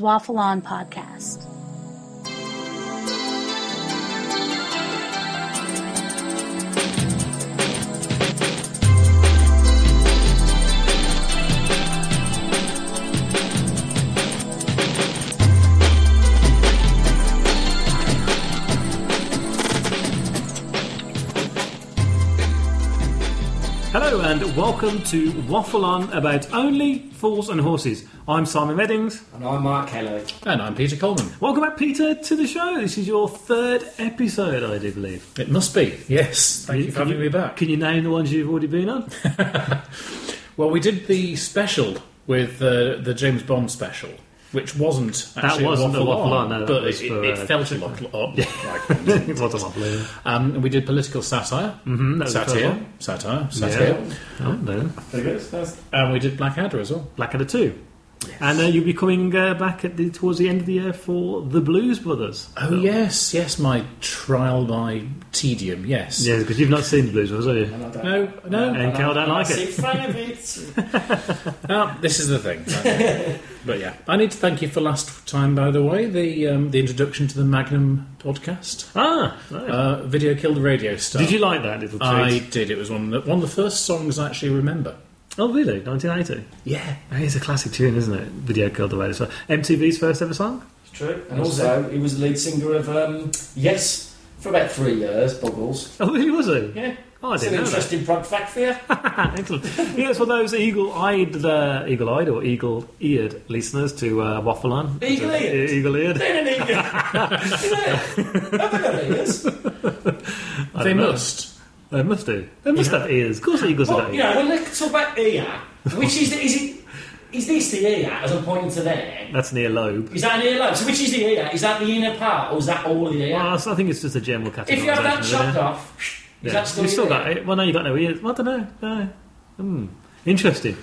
Waffle On Podcast. Hello and welcome to Waffle On about only fools and horses. I'm Simon Reddings. And I'm Mark Kelly. And I'm Peter Coleman. Welcome back, Peter, to the show. This is your third episode, I do believe. It must be, yes. Thank you for Can having me back. Can you name the ones you've already been on? Well, we did the special with uh, the James Bond special, which wasn't actually wasn't a a Waffle waffle On, no, but it, for, it uh, felt a lot, lot like it was a waffle on. um, and we did political satire, Mhm, that was the first satire, one. satire, satire, Oh, no. Very good. and we did Blackadder as well. Blackadder 2. And uh, you'll be coming uh, back at the, towards the end of the year for The Blues Brothers. Oh yes, yes, my trial by tedium, yes. Yeah, because you've not seen The Blues Brothers, have you? I don't, No, no, And Cal don't like see it. front of it. No, this is the thing. but yeah, I need to thank you for last time, by the way, the um, the introduction to the Magnum podcast. Ah, right. Uh, Video killed the radio star. Did you like that little treat? I did. It was one of the, one of the first songs I actually remember. Oh, really? 1980? Yeah. It's a classic tune, isn't it? Video Killed the Radio. MTV's first ever song? It's true. And also, he was the lead singer of um, Yes for about three years, Buggles. Oh, really was he? Yeah. Oh, I It's an didn't know that. interesting prog fact for you. Excellent. Yes, for those eagle-eyed, uh, eagle-eyed or eagle-eared listeners to uh, waffle on. Eagle-eared? Eagle-eared. They don't need you. Yeah. Have they got ears? They must. They must do. They must have ears. Of course, eagles have you ears. know, when they talk about ear, which is the, is it? Is this the ear as I'm pointing to there? That's near lobe. Is that an earlobe? So which is the ear? Is that the inner part or is that all the ear? Well, I think it's just a general categorisation. if you have that chopped it? off, is yeah. that still You've still your got it. Well, no, you've got no ears. Well, I don't know. No. Hmm. Interesting.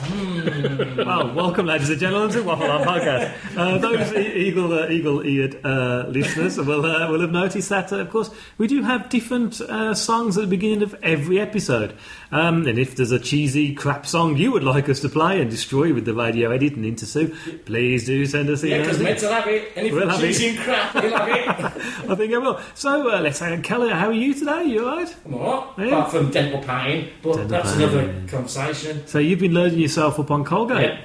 Hmm. well, welcome, ladies and gentlemen, to Waffle On Podcast. Uh, those eagle, uh, eagle-eared uh, listeners will uh, will have noticed that, uh, of course, we do have different uh, songs at the beginning of every episode. Um, and if there's a cheesy crap song you would like us to play and destroy with the radio edit and intersue, please do send us Yeah, emails. because meant to have it. Anything We'll have cheesy it. and crap, you'll have it. I think I will. So uh, let's say, Kelly, how are you today? You alright? I'm all right. Yeah. Apart from dental pain, but Dental that's pain. another conversation. So you've been loading yourself up on Colgate.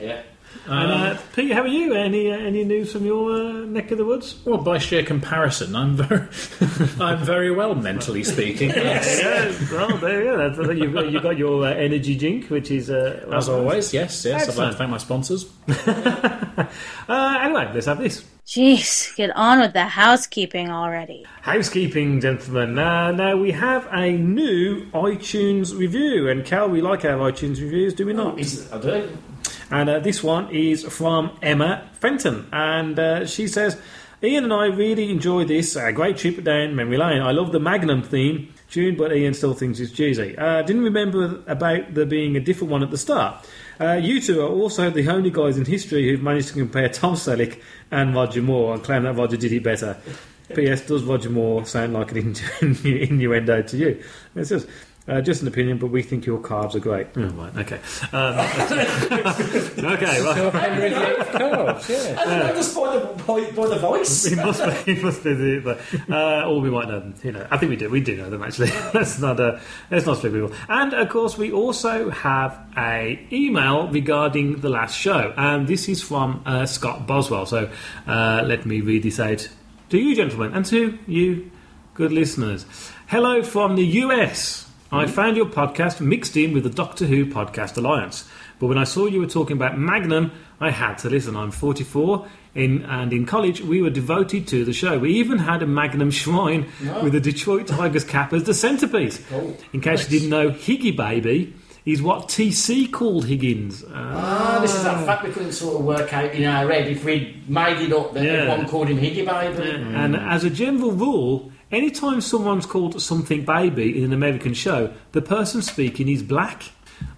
Yeah. Yeah. And, uh, Pete, how are you? Any uh, any news from your uh, neck of the woods? Well, by sheer comparison, I'm very, I'm very well mentally speaking. Yes. yeah, well, there you go. That's, you've got, you've got your uh, energy drink, which is uh, As always, yes, yes. I'd like to thank my sponsors. Uh, anyway, let's have this Jeez, get on with the housekeeping already. housekeeping, gentlemen. Uh, now we have a new iTunes review, and Cal, we like our iTunes reviews, do we not? Is, I do. And uh, this one is from Emma Fenton. And uh, she says, Ian and I really enjoy this. A great trip down memory lane. I love the Magnum theme tune, but Ian still thinks it's cheesy. Uh, didn't remember about there being a different one at the start. Uh, you two are also the only guys in history who've managed to compare Tom Selleck and Roger Moore and claim that Roger did it better. P.S. Does Roger Moore sound like an innu- innuendo to you? It says, uh, just an opinion, but we think your carbs are great. Oh, right, okay. Um, okay, well, yeah. I just by the, by, by the voice. It must be, it must be the, but, uh, or we might know them. You know, I think we do. We do know them actually. let's not, uh, let's not split people. And of course, we also have a email regarding the last show, and this is from uh, Scott Boswell. So uh, let me read this out to you, gentlemen, and to you, good listeners. Hello from the US. I found your podcast mixed in with the Doctor Who Podcast Alliance. But when I saw you were talking about Magnum, I had to listen. I'm 44, in, and in college we were devoted to the show. We even had a Magnum shrine with a Detroit Tigers cap as the centrepiece. Cool. In case you didn't know, Higgy Baby is what TC called Higgins. Uh, Ah, this is that fact we couldn't sort of work out in our head if we'd made it up that Yeah. everyone called him Higgy Baby. And as a general rule, anytime someone's called something baby in an American show, the person speaking is black.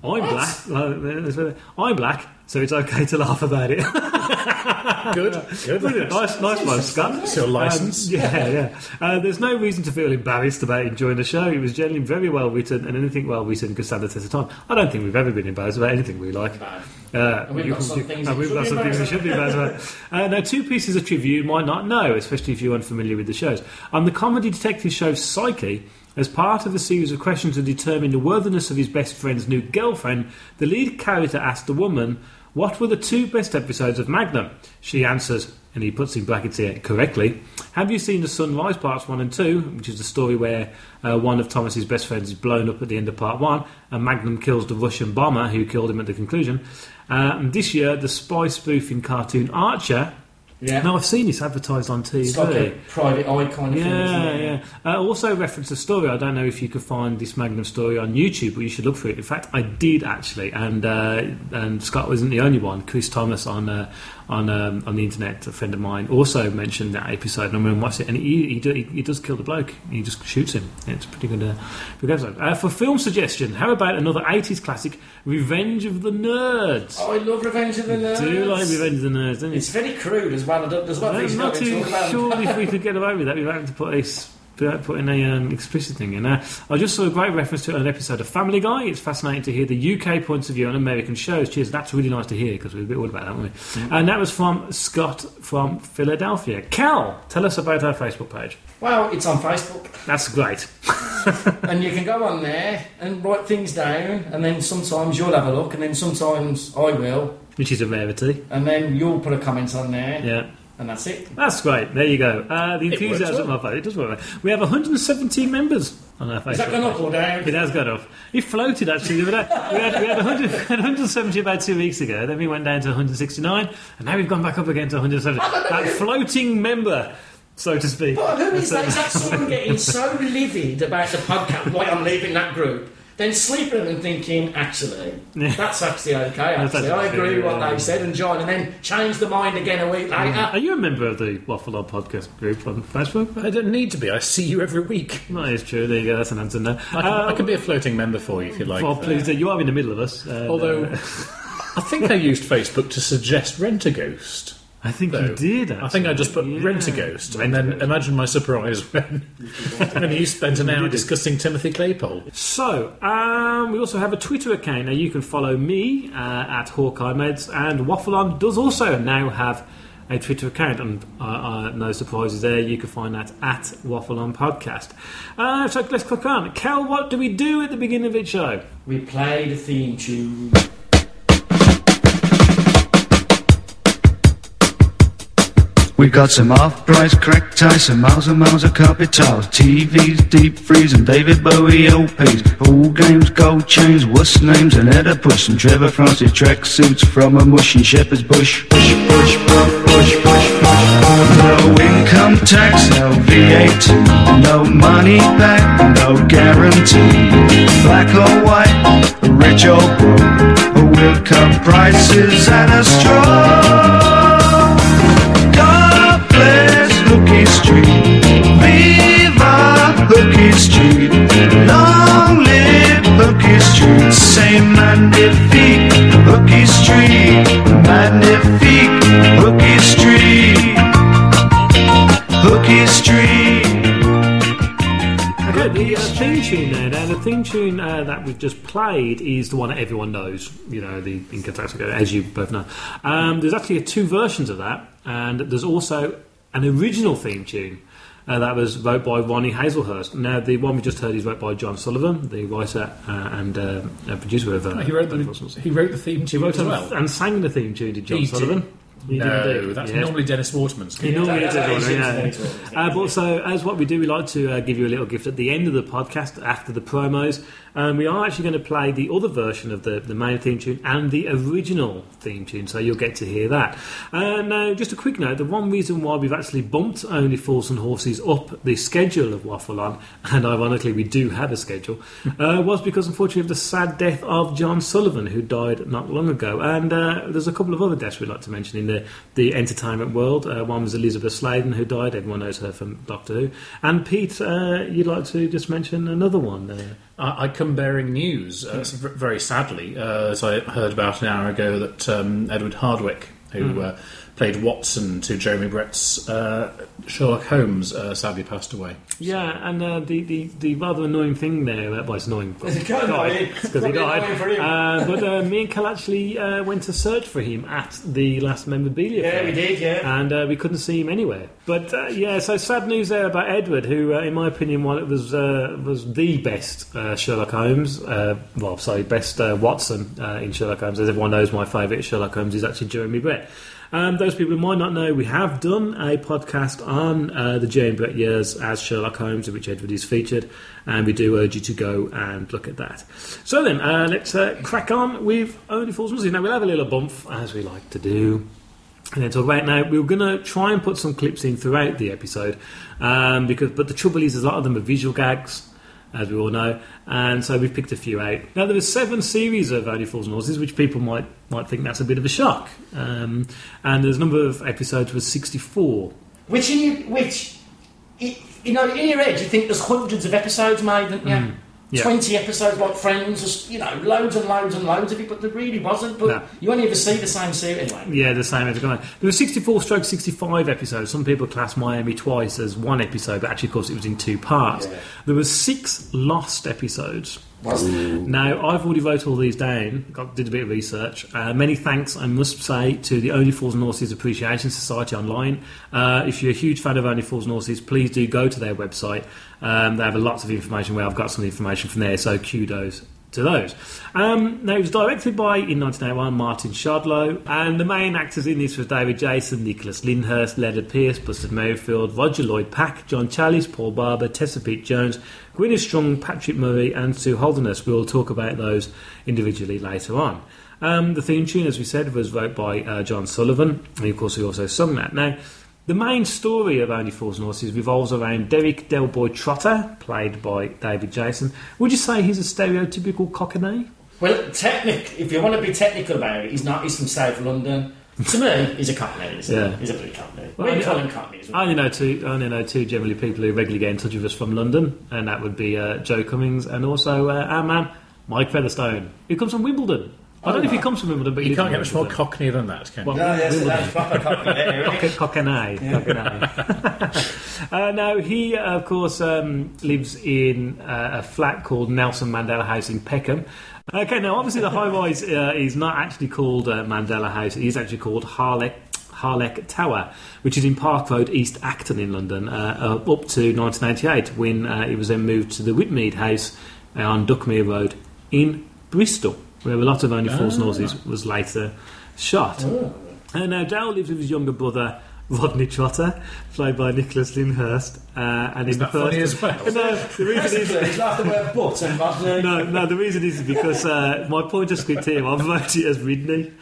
I'm black. uh, I'm black, so it's okay to laugh about it. Good, good. Brilliant. Nice, nice one, Scott. It's your license. Um, yeah, yeah. Uh, there's no reason to feel embarrassed about enjoying the show. It was generally very well written, and anything well written could stand the test of time. I don't think we've ever been embarrassed about anything we like. No. Uh, And we've got some things and we should got be some things we should be about. Uh, now, two pieces of trivia you might not know, especially if you're unfamiliar with the shows. On the comedy detective show Psych, as part of a series of questions to determine the worthiness of his best friend's new girlfriend, the lead character asked the woman, What were the two best episodes of Magnum? She answers, and he puts in brackets here correctly, Have you seen The Sunrise Parts 1 and 2, which is the story where uh, one of Thomas's best friends is blown up at the end of Part 1, and Magnum kills the Russian bomber who killed him at the conclusion. Uh, and this year, the spy spoofing cartoon Archer. Yeah. Now, I've seen this advertised on TV. It's like a private eye kind of thing. Isn't Yeah, yeah. Uh, also reference a story. I don't know if you could find this Magnum story on YouTube, but you should look for it. In fact, I did actually, and uh, and Scott wasn't the only one. Chris Thomas on uh, on um, on the internet, a friend of mine, also mentioned that episode. And I went and watched it, and he he, do, he, he does kill the bloke. He just shoots him. It's a pretty good, uh, good episode. Uh, for film suggestion, how about another '80s classic, Revenge of the Nerds? Oh, I love Revenge of the Nerds. Do you like Revenge of the Nerds? Don't you? It's very crude as well. I There's a lot of I'm things not too sure if we could get away with that. We've had to put a s- put in a um, explicit thing in there. I just saw a great reference to an episode of Family Guy. It's fascinating to hear the UK points of view on American shows. Cheers, that's really nice to hear because we were a bit worried about that, weren't we? Mm. And that was from Scott from Philadelphia. Cal, tell us about our Facebook page. Well, it's on Facebook, That's great. and you can go on there and write things down, and then sometimes you'll have a look, and then sometimes I will, Which is a rarity. and then you'll put a comment on there, Yeah. And that's it. That's great. There you go. Uh, the It works enthusiasm well. of it. It does work. We have 117 members on our Facebook. Is that page. up or down? It has gone up. It floated actually. the other day. We had, we had, 100, 170 about two weeks ago. Then we went down to 169, and now we've gone back up again to 170. That floating member, so to speak. But who is that? Is that someone getting so livid about the podcast, why I'm leaving that group, then sleeping and thinking, actually, Yeah. that's actually okay, actually. I agree with good, what yeah. they said and join, and then change the mind again a week later. Are you a member of the Waffle On podcast group on Facebook? I don't need to be. I see you every week. That is true. There you go. That's an answer now. I can, I can be a floating member for you if you like. well, please do. You are in the middle of us. Uh, Although uh, I think I used Facebook to suggest Rent a Ghost. I think though. you did. I think I just put actually. Rent a Ghost, and Rent a then Ghost. imagine my surprise when, when you spent an hour discussing Timothy Claypole. So, um, we also have a Twitter account. Now, you can follow me uh, at Hawkeye Meds, and Waffle On does also now have a Twitter account, and uh, uh, no surprises there. You can find that at Waffle On Podcast. Uh, so, let's click on. Kel, what do we do at the beginning of each show? We play the theme tune. We got some off-price crack ties, some miles and miles of carpet tiles, TVs, deep freeze, and David Bowie LPs. All games, gold chains, what's names, and Edda Push, and Trevor Francis track suits from a mushy shepherd's bush. Push, push, push, push, push, push. No income tax, no VAT, no money back, no guarantee. Black or white, rich or poor, we'll cut prices at a straw. Hooky Street. Viva Hooky Street. Long live Hooky Street. Say magnifique Hooky Street. Magnifique Hooky Street. Hooky Street. Okay, the uh, theme tune there. Now, the theme tune uh, that we've just played is the one that everyone knows. You know, the Code, as you both know. Um, there's actually two versions of that, and there's also an original theme tune. Uh, that was wrote by Ronnie Hazlehurst. Now, the one we just heard is wrote by John Sullivan, the writer uh, and uh, producer of. Uh, He wrote the he wrote the theme He tune as and, well. and sang the theme tune, did John He did. Sullivan? He did No, that's Yes. normally Dennis Waterman's. He normally Yeah, that yeah. Uh, but so, as what we do, we like to uh, give you a little gift at the end of the podcast after the promos. Um, we are actually going to play the other version of the, the main theme tune and the original theme tune, so you'll get to hear that. Uh, now, just a quick note the one reason why we've actually bumped Only Fools and Horses up the schedule of Waffle On, and ironically, we do have a schedule, uh, was because unfortunately of the sad death of John Sullivan, who died not long ago. And uh, there's a couple of other deaths we'd like to mention in the, the entertainment world. Uh, one was Elizabeth Sladen, who died, everyone knows her from Doctor Who. And Pete, uh, you'd like to just mention another one. Uh, I, I come bearing news, uh, v- very sadly, uh, as I heard about an hour ago, that um, Edward Hardwicke who uh, played Watson to Jeremy Brett's uh, Sherlock Holmes, uh, sadly passed away. Yeah, and uh, the, the, the rather annoying thing there, uh, well, it's annoying It's kinda annoying. because he died. annoying for him. Uh, but uh, me and Cal actually uh, went to search for him at the last memorabilia Yeah, fair. we did, yeah. And uh, we couldn't see him anywhere. But uh, yeah, so sad news there about Edward, who, uh, in my opinion, one was uh, was the best uh, Sherlock Holmes. Uh, well, sorry, best uh, Watson uh, in Sherlock Holmes. As everyone knows, my favourite Sherlock Holmes is actually Jeremy Brett. Um, those people who might not know, we have done a podcast on uh, the Jeremy Brett years as Sherlock Holmes, in which Edward is featured, and we do urge you to go and look at that. So then, uh, let's uh, crack on with Only Fools Must Now, we'll have a little bump, as we like to do. And then talk about now. We are going to try and put some clips in throughout the episode, um, because but the trouble is, a lot of them are visual gags, as we all know, and so we've picked a few out. Now there are seven series of Only Fools and Horses, which people might might think that's a bit of a shock, um, and there's a number of episodes with 64. Which in your, which, you know, in your head, you think there's hundreds of episodes made, don't you? Mm, yeah. 20 episodes like Friends, you know, loads and loads and loads of it, but there really wasn't. But No. you only ever see the same series anyway. Yeah, the same as going. There were 64 stroke 65 episodes. Some people class Miami twice as one episode, but actually, of course, it was in two parts. Yeah. There were six lost episodes. Now, I've already wrote all these down, got, did a bit of research. Uh, many thanks, I must say, to the Only Fools and Horses Appreciation Society online. Uh, if you're a huge fan of Only Fools and Horses, please do go to their website. Um, they have lots of information where I've got some information from there, so kudos to those. Um, now, it was directed by, in 1981, Martin Shardlow, and the main actors in this was David Jason, Nicholas Lyndhurst, Lennard Pearce, Buster Merryfield, Roger Lloyd Pack, John Challis, Paul Barber, Tessa Peake-Jones, Gwyneth Strong, Patrick Murray, and Sue Holderness. We'll talk about those individually later on. Um, the theme tune, as we said, was wrote by uh, John Sullivan, and of course, he also sung that. Now, the main story of Only Fools and Horses revolves around Derek Delboy Trotter, played by David Jason. Would you say he's a stereotypical cockney? Well, technic, if you want to be technical about it, he's not. He's from South London. to me, he's a Cockney. Isn't Yeah. he? He's a bloody Cockney. Well, we I- call him Cockney I only know two. I only know two generally people who regularly get in touch with us from London, and that would be uh, Joe Cummings and also uh, our man Mike Featherstone, who comes from Wimbledon. I don't know if he comes from Wimbledon, but he You can't get much more cockney than that, can you? Well, No, yes, that's proper Cockney there, isn't it? Cock- Cockney. Cockney. uh, now, he, uh, of course, um, lives in uh, a flat called Nelson Mandela House in Peckham. Okay, now, obviously, the high rise uh, is not actually called uh, Mandela House, it is actually called Harlech. Harlech Tower, which is in Park Road, East Acton in London, uh, uh, up to 1988 when uh, it was then moved to the Whitemead House on Duckmoor Road in Bristol, where a lot of Only Fools and Horses was later shot. And now, Dale lives with his younger brother, Rodney Trotter, played by Nicholas Lyndhurst. Uh, and in the that first, funny as well? No, the reason is. Got the word but. No, no, the reason is because uh, my point of script here, I've wrote it as Ridney.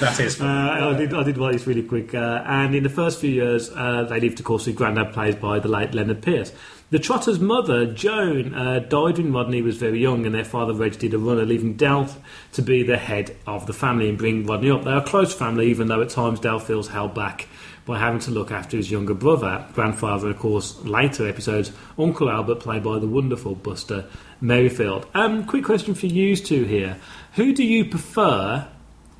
That is. Uh, I did, I did write this really quick. Uh, and in the first few years, uh, they lived, of course, with Grandad, played by the late Lennard Pearce. The Trotter's mother, Joan, uh, died when Rodney was very young, and their father, Reg, did a runner, leaving Del to be the head of the family and bring Rodney up. They're a close family, even though at times Del feels held back by having to look after his younger brother, grandfather, and of course, later episodes, Uncle Albert, played by the wonderful Buster Merryfield. Um, quick question for you two here. Who do you prefer,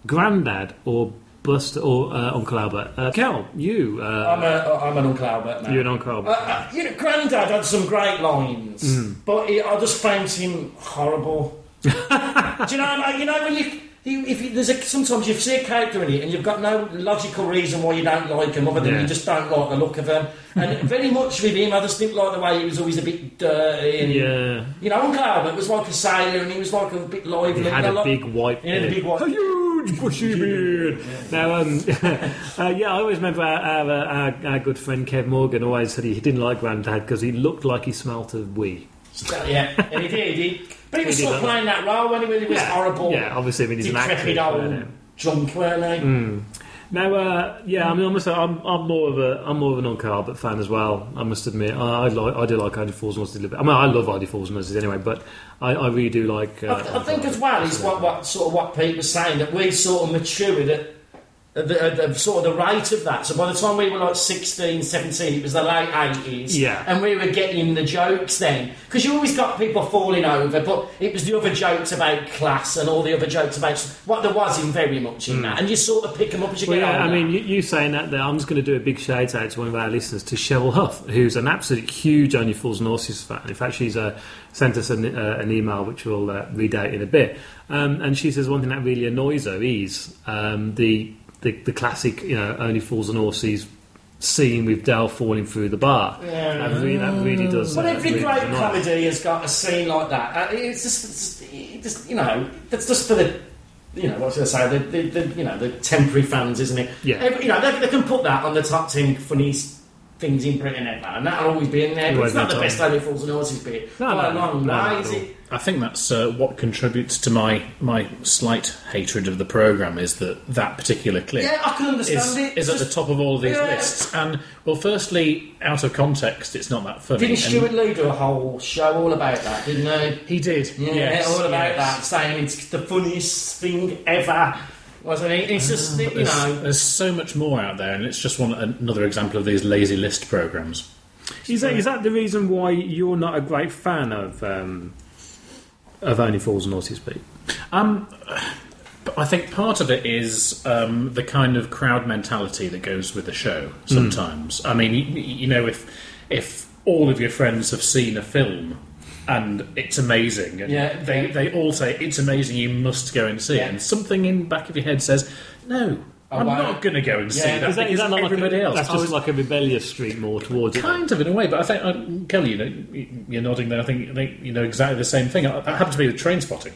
Grandad or Buster or uh, Uncle Albert? Uh, Cal, you. I'm, Uh, a, I'm an Uncle Albert now. you're an Uncle Albert. Uh, uh, you know, Grandad had some great lines, Hmm. but he, I just found him horrible. Do you know? Like, you know when you. You- If you, there's a, sometimes you see a character in it and you've got no logical reason why you don't like him other than Yeah. you just don't like the look of him. And very much with him, I just didn't like the way he was always a bit dirty. And, yeah. You know, Uncle Albert was like a sailor and he was like a bit lively. He had a like- big white He had a beard. big white- A huge bushy beard. Now, um, uh, yeah, I always remember our, our, our, our good friend Kev Morgan always said he didn't like Grandad because he looked like he smelt of wee. Yeah, and he did. He, but he was He did sort of playing that role when he was, he was horrible. Yeah, obviously, I mean, he's an actor. old yeah. drunk, weren't they? Mm. Now, uh, yeah, I mean, I must say, I'm, I'm more of a I'm more of an Albert fan as well. I must admit, I, I like I do like Only Fools and Horses a little bit. I mean, I love Only Fools and Horses anyway, but I, I really do like. Uh, I, I think as well is what, what sort of what Pete was saying that we sort of matured at the, the, the sort of the rate of that. So by the time we were like 16, 17, it was the late 80s. Yeah. And we were getting the jokes then. Because you always got people falling over, but it was the other jokes about class and all the other jokes about what there was in very much in that. And you sort of pick them up as you. Well, get yeah, I mean, you, you saying that there, I'm just going to do a big shout out to one of our listeners, to Cheryl Huff, who's an absolute huge Only Fools and Horses fan. In fact, she's uh, sent us an, uh, an email which we'll uh, read out in a bit. Um, and she says one thing that really annoys her is um, the, the the classic, you know, Only Fools and Horses scene with Del falling through the bar. Yeah. That, really, that really does. But uh, every really great comedy has got a scene like that. Uh, it's just, it's just, it just, you know, that's just for the, you know, what should I say, the, the, the you know, the temporary fans, isn't it? Yeah. Every, you know, they, they can put that on the top ten funniest things in Britain ever, and that'll always be in there. But it's not the top. best Only Fools and Horses bit No, by a no, long no, way, not is it? I think that's uh, what contributes to my my slight hatred of the program is that that particular clip Yeah, I can understand is, it. is at the top of all of these Yeah. lists. And well, firstly, out of context, it's not that funny. Didn't And Stewart Lee do a whole show all about that, didn't he? He did. Yeah, yes, all about yes. that, saying it's the funniest thing ever. Wasn't it? It's just, you There's, know. there's so much more out there, and it's just one another example of these lazy list programs. Is that, is that the reason why you're not a great fan of um, of Only Fools and Horses, Pete? Um, I think part of it is um, the kind of crowd mentality that goes with the show. Sometimes, I mean, you, you know, if if all of your friends have seen a film and it's amazing, and Yeah, they yeah. they all say it's amazing, you must go and see Yeah. it, and something in back of your head says, no. I I'm won't." going to go and see Yeah, that Is that, is because that everybody like a, else. That's just was- like a rebellious streak more towards it. Kind of in a way, but I think, uh, Kelly, you know, you're nodding there. I think, I think you know exactly the same thing. That happened to me with Trainspotting.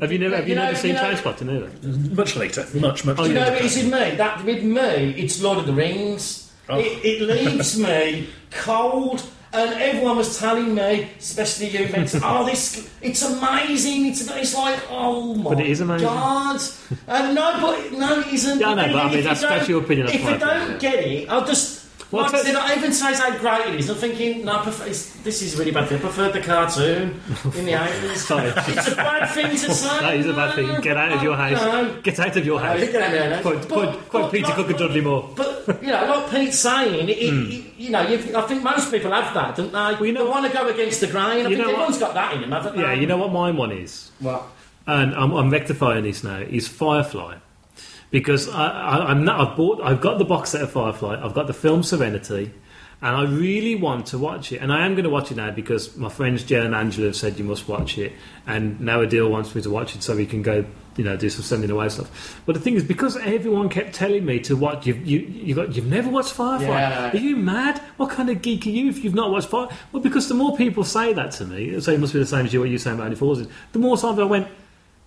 Have you never, have you You know- never seen you know- Trainspotting either? Much later, much much. Do you later. know what it's in me? That with me, it's Lord of the Rings. Oh. It, it leaves me cold, and everyone was telling me, especially you, mates, oh, this, it's amazing. It's, it's like, oh my But it is amazing. God. And no, but no, it isn't. Yeah, I know, but I mean, that's- your opinion, that's If my I opinion, don't yeah. get it, I'll just. Well, like I tell- said, I even says how great it is. I'm thinking, no, I prefer, it's, this is really bad thing. I prefer the cartoon in the 80s. Sorry. it's a bad thing to say. That is a bad thing. Get out of your house. No. Get out of your house. think I know, no. Quote, But- quote, quote but Peter Cook and Dudley Moore. But you know, like Pete's saying, it, it, hmm. you know, you, I think most people have that, don't they? you know they want to go against the grain. I think know what? everyone's got that in them, haven't they? Yeah, you know what my one is? What? and I'm, I'm rectifying this now, is Firefly. Because I, I, I'm not, I've bought, I've got the box set of Firefly, I've got the film Serenity, and I really want to watch it. And I am going to watch it now because my friends Jen and Angela have said you must watch it, and now Adil wants me to watch it so we can go, you know, do some sending away stuff. But the thing is, because everyone kept telling me to watch, you've, you, you got, you've never watched Firefly. Yeah. Are you mad? What kind of geek are you if you've not watched Firefly? Well, because the more people say that to me, so it must be the same as you, what you saying about Only Fools, the more times I went,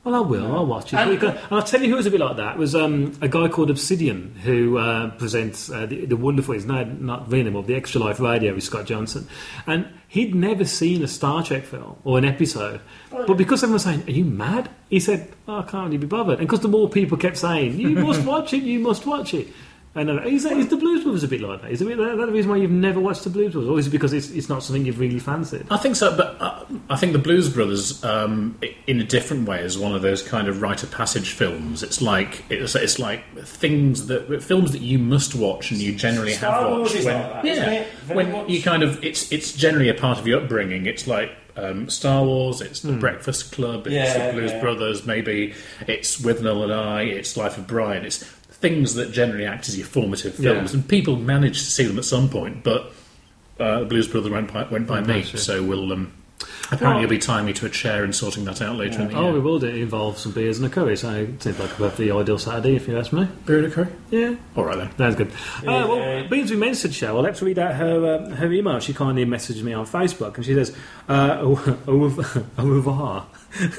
well, I will. I'll watch it. And- And, I'll tell you who was a bit like that. It was um, a guy called Obsidian who uh, presents uh, the, the wonderful. He's now not really anymore. The Extra Life Radio with Scott Johnson, and he'd never seen a Star Trek film or an episode. But because everyone was saying, "Are you mad?" He said, oh, "I can't really be bothered." And because the more people kept saying, "You must watch it. You must watch it." And uh, is, that, is the Blues Brothers a bit like that? Is it that, that the reason why you've never watched the Blues Brothers, or is it because it's, it's not something you've really fancied? I think so, but uh, I think the Blues Brothers, um, in a different way, is one of those kind of rite of passage films. It's like it's, it's like things that films that you must watch and you generally Star have Wars watched. is when, like that, yeah, isn't it? When much. you kind of it's it's generally a part of your upbringing. It's like um, Star Wars, it's The Breakfast Club, it's Yeah, the Blues yeah. Brothers, maybe it's Withnail and I, it's Life of Brian. It's things that generally act as your formative films, Yeah. and people manage to see them at some point, but. Uh, Blues Brothers went by, went by me, that's so we'll um, apparently you'll be tying me to a chair and sorting that out later in the Oh, year. we will do. It involves some beers and a curry, so it seems like a perfectly ideal Saturday, if you ask me. Beer and a curry. Yeah, All right then. That's good. Uh, well, being as we mentioned Cheryl, let's read out her uh, her email. She kindly messaged me on Facebook, and she says, uh, au- au- au revoir.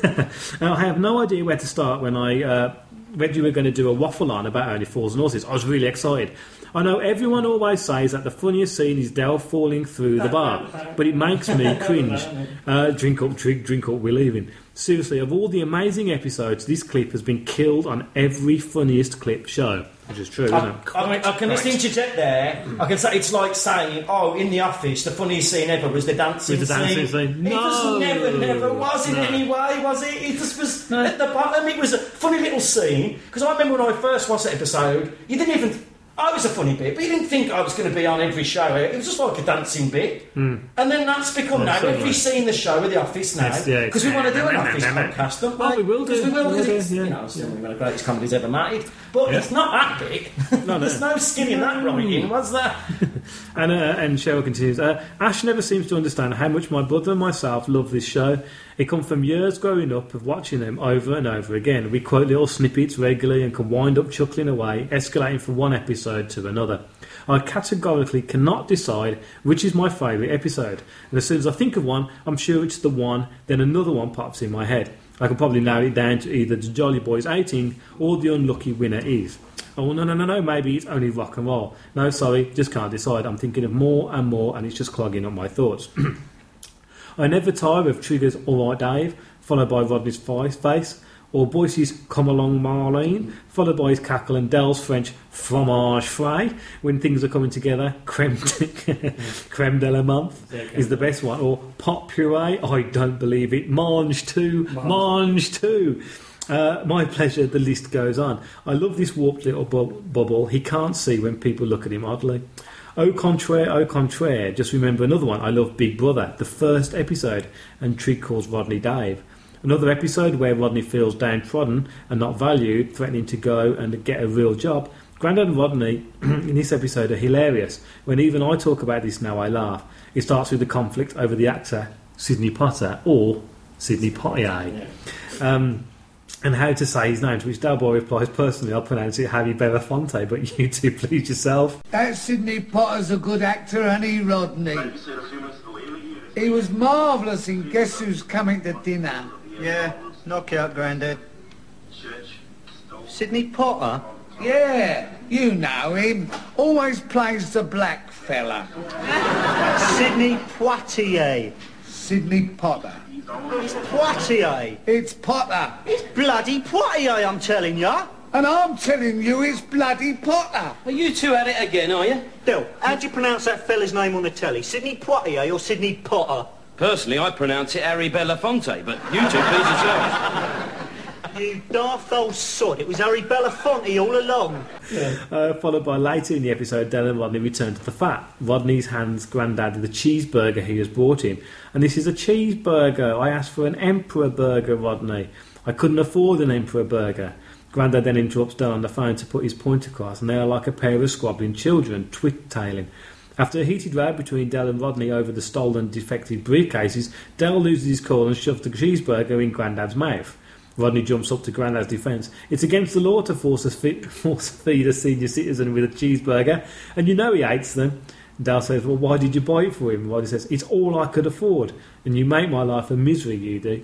Now, I have no idea where to start when I uh, read you were going to do a waffle on about Only Fools and Horses. I was really excited. I know everyone always says that the funniest scene is Del falling through the bar, but it makes me cringe. Uh, drink up, drink, drink up, we're leaving. Seriously, of all the amazing episodes, this clip has been killed on every funniest clip show. Which is true, isn't I, it? I, mean, I can just interject there. I can say it's like saying, "Oh, in the office, the funniest scene ever was the dancing With the dancing scene. It just No. never, never was in No. any way, was it? It just was at the bottom. It was a funny little scene because I remember when I first watched that episode, you didn't even. I was a funny bit, but you didn't think I was going to be on every show. It was just like a dancing bit, and then that's become Hmm. Now certainly. every scene the show with the office now Yes, yeah, because we want to do an it's- office podcast, don't Well, we will Because do. we will We'll because do, it's yeah. you know still one of the greatest comedies ever made, but Yeah. it's not that big. No, no. There's no skin in that writing, was there? And, uh, and Cheryl continues, uh, Ash never seems to understand how much my brother and myself love this show. It comes from years growing up of watching them over and over again. We quote little snippets regularly and can wind up chuckling away, escalating from one episode to another. I categorically cannot decide which is my favourite episode. And as soon as I think of one, I'm sure it's the one, then another one pops in my head. I can probably narrow it down to either the Jolly Boys 18 or the unlucky winner is. Oh, no, no, no, no, maybe it's only rock and roll. No, sorry, just can't decide. I'm thinking of more and more, and it's just clogging up my thoughts. I never tire of Trigger's Alright Dave, followed by Rodney's face, or Boycie's Come Along Marlene, followed by his cackle and Del's French Fromage Frais, when things are coming together, creme, creme de la menthe is the best one, or Pot Puree, I don't believe it, Mange too, Mange too. Uh, my pleasure, the list goes on. I love this warped little bu- bubble. He can't see when people look at him oddly. Au contraire, au contraire. Just remember another one. I love Big Brother, the first episode, and Trig calls Rodney Dave. Another episode where Rodney feels downtrodden and not valued, threatening to go and get a real job. Grandad and Rodney in this episode are hilarious. When even I talk about this now, I laugh. It starts with the conflict over the actor Sidney Potter or Sidney Poitier. Um, and how to say his name, to which Dalboy replies, personally, I'll pronounce it Harry Belafonte, but you two please yourself. That Sidney Potter's a good actor, and he, Rodney? He was marvellous in Guess Who's Coming to Dinner. Yeah, knockout, Grandad. Sydney Potter? Yeah, you know him. Always plays the black fella. Sydney Poitier. Sydney Potter. It's Poitier. It's Potter. It's bloody Poitier, I'm telling ya. And I'm telling you, it's bloody Potter. Are you two at it again, are you? Bill, how do you pronounce that fella's name on the telly? Sydney Poitier or Sydney Potter? Personally, I pronounce it Harry Belafonte, but you two please yourselves. You daft old sod, it was Harry Belafonte all along. Uh, followed by later in the episode, Del and Rodney return to the fat. Rodney's hands Grandad the cheeseburger he has brought him. And this is a cheeseburger. I asked for an Emperor burger, Rodney. I couldn't afford an Emperor burger. Grandad then interrupts Del on the phone to put his point across, and they are like a pair of squabbling children, twit-tailing. After a heated row between Del and Rodney over the stolen defective briefcases, Del loses his cool and shoves the cheeseburger in Grandad's mouth. Rodney jumps up to Grandad's defence. It's against the law to force a, force feed a senior citizen with a cheeseburger, and you know he hates them. Dal says, Well, why did you buy it for him? Rodney says, It's all I could afford, and you make my life a misery, you do.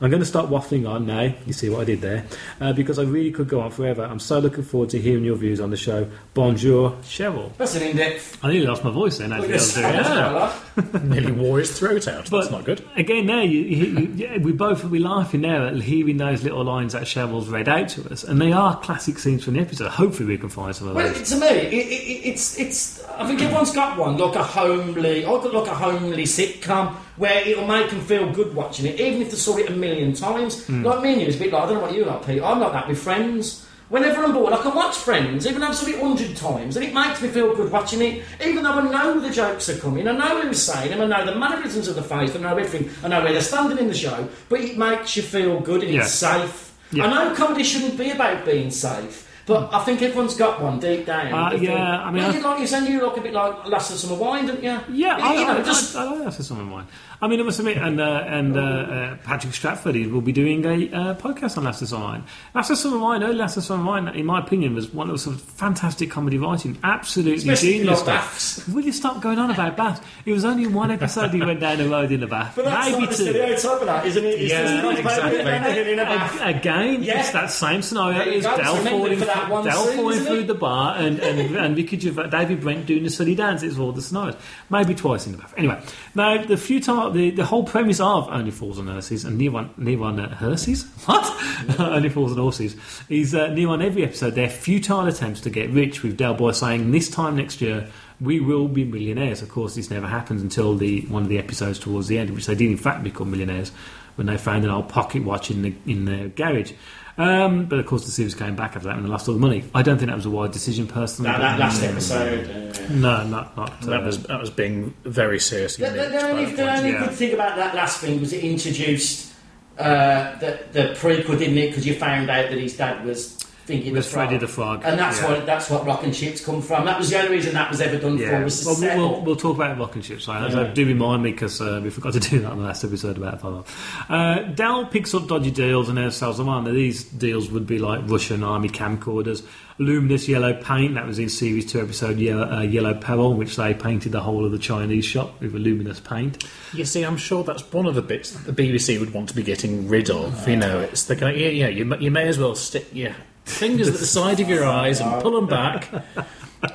I'm going to start waffling on now. You see what I did there? Uh, because I really could go on forever. I'm so looking forward to hearing your views on the show. Bonjour, Cheryl. That's an in-depth. I nearly lost my voice then. Actually, I was. Yeah. Nearly wore his throat out. But That's not good. Again, there you, you, you, yeah, we both we laughing there at hearing those little lines that Cheryl's read out to us, and they are classic scenes from the episode. Hopefully, we can find some of Well, those. to me, it, it, it's it's. I think everyone's got one, like a homely. I've got like a homely sitcom where it'll make them feel good watching it, even if they saw it a million times. Like me and you, it's a bit like I don't know what you like, Pete. I'm like that with Friends. Whenever I'm bored, I can watch Friends, even though I've seen it a hundred times, and it makes me feel good watching it. Even though I know the jokes are coming, I know who's saying them, I know the mannerisms of the face, I know everything, I know where they're standing in the show, but it makes you feel good and it's safe. Yeah. I know comedy shouldn't be about being safe. But I think everyone's got one deep down. Uh, yeah, I mean, Well, I- you like you saying you look a bit like Last of Summer Wine, don't you? Yeah, you, I, you know, I, just I, I like that for some of mine. I mean, I must admit, and uh, and uh, uh, Patrick Stratford will be doing a uh, podcast on Last of Summer Wine. Last of Summer Wine, early of Summer in my opinion, was one of sort of fantastic comedy writing, absolutely Especially genius stuff. Will you stop going on about baths? It was only one episode he went down the road in the bath, But that's maybe like the two. stereotype of that, isn't it? It's Yeah, exactly. in a bath. Ag- Again, Yeah. it's that same scenario There you Del falling for that that one Del scene, falling through the bar and, and, and Ricky Gervais, David Brent doing the silly dance. It's all the scenarios. Maybe twice in the bath. Anyway, now the futile, the, the whole premise of Only Fools and Horses and near on, near on uh, Hearses? What? Only Fools and Horses is uh, near on every episode their futile attempts to get rich with Del Boy saying this time next year we will be millionaires. Of course, this never happens until the one of the episodes towards the end, which they did in fact become millionaires when they found an old pocket watch in the in the garage. Um, but of course, the series came back after that and they lost all the money. I don't think that was a wise decision, personally. That, but- that last episode. uh, No, not not. That uh, was that was being very serious. The, the, the only, the the point. only yeah. good thing about that last thing was it introduced uh, the, the prequel, didn't it? Because you found out that his dad was thinking Was the frog. Freddy the Frog, and that's yeah. what that's what Rock and Chips come from. That was the only reason that was ever done Yeah, for was to well, set we'll, we'll talk about rocket ships. Right? Yeah. Do remind me because uh, we forgot to do that in the last episode about Apollo. Uh, Dell picks up dodgy deals and then sells them on. Now, these deals would be like Russian army camcorders, luminous yellow paint. That was in series two episode Yellow, uh, yellow Peril, which they painted the whole of the Chinese shop with a luminous paint. You see, I'm sure that's one of the bits that the BBC would want to be getting rid of. You know, it's the kind of, yeah, yeah, you, may- you may as well stick your fingers at the side of your eyes and pull them back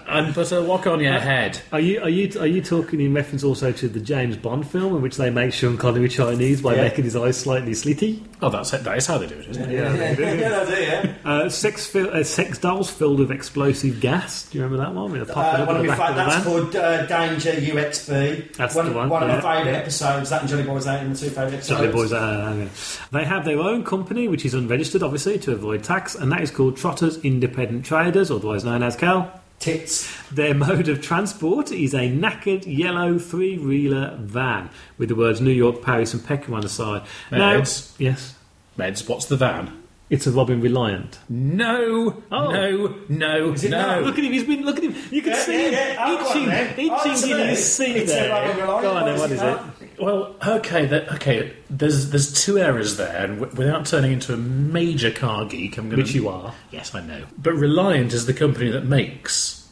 and put a wok on your head. Are you are you are you talking in reference also to the James Bond film in which they make Sean Connery Chinese by Yeah. making his eyes slightly slitty? Oh, that's it. That is how they do it, isn't it? Yeah, they do. yeah, that's it, yeah. Uh, sex, fi- uh, sex dolls filled with explosive gas. Do you remember that one? With a popping Uh, one of the my fa- of the that's van? called uh, Danger UXB. That's one, the one, One of my favourite yeah. episodes. That and Johnny Boys out in the two favourite episodes. Jolly Boys. Uh, yeah. They have their own company, which is unregistered, obviously, to avoid tax, and that is called Trotters Independent Traders, otherwise known as Cal. Tits. Their mode of transport is a knackered yellow three-wheeler van with the words New York, Paris, and Peckham on the side. Now, Meds. yes, Meds, what's the van? it's a Robin Reliant. No, Oh. no, no, it no. not? Look at him. He's been. Look at him. You can Yeah, see yeah, him yeah. Go on itching. Oh, itching in it's his a- seat it's a there. Robin Reliant. Go on then. What What is is it it? called? Well, okay, that, okay. There's there's two errors there, and w- without turning into a major car geek, I'm going Which you are. Yes, I know. But Reliant is the company that makes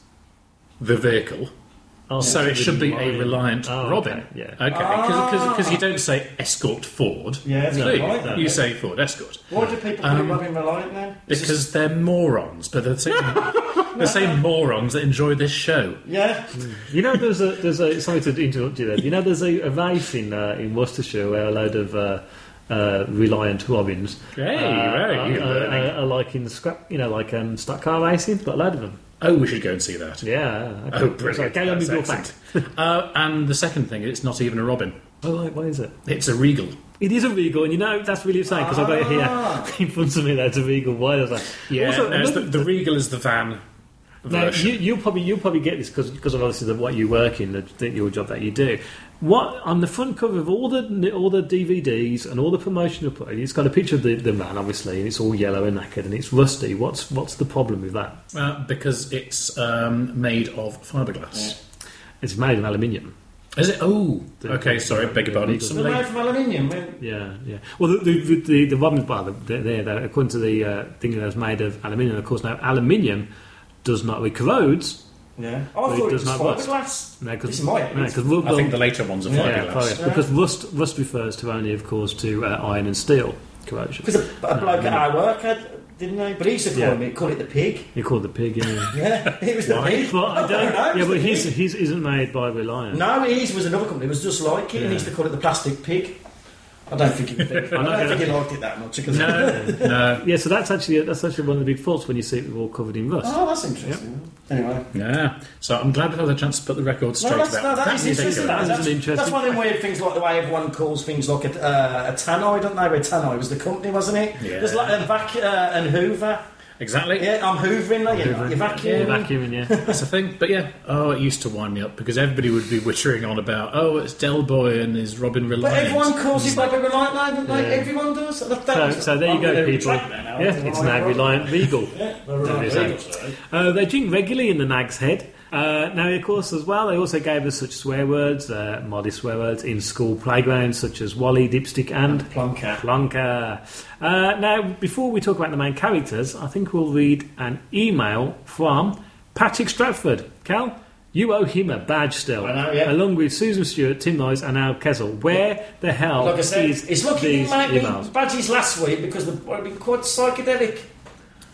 the vehicle, Oh, so it should be a Reliant. Reliant Oh, Robin. okay, yeah. Okay, because you don't say Escort Ford. Yeah, that's do you? right, no. You say Ford Escort Why do people call it Robin Reliant then? because they're morons, but they're the same, the same morons that enjoy this show. Yeah. You know, there's a there's a sorry to interrupt you there. You know, there's a, a race in uh, in Worcestershire where a load of uh, uh, Reliant Robins Hey, uh, right, are, you're are, are, are like in the scrap, you know, like um, stock car racing. Got a load of them. Oh, we should go and see that. Yeah. Okay. Oh, brilliant! Sorry, carry on with your fact. uh, and the second thing, it's not even a Robin; Oh, right, what is it? it's a Regal. It is a Regal, and you know that's really exciting because I've got it here in front of me. That's a Regal. Why does that? Yeah, Also, no, the, the Regal is the van Now, you, you'll probably you'll probably get this because because of obviously the, what you work in, the, the, your job that you do. What on the front cover of all the all the DVDs and all the promotional put, it's got a picture of the, the man obviously, and it's all yellow and knackered and it's rusty. What's what's the problem with that? Uh, because it's um, made of fiberglass. It's made of aluminium. Is it? Oh, The- okay. Sorry, beg your pardon. Regal. Some They're late- made from aluminium. Yeah, yeah. Well, the the the, the, the Robins bar, they're, they're, they're, according to the uh, thing that was made of aluminium. Of course, now aluminium does not it corrodes. Yeah. I But it thought it does was not rust. fiberglass. No, This might. no, 'cause we'll- I think the later ones are Yeah, fiberglass. fiberglass. because rust rust refers to only, of course, to uh, iron and steel corrosion. Because a, a bloke at our work had, didn't they? But he used to call Yeah. me, call it the pig. He called it the pig, yeah. Yeah, it was the Why? pig. But I don't. know, it Yeah, but the his his isn't made by Reliant. No, his was another company. It was just like it, and he used to call it the plastic pig. I don't think he, I don't not think he gonna- liked it that much. Because No, no. Yeah, so that's actually that's actually one of the big faults when you see it all covered in rust. Oh, that's interesting. Anyway. Yeah. So I'm glad we've had a chance to put the record straight No, that's, about no, that is interesting. That is That's, an interesting that's one of the weird things, like the way everyone calls things like a, uh, a tannoy, don't they? Where tannoy was the company, wasn't it? Yeah. There's like a vac uh, and Hoover. Exactly. Yeah, I'm hoovering, like, you're, you're vacuuming. Vacuuming, yeah. That's the thing. But yeah, oh, it used to wind me up because everybody would be wittering on about, oh, it's Del Boy and his Robin Reliant. But everyone calls it Bobby Reliant now, don't? Yeah. Everyone does. That- that So, so there you go, people. now. Yeah, It's it's a now Reliant Regal. Yeah, There it is. Uh, they drink regularly in the Nag's Head. Uh, now, of course, as well, they also gave us such swear words, uh, modest swear words, in school playgrounds such as Wally, Dipstick, and Plonker. Plonker. Uh, now, before we talk about the main characters, I think we'll read an email from Patrick Stratford. Cal, you owe him a badge still. I know, yeah. Along with Susan Stewart, Tim Noyes, and Al Kessel. Where the hell Like I said, is it's lucky these it might be emails? badges last week because they've been quite psychedelic.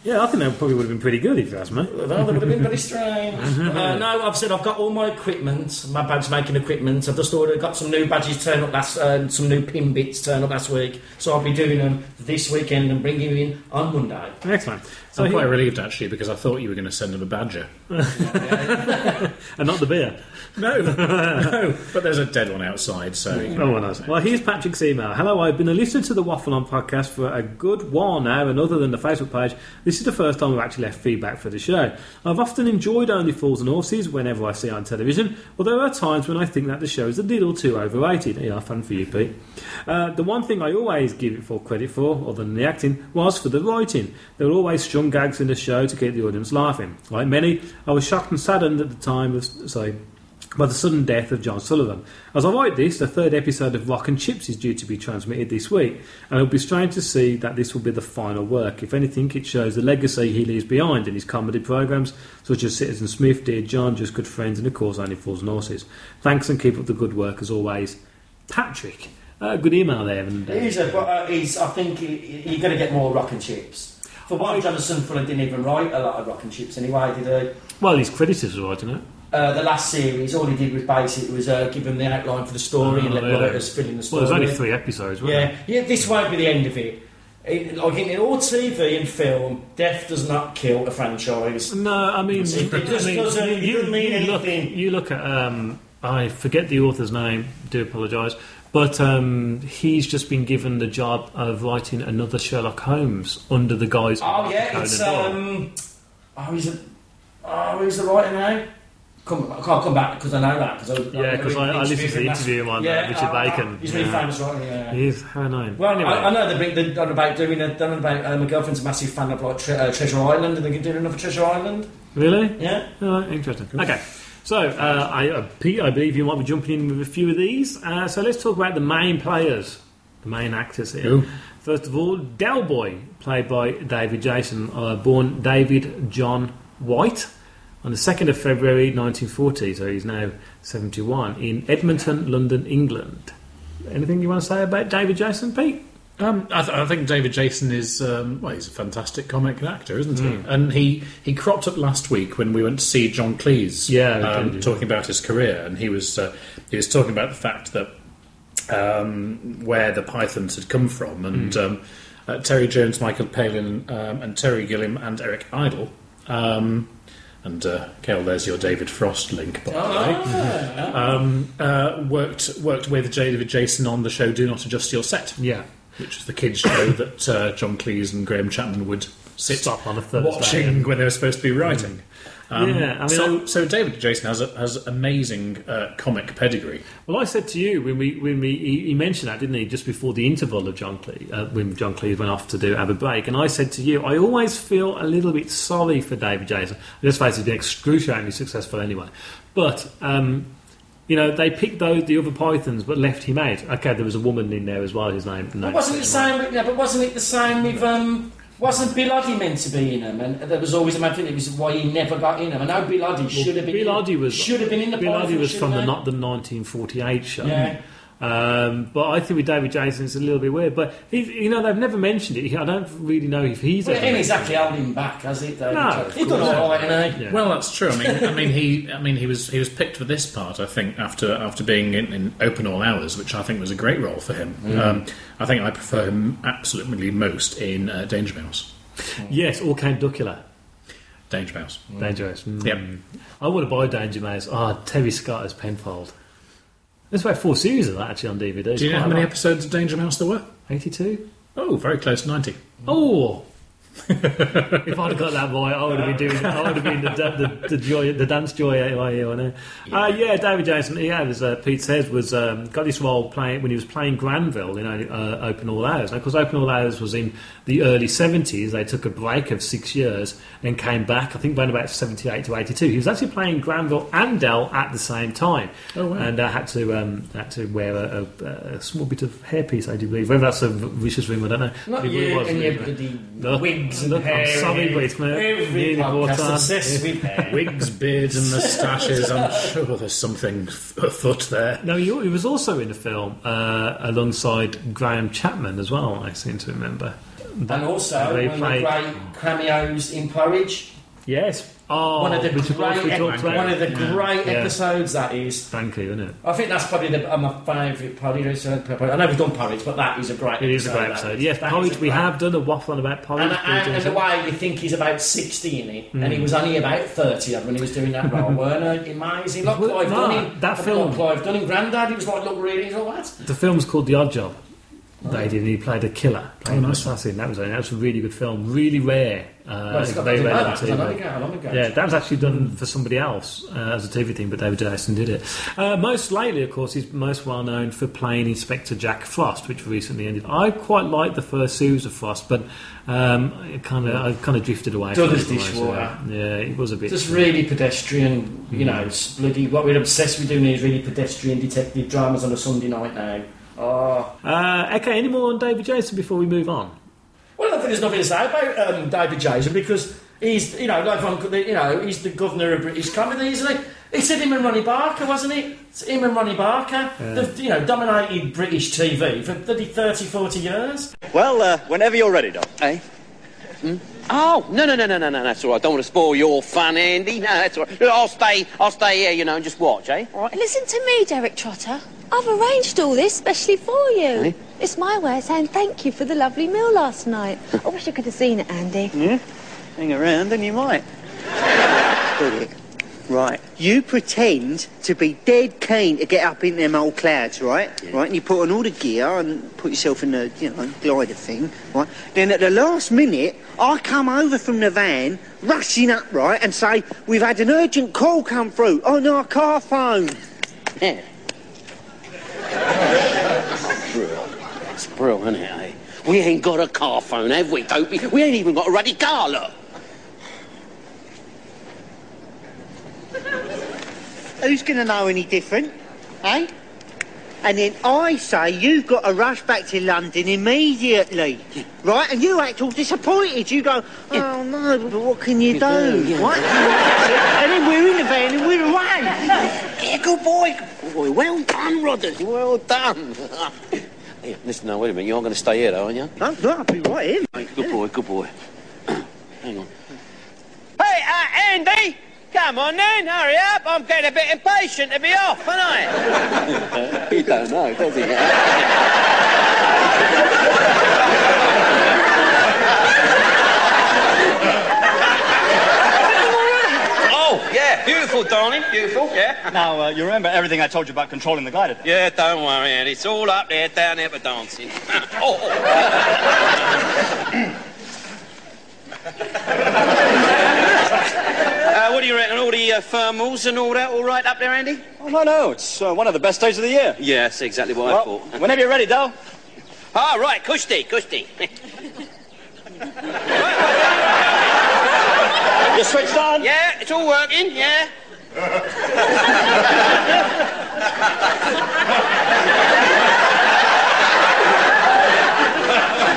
Yeah, I think that probably would have been pretty good if you ask me. Well, that would have been pretty strange. uh, no, I've said I've got all my equipment, my badge making equipment. I've just ordered, got some new badges turn up last, uh, some new pin bits turn up last week. So I'll be doing them this weekend and bringing them in on Monday. Excellent. So I'm quite relieved actually because I thought you were going to send him a badger. and not the beer. No, no, but there's a dead one outside, so Oh, well, nice. Well, here's Patrick's email. Hello, I've been a listener to the Waffle On podcast for a good while now, and other than the Facebook page, this is the first time I've actually left feedback for the show. I've often enjoyed Only Fools and Horses whenever I see it on television, although there are times when I think that the show is a little too overrated. Yeah, fun for you, Pete. Uh, the one thing I always give it full credit for, other than the acting, was for the writing. There were always strong gags in the show to keep the audience laughing. Like many, I was shocked and saddened at the time of, sorry, by the sudden death of John Sullivan. As I write this, the third episode of Rock and Chips is due to be transmitted this week, and it'll be strange to see that this will be the final work. If anything, it shows the legacy he leaves behind in his comedy programmes, such as Citizen Smith, Dear John, Just Good Friends, and of course Only Fools and Horses. Thanks and keep up the good work as always. Patrick. Uh, good email there. And, uh, He's a, but uh, he's, I think you're going to get more rock and chips. For one, Jonathan Fuller didn't even write a lot of rock and chips anyway, did he? well, his creditors are writing it. Uh, the last series, all he did was basically was uh, give them the outline for the story and Oh, let really? writers fill in the story. Well, there's only three episodes, wasn't Yeah, yeah. This won't be the end of it. it like in all TV and film, death does not kill a franchise. No, I mean, It- it I just mean, doesn't- it doesn't mean look, anything. you look at, um, I forget the author's name, do apologise, but um, he's just been given the job of writing another Sherlock Holmes under the guise Oh of yeah, it's um. Oh, he's a. Oh, who's the writer now? Come, I can't come back because I know that. Yeah, Cause I, Yeah, 'cause I- I listened to the him last- interview on, uh, Richard uh, Bacon. He's really Yeah. famous, right? Yeah. He's how annoying. Well, anyway, I, I know they're, big- they're about doing a, they're about uh, my girlfriend's a massive fan of like tre- uh, Treasure Island, and they're doing another Treasure Island. really? Yeah. Oh, interesting. Okay. So, uh, I, uh, Pete, I believe you might be jumping in with a few of these. Uh, so, let's talk about the main players, the main actors here. Who? First of all, Del Boy, played by David Jason, uh, born David John White on the 2nd of February 1940, so he's now 71, in Edmonton, London, England. Anything you want to say about David Jason, Pete? Um, I, th- I think David Jason is um, well, he's a fantastic comic actor, isn't he? Hmm. And he, he cropped up last week when we went to see John Cleese, Yeah, um, talking about his career, and he was uh, he was talking about the fact that um, where the Pythons had come from, and um, uh, Terry Jones, Michael Palin, um, and Terry Gilliam and Eric Idle. Um, and uh, Gail, there's your David Frost link, by the way. Um, uh, worked worked with David Jason on the show Do Not Adjust Your Set Yeah. which is the kids' show that uh, John Cleese and Graham Chapman would sit Stop on a Thursday watching and- when they were supposed to be writing. Um, Yeah, I mean, so, I- so David Jason has a, has amazing uh, comic pedigree. Well, I said to you when we when we he, he mentioned that, didn't he? Just before the interval of John Cleese, uh, when John Cleese went off to do have a break, and I said to you, I always feel a little bit sorry for David Jason. Let's face it, he's been excruciatingly successful anyway. But um, you know, they picked those the other Pythons, but left him out. Okay, there was a woman in there as well. His name. But wasn't it the same? Yeah, but wasn't it the same with um? Wasn't Bill Oddie meant to be in them? And there was always a mad thing. It was why he never got in them. I know Bill Oddie should have been. Bill in, was should have been in the. Oddie was from the not the 1948 show. Yeah. Um, but I think with David Jason it's a little bit weird. But he, you know, they've never mentioned it. I don't really know if he's. they? Well, ever it ain't mentioned exactly holding him back, has it? Though? No, of he's done all right, hasn't he? Yeah. Well, that's true. I mean, I mean, he, I mean, he was he was picked for this part. I think after after being in, in Open All Hours, which I think was a great role for him. Um, I think I prefer him absolutely most in uh, Danger Mouse. Yes, or Count Duckula. Danger Mouse. Dangerous. Mm. Yep. I want to buy Danger Mouse. Ah, Terry Scott as Penfold. There's about four series of that actually on DVD. Do you know how many episodes of Danger Mouse there were? 82? Oh, very close to ninety. Oh! if I'd have got that right, I would have been doing. I would have been the, the, the joy, the dance joy anyway. You know. Uh, yeah, David Jason. Yeah, as uh, Pete says, was um, got this role playing when he was playing Granville. You know, uh, Open All Hours. Now, because Open All Hours was in the early seventies, they took a break of six years and came back. I think around about seventy-eight to eighty-two. He was actually playing Granville and Del at the same time. Oh, wow. And uh, had to um, had to wear a, a, a small bit of hairpiece, I do believe. Whether that's a vicious rim, I don't know. Not you and your bloody Look, wigs and look, hair. I'm sorry, but it's my Every podcast on. obsessed with hair. Wigs, beards, and moustaches. I'm sure there's something afoot there. No, he, he was also in a film uh, alongside Graham Chapman as well. I seem to remember. That- and also they one of the played- great cameos in Porridge. Yes. Oh, one of the which great, we talked about. one of the Yeah. great Yeah. episodes that is. Thank you, isn't it? I think that's probably the, uh, my favourite Porridge. I know we've done Porridge, but that is a great. It is a great episode. Yes, That porridge. We have done a waffle on about porridge. And, and, and the way you think he's about 60 in it, and he was only about 30 when he was doing that role, weren't he? Amazing. Look, Clive no, Dunning. that film- Clive Dunning, Grandad, he was like, look, really, he's all that. The film's called The Odd Job. They did, and he played a killer, played Oh, an nice. assassin. That was a, that was a really good film, really rare. Uh, Well, it's got very to do rare that, on 'cause I know TV. the guy, I know the guy. Yeah, that was actually done for somebody else uh, as a TV thing, but David Jason did it. Uh, most lately, of course, he's most well known for playing Inspector Jack Frost, which recently ended. I quite liked the first series of Frost, but um, it kind of I kind of drifted away. Done from as it dishwater. Yeah, yeah, it was a bit. Just really pedestrian, you know, it's bloody. What we're obsessed with doing is really pedestrian detective dramas on a Sunday night now. Oh. Uh, okay, any more on David Jason before we move on? Well, I think there's nothing to say about um, David Jason because he's, you know, like from, you know, he's the governor of British comedy, isn't he? He said him and Ronnie Barker, wasn't it? It's him and Ronnie Barker. They've, you know, dominated British TV for bloody 30, 40 years. Well, uh, whenever you're ready, Doc. Eh? Hmm? Oh, no, no, no, no, no, no, that's all right. Don't want to spoil your fun, Andy. No, that's all right. I'll stay, I'll stay here, you know, and just watch, eh? All right, listen to me, Derek Trotter. I've arranged all this specially for you. Eh? It's my way of saying thank you for the lovely meal last night. I wish I could have seen it, Andy. Yeah? Hang around and you might. Right. You pretend to be dead keen to get up in them old clouds, right? Right, and you put on all the gear and put yourself in the, you know, glider thing, right? Then at the last minute, I come over from the van, rushing up, right, and say, we've had an urgent call come through on our car phone. Yeah. Brill. It's brill, isn't it, eh? We ain't got a car phone, have we, Dopey? We ain't even got a ruddy car, look. Who's going to know any different, eh? And then I say you've got to rush back to London immediately, right? And you act all disappointed. You go, oh no, but what can you, You do? do, yeah. What? and then we're in the van and we're away. Yeah, good boy, boy. Well done, Rodders. Well done. Hey, listen, now, wait a minute. You're going to stay here, though, aren't you? No, no, I'll be right here. Hey, good boy, good boy. Hang on. Hey, uh, Andy! Come on then, hurry up. I'm getting a bit impatient to be off, aren't I? he don't know, does he? oh, yeah, beautiful, darling, beautiful, yeah. Now, uh, you remember everything I told you about controlling the glider? Yeah, don't worry, Andy. It's all up there, down there for dancing. oh, uh, what do you reckon? All the uh, thermals and all that, all right up there, Andy? Oh, no, no, it's uh, one of the best days of the year. Yeah, that's exactly what I thought. whenever you're ready, Del. Ah, right, Kushti, Kushti. You switched on? yeah, it's all working, yeah.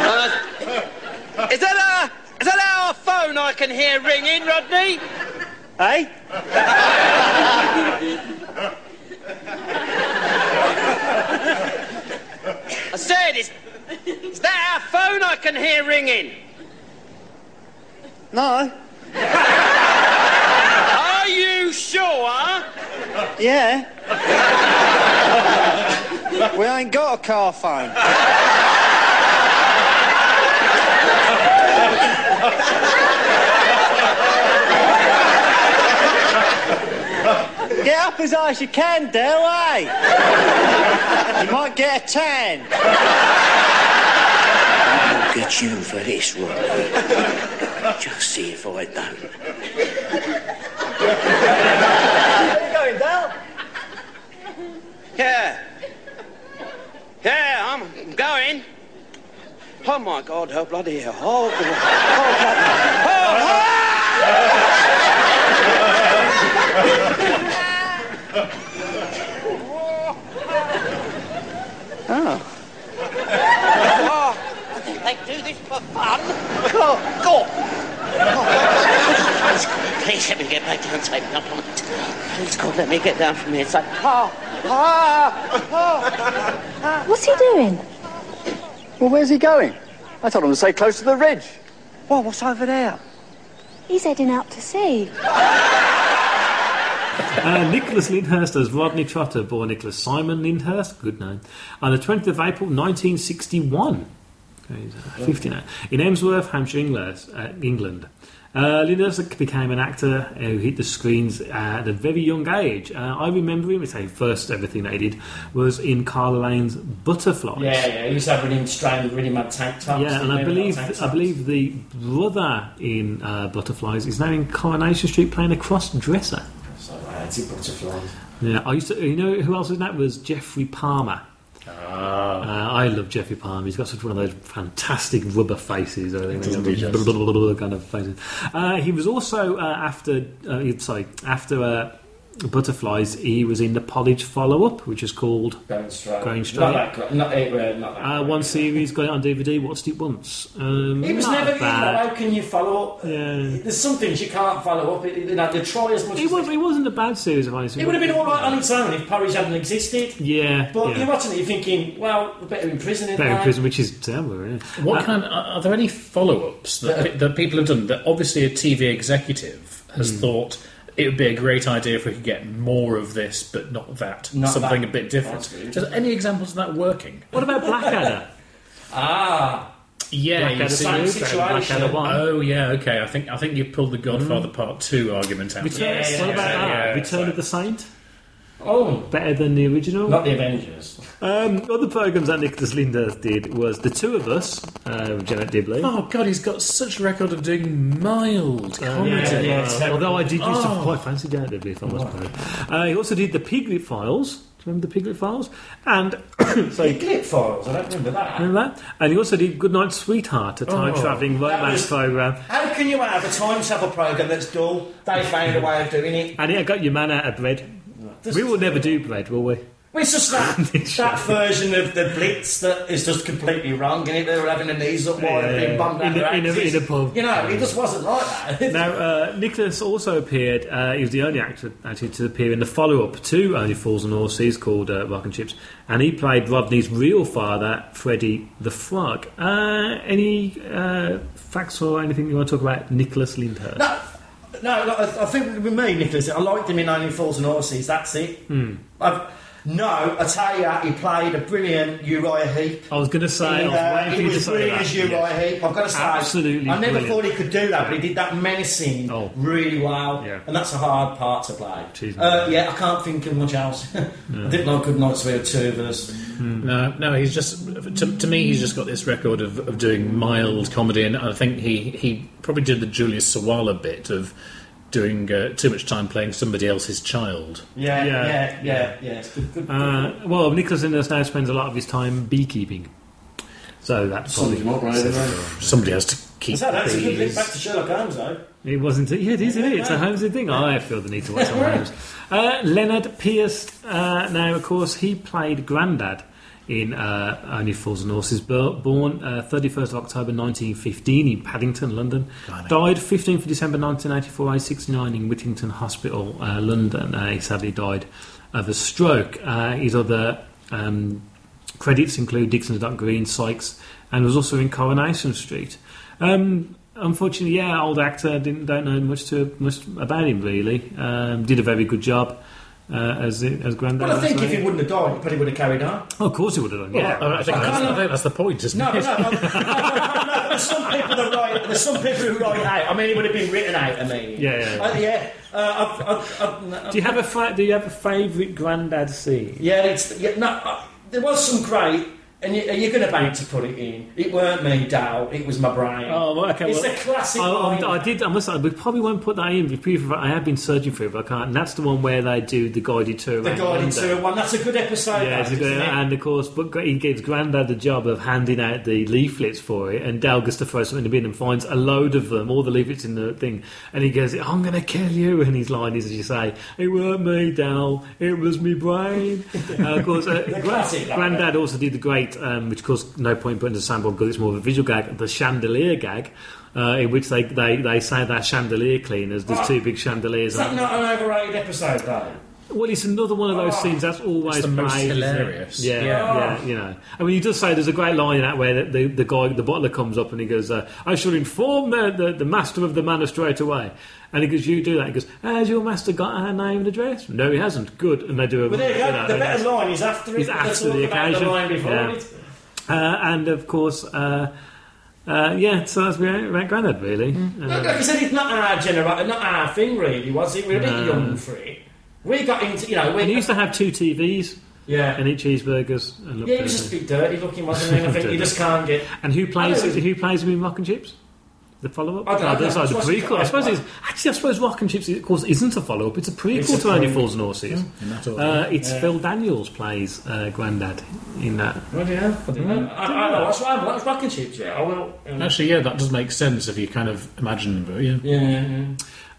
Uh, is that a is that our phone I can hear ringing, Rodney? Hey? I said, is, is that our phone I can hear ringing? No. Are you sure? Yeah. we ain't got a car phone. Get up as high as you can, Del, eh? You might get a tan. Get you for this, one. Just see if I don't. Where you going, Del? Yeah. Yeah, I'm going. Oh my God, oh bloody hell. Oh, God. oh, bloody- oh, Oh. oh. They do this for fun. Go, go. Oh, please let me get back down safe enough. Please, God, let me get down from here. So, oh, oh, oh. What's he doing? Well, where's he going? I told him to stay close to the ridge. Well, what's over there? He's heading out to sea. Uh, Nicholas Lyndhurst as Rodney Trotter, born Nicholas Simon Lyndhurst, good name, on the 20th of April 1961. Uh, 59. In Emsworth, Hampshire, England. Uh, England. Uh, Lyndhurst became an actor who hit the screens at a very young age. Uh, I remember him, say, first everything that he did was in Carla Lane's Butterflies. Yeah, yeah, he was having him strained with really mad tank tops. Yeah, and I believe I believe the brother in uh, Butterflies is now in Coronation Street playing a cross dresser. So, uh, it's in butterflies. Yeah, I used to. You know who else was in that was Geoffrey Palmer. Uh, I love Geoffrey Palmer. He's got such one of those fantastic rubber faces. I think kind of faces. Uh, he was also uh, after. Uh, sorry, after uh, Butterflies, he was in the Porridge follow-up, which is called Going straight. Going Straight. Not that not, uh, not that Uh, one series, got it on DVD, watched it once. Um, It was not never, bad. how can you follow up? There's some things you can't follow up. It, you know, they try as much It, as was, it wasn't a bad series, if I It would have been all right on its own if Porridge hadn't existed. Yeah, But yeah. you're watching it, you're thinking, well, we're better in prison, Better in they? prison, which is terrible. Yeah. What Uh, kind? Are are there any follow-ups that, pe- that people have done? That obviously a TV executive has Hmm. thought it would be a great idea if we could get more of this, but not that, Not something that. a bit different. That's good. Just any examples of that working? What about Blackadder? Ah. Yeah, Blackadder you see- Same situation. Blackadder one. Oh yeah, okay. I think I think you pulled the Godfather Part Two argument out. Return, Yeah, what about yeah, that? yeah, Return of the Saint? Oh, Better than the original? not the Avengers. Um, other programs that Nicholas Lyndhurst did was The Two of Us uh, with Janet Dibley. Oh god, he's got such a record of doing mild comedy. yeah, yeah. Uh, terrible. although I did used to Oh. quite fancy Janet Dibley, if I must admit. Uh, he also did The Piglet Files. Do you remember The Piglet Files? And, sorry, Clip files, I don't remember that. remember that? And he also did Goodnight Sweetheart, a time travelling That romance was- program. How can you have a time travel program that's dull? They found a way of doing it. And it got your man out of bread. We will never do bread, will we? Well, it's just that, that version of the Blitz that is just completely wrong, and they were having their knees up while Yeah, being bombed in in a- in a pub. You know, it just wasn't like that. Now, uh, Nicholas also appeared, uh, he was the only actor actually to appear in the follow up to Only Fools and Horses called uh, Rock and Chips, and he played Rodney's real father, Freddie the Frog. Uh, any uh, facts or anything you want to talk about Nicholas Lyndhurst? No, no, I I think with me, Nicholas, I liked him in Only Fools and Horses, that's it. Hmm. I've, no, I tell you, he played a brilliant Uriah Heep. I was going to say, I was uh, waiting for he you to was say brilliant as Uriah Yeah. Heep. I've got to say, Absolutely I never brilliant. thought he could do that, but he did that menacing Oh. really well, Yeah. and that's a hard part to play. Uh, yeah, I can't think of much else. I didn't like Good Nights with two of us. No, no, he's just to, to me. He's just got this record of, of doing mild comedy, and I think he, he probably did the Julius Sawala bit of doing uh, too much time playing somebody else's child. Yeah, Yeah. yeah, yeah, yeah. It's good, good, good. Uh, well, Nicholas Innes now spends a lot of his time beekeeping. So that's probably. Something right, right. Somebody has to keep. Is that, that's a good link bees. back to Sherlock Holmes, though. It wasn't. Yeah, it is. Isn't it? It's a Holmes thing. Oh, I feel the need to watch some Holmes. Uh, Lennard Pearce. Uh, now, of course, he played Grandad in uh, Only Fools and Horses. Bo- Born uh, 31st of October 1915 in Paddington, London. Died 15th of December 1984, age 69 in Whittington Hospital, uh, London. Uh, he sadly died of a stroke. Uh, his other um, credits include Dixon's Dock Green, Sykes, and was also in Coronation Street. Um, unfortunately, yeah, old actor. Didn't don't know much to much about him really. Um, did a very good job uh, as as Grandad. But I think if he wouldn't have died, he probably would have carried on. oh, of course he would have done. Yeah, I, think that's, I think that's the point, isn't No, it? no, no, no, no, there's some people that write. There's some people who write out. I mean, it would have been written out. I mean, Yeah, yeah, yeah. uh, yeah. Uh, I've, I've, I've, do you have a fa- do you have a favourite Grandad scene? Yeah, it's yeah, no. Uh, there was some great, and you, you're going to bank to put it in. It weren't me, Del. It was my brain. Oh, well, okay. It's well, a classic. I. I, I did. I must. say, We probably won't put that in. I have been searching for it, but I can't. And that's the one where they do the guided tour. the guided tour one. That's a good episode. Yeah, it's a that, good, it? and of course, but he gives Grandad the job of handing out the leaflets for it, and Del gets to throw something in the bin and finds a load of them, all the leaflets in the thing, and he goes, "I'm going to kill you," and his line is, as you say, "It weren't me, Del, it was me brain." uh, of course, uh, Gran- classic, like Grandad also did the great, um, which of course no point putting the sample because it's more of a visual gag, the chandelier gag. Uh, in which they, they, they say they're chandelier cleaners. There's two big chandeliers. Is that not an overrated episode, though? Well, it's another one of those scenes that's always the most played, hilarious. Yeah, Yeah. yeah, you know. I mean, he does say there's a great line in that where the, the, the guy, the butler, comes up and he goes, uh, "I shall inform the, the, the master of the manor straight away." And he goes, "You do that." He goes, "Has your master got our name and address?" No, he hasn't. Good. And they do a. But there you go. know, the better line is after Let's after the occasion. The line before Yeah. it. Uh, and of course, uh, uh, yeah. So that's about, Grandad, really. Look, Uh, like I said, it's not our generation, not our thing, really, was it? We're a bit young for it. We got into, you know, we and he used to have two TVs. Yeah. And eat cheeseburgers. And look Yeah, he was just a bit dirty looking, wasn't he? I think you just can't get. And who plays? Who plays him in Rock and Chips? The follow up? I don't know, Oh, that's like the prequel. I suppose it's actually. I suppose Rock and Chips, of course, isn't a follow up. It's a prequel It's a to Only. Fools and Horses. in that. Uh, it's Yeah. Phil Daniels plays uh, Grandad in that. What do you have? I don't know. I, I know. That's right. That's rock and chips. Yeah, I will. um, Actually, yeah, that does make sense if you kind of imagine them. Yeah. Yeah. yeah.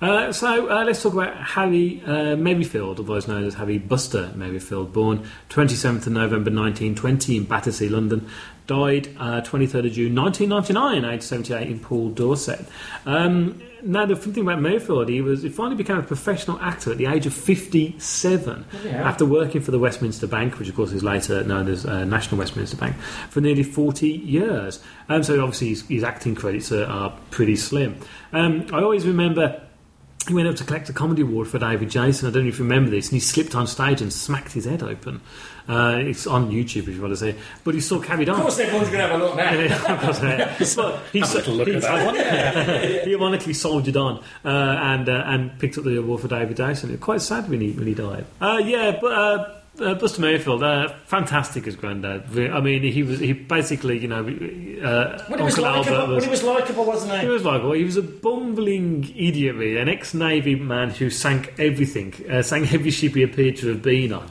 Uh, so uh, let's talk about Harry uh, Merryfield, otherwise known as Harry Buster Merryfield, born 27th of November 1920 in Battersea, London, died uh, 23rd of June 1999, aged 78 in Poole, Dorset. Um, now the thing about Merryfield, he was he finally became a professional actor at the age of 57 Yeah. after working for the Westminster Bank, which of course is later known as uh, National Westminster Bank, for nearly 40 years. Um, so obviously his, his acting credits are, are pretty slim. Um, I always remember he went up to collect a comedy award for David Jason. I don't know if you remember this, and he slipped on stage and smacked his head open. Uh, it's on YouTube if you want to see but he still carried on. Of course, everyone's going to have a look now. but he, Have a look he, at that. he ironically soldiered on uh, and uh, and picked up the award for David Jason. It was quite sad when he when he died. Uh, yeah, but. Uh, Buster Merryfield, uh, fantastic as granddad. I mean, he was he basically, you know, uh, When he was Albert when he was likeable, wasn't he? he was like, well, he was a bumbling idiot, really, an ex-navy man who sank everything, uh, sank every ship he appeared to have been on.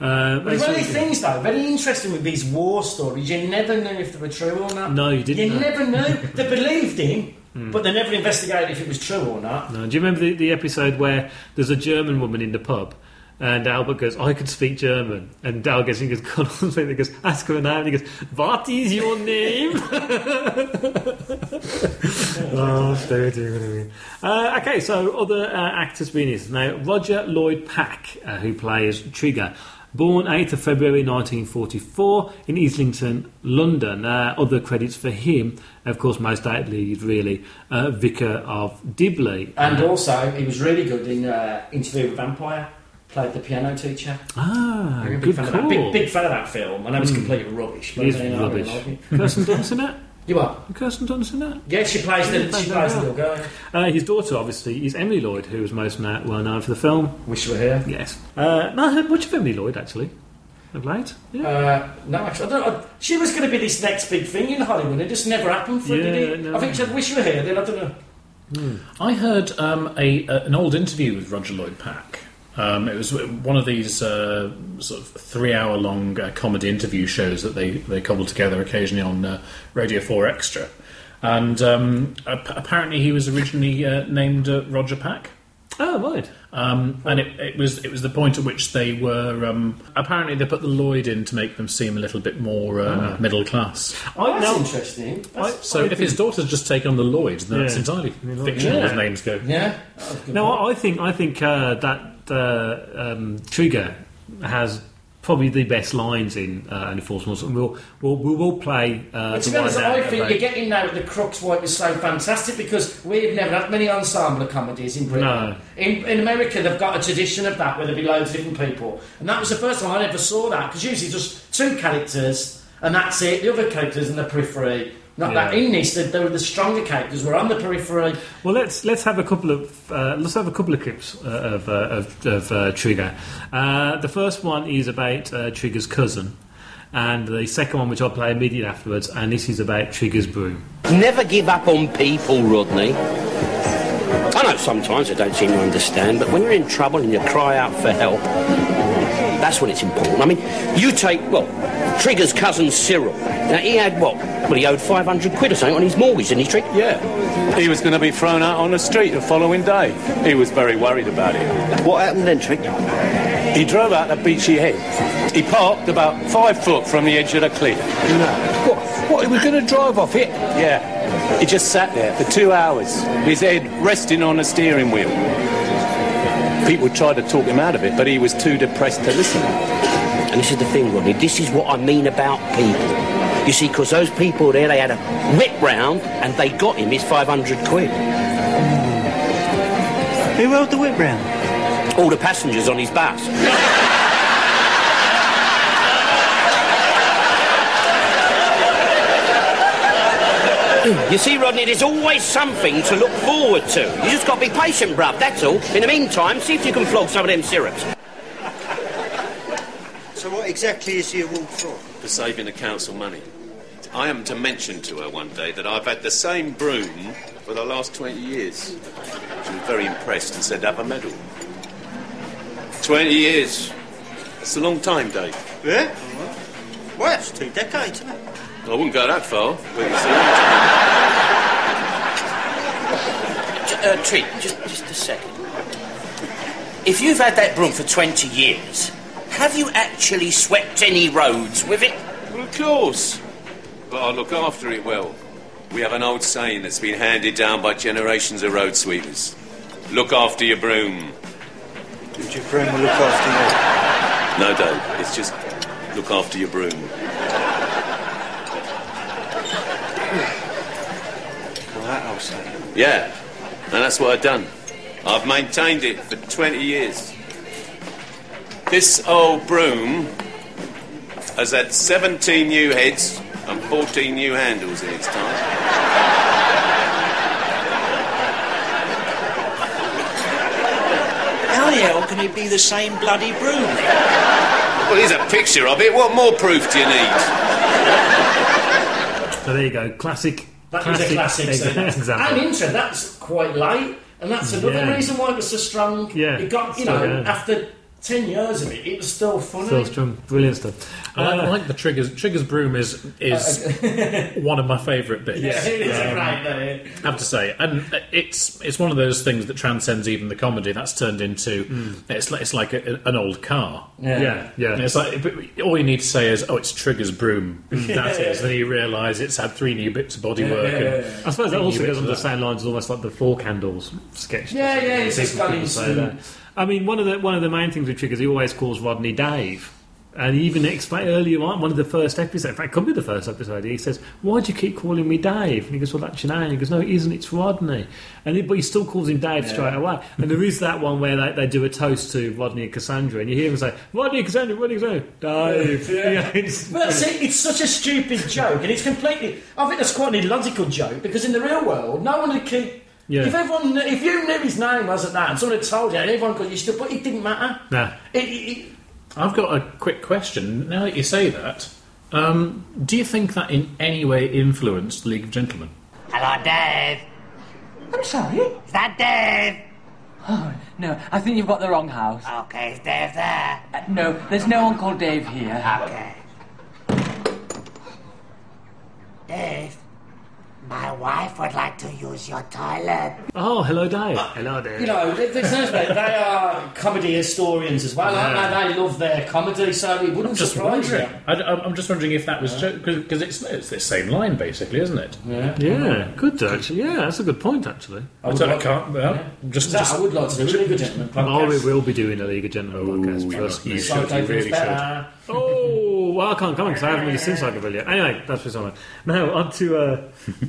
Uh, one of these things, though, very interesting with these war stories. You never knew if they were true or not. No, you didn't You know. never knew. They believed him, but they never investigated if it was true or not. No, do you remember the, the episode where there's a German woman in the pub? And Albert goes, I could speak German. And Del gets, he goes, God, and he goes, ask her a name. And he goes, What is your name? oh, dear, dear, dear. Uh, okay, so other uh, actors being this. Now, Roger Lloyd Pack, uh, who plays Trigger, born 8th of February 1944 in Islington, London. Uh, other credits for him, of course, most notably, really uh, Vicar of Dibley. And Uh, also, he was really good in uh, Interview with Vampire. Played the piano teacher. Ah, I'm a big good fan of call. that. Big, big fan of that film. I know it's completely rubbish. But It is I really rubbish. like it. Kirsten Dunst in that? You are? Kirsten Dunst in that? Yeah, she plays the, she plays the little girl. Uh, his daughter, obviously, is Emily Lloyd, who was most well known for the film. Wish you were here. Yes. Uh, no, I heard much of Emily Lloyd, actually. Of late. Yeah. Uh, no, actually, I don't, I, she was going to be this next big thing in Hollywood. It just never happened for her, did it? no. I think she had Wish You Were Here, then I don't know. I heard um, a, a an old interview with Roger Lloyd Pack. Um, it was one of these uh, sort of three-hour-long uh, comedy interview shows that they, they cobbled together occasionally on uh, Radio Four Extra, and um, ap- apparently he was originally uh, named uh, Roger Pack. Oh, right. Um, and it, it was it was the point at which they were um, apparently they put the Lloyd in to make them seem a little bit more uh, Ah. middle class. Oh, that's now- interesting. That's, So if his daughter's just taken on the Lloyd, then that's Yeah. entirely Yeah. fictional as names go. yeah. No, I I think I think uh, that uh, um, Trigger has probably the best lines in uh, Fools and we'll we'll we will play. Uh, to be honest, I think about- you're getting now at the crux why it was so fantastic because we've never had many ensemble comedies in Britain. No. In, in America, they've got a tradition of that where there'll be loads of different people. And that was the first time I ever saw that because usually just two characters and that's it. The other characters in the periphery. Not that Yeah. in this, the, the, the stronger characters were on the periphery. Well, let's let's have a couple of uh, let's have a couple of clips uh, of uh, of, of uh, Trigger. Uh, the first one is about uh, Trigger's cousin, and the second one, which I'll play immediately afterwards, and this is about Trigger's broom. Never give up on people, Rodney. I know sometimes they don't seem to understand, but when you're in trouble and you cry out for help, that's when it's important. I mean, you take, well, Trigger's cousin Cyril. Now, he had what? Well, he owed 500 quid or something on his mortgage, didn't he, Trig? Yeah. He was going to be thrown out on the street the following day. He was very worried about it. What happened then, Trig? He drove out to Beachy Head. He parked about five foot from the edge of the cliff. No. What, what, he was going to drive off it? Yeah. He just sat there for two hours, his head resting on the steering wheel. People tried to talk him out of it, but he was too depressed to listen. And this is the thing, Rodney, this is what I mean about people. You see, because those people there, they had a whip round and they got him his 500 quid. Who held the whip round? All the passengers on his bus. You see, Rodney, there's always something to look forward to. You just got to be patient, bruv, that's all. In the meantime, see if you can flog some of them syrups. So what exactly is the award for? for saving the council money. I am to mention to her one day that I've had the same broom for the last 20 years. She was very impressed and said, have a medal. 20 years. That's a long time, Dave. Yeah? Well, that's two decades, isn't it? I wouldn't go that far, but it's a long time. J- uh, Treat, just, just a second. If you've had that broom for 20 years, have you actually swept any roads with it? Well, of course. But I look after it well. We have an old saying that's been handed down by generations of road sweepers. Look after your broom. Did your broom will look after you. No, Dave, it's just look after your broom. You? Well, that I'll say. Yeah, and that's what I've done. I've maintained it for 20 years. This old broom has had 17 new heads and 14 new handles in its time. How the hell can it be the same bloody broom? Well, here's a picture of it. What more proof do you need? So there you go, classic. That is a classic ex- example. And intro, that's quite light, and that's another Yeah. reason why it was so strong. Yeah, It got, you still know, going. after 10 years of it, it was still funny. Still strong, brilliant stuff. I like, Uh, I like the triggers. Triggers broom is is one of my favourite bits. Yeah, it is Um, great day. I have to say, and it's it's one of those things that transcends even the comedy. That's turned into it's like, it's like a, an old car. Yeah. Yeah, yeah. It's like all you need to say is, "Oh, it's Triggers broom." Mm. That is. Then you realise it's had three new bits of bodywork. and I suppose that also goes on the same lines as almost like the Four Candles sketch. Yeah, yeah, it? it's People- just gone people into- say that. I mean, one of the one of the main things with Triggers, he always calls Rodney Dave. And he even explained earlier on, one of the first episodes, in fact, it could be the first episode, he says, Why do you keep calling me Dave? And he goes, Well, that's your name. And he goes, No, it isn't, it's Rodney. And he, but he still calls him Dave straight away. And there is that one where they, they do a toast to Rodney and Cassandra, and you hear him say, Rodney and Cassandra, Rodney and Cassandra, Dave. Yeah. it's- But see, it's such a stupid joke, and it's completely. I think that's quite an illogical joke because in the real world, no one would keep. Yeah. If everyone, kn- if you knew his name wasn't that, and someone had told you, and everyone could, you still, but it didn't matter. Nah. It, it, it, I've got a quick question. Now that you say that, um, do you think that in any way influenced League of Gentlemen? Hello, Dave. I'm sorry? Is that Dave? Oh, no, I think you've got the wrong house. Okay, is Dave there? Uh, no, there's no one called Dave here. Okay. Dave, my wife would like to use your toilet. Oh, hello, Dave. Uh, hello, Dave. you know, they, they, they are comedy historians as well, aren't they? They love their comedy, so it wouldn't I'm just surprise wondering. you. I, am just wondering if that was because it's it's the same line basically, isn't it? Yeah. Yeah, good actually. Yeah, that's a good point actually. I, don't, I can't. Well, just, That just I would like to do a League of Gentlemen Oh, we podcast. will be doing a League of Gentlemen podcast. Trust me. you So should. Dave You feels really should. better. Oh, well, I can't come because I haven't really seen Psychoville. Anyway, that's for someone. Now, on to uh,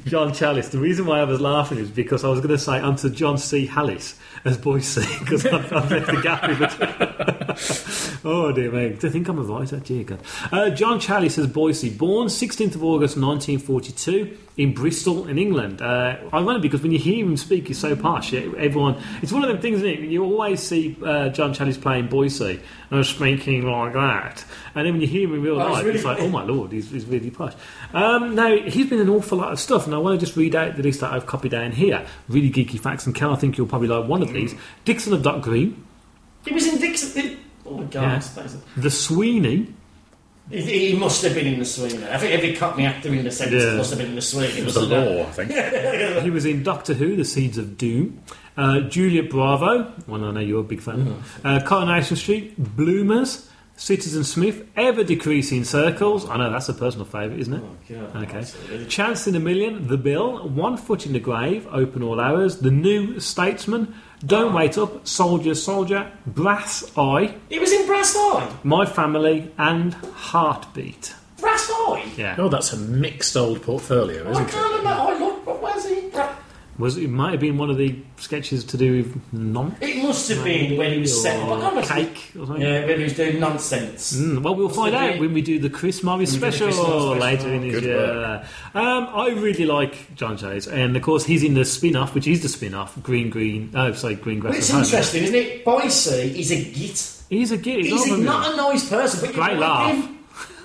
John Challis. The reason why I was laughing is because I was going to say onto John C. Hallis as Boycie because I've, I've left the gap in between. oh, dear me. Do you think I'm a writer? Dear God. Uh, John Challis as Boycie, born 16th of August 1942 in Bristol, in England. Uh, ironic because when you hear him speak, he's so posh. Everyone, it's one of them things, isn't it? You always see uh, John Challis playing Boycie and speaking like that, and then when you hear him real Oh, life, really- it's like, oh my lord, he's, he's really posh. Um, now he's been an awful lot of stuff, and I want to just read out the list that I've copied down here. Really geeky facts, and Kel, I think you'll probably like one of these. Dixon of Dock Green, He was in Dixon. it- Oh my god. Yeah. The Sweeney, He, he must have been in the Sweeney. I think every Cockney actor in the 70s Yeah. must have been in the Sweeney. It was the law, I think. he was in Doctor Who, The Seeds of Doom. Uh, Juliet Bravo, one I know you're a big fan of. Uh, Coronation Street, Bloomers, Citizen Smith, ever decreasing circles. I know that's a personal favourite, isn't it? Oh, God, okay. absolutely. Chance in a Million, The Bill, One Foot in the Grave, Open All Hours, The New Statesman, Don't ah. Wait Up, Soldier, Soldier, Brass Eye, He was in Brass Eye. My Family, and Heartbeat. Brass Eye. Yeah. Oh, that's a mixed old portfolio, isn't it? can't remember. I look. What was he? Bra- Was it might have been one of the sketches to do with non. It must have been when he was set up. I can't remember. cake or something. Yeah, when he was doing nonsense. Mm, well, we'll Must find have out been. when we do the Chris Morris When we do the special, Chris Morris special. later in his Good year. Um, I really like John Chase, and of course he's in the spin-off, which is the spin-off, Green Green. Oh, sorry, Green Grass. Well, it's at Home. interesting, isn't it? Boycie is a git. He's a git. He's not a, not a nice person, but you Great like laugh. him.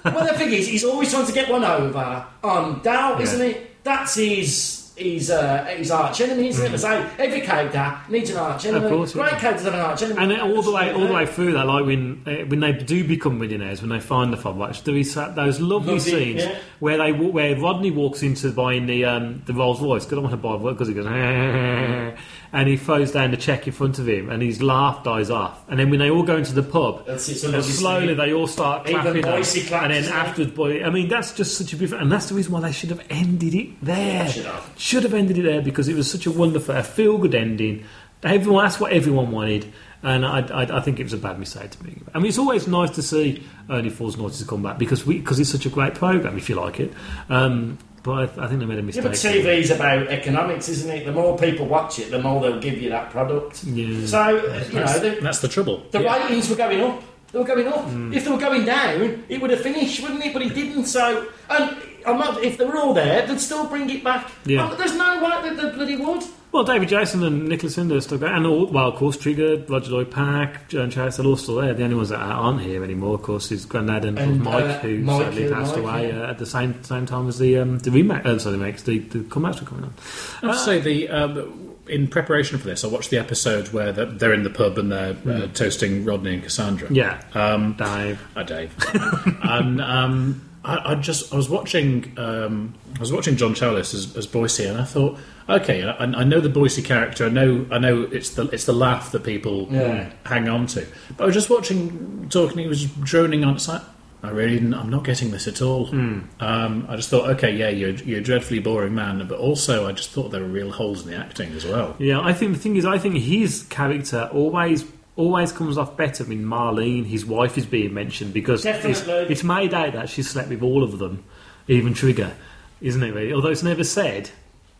well, the thing is, he's always trying to get one over on Del, Yeah. isn't it? That's his his uh, his arch enemy, isn't it? As I say, every character needs an arch enemy. Mm. Of course, Great yeah. characters have an arch enemy. And then all the way, all the way through that, like when uh, when they do become millionaires, when they find the fob watch, there is those lovely Lovely, scenes yeah. where they where Rodney walks into buying the um, the Rolls Royce. 'cause I want to buy one because he goes, and he throws down the check in front of him, and his laugh dies off. And then when they all go into the pub, That's it, it's a and slowly they all start clapping, claps, and then afterwards, boy, I mean that's just such a beautiful, and that's the reason why they should have ended it there. Should have. Should have ended it there because it was such a wonderful, a feel good ending. Everyone, that's what everyone wanted, and I, I, I think it was a bad mistake to me. I mean, it's always nice to see Ernie Falls Naughty to come back because we because it's such a great program, if you like it. Um, but I, I think they made a mistake. Yeah, mistake. but TV's about economics, isn't it? The more people watch it, the more they'll give you that product. Yeah. So, uh, you know, the, That's the trouble. the Yeah. ratings were going up. They were going up. Mm. If they were going down, it would have finished, wouldn't it? But it didn't. So, and I'm not. If they were all there, they'd still bring it back. Yeah. Oh, there's no way that they bloody would. Well, David Jason and Nicholas Linder are still going, and all, well, of course, Trigger, Roger Lloyd Pack, Joan Chase, they're all still there. The only ones that aren't here anymore, of course, is Grandad and, And, Mike, uh, who Mike, sadly uh, passed Mike, away yeah. uh, at the same same time as the um, the remake. Uh, sorry, the remakes, the, the comebacks were coming on. I have to say the um, in preparation for this, I watched the episode where they're, they're in the pub and they're uh, toasting Rodney and Cassandra. Yeah, um, Dave. Hi, Dave. and um, I, I just I was watching um, I was watching John Challis as, as Boycie, and I thought, okay, I, I know the Boycie character. I know I know it's the it's the laugh that people Yeah. hang on to. But I was just watching talking. He was droning on. It's like. I really, didn't, I'm not getting this at all. Hmm. Um, I just thought, okay, yeah, you're, you're a dreadfully boring man, but also I just thought there were real holes in the acting as well. Yeah, I think the thing is, I think his character always always comes off better when Marlene, his wife, is being mentioned because it's, it's made out that she slept with all of them, even Trigger, isn't it? Really? Although it's never said,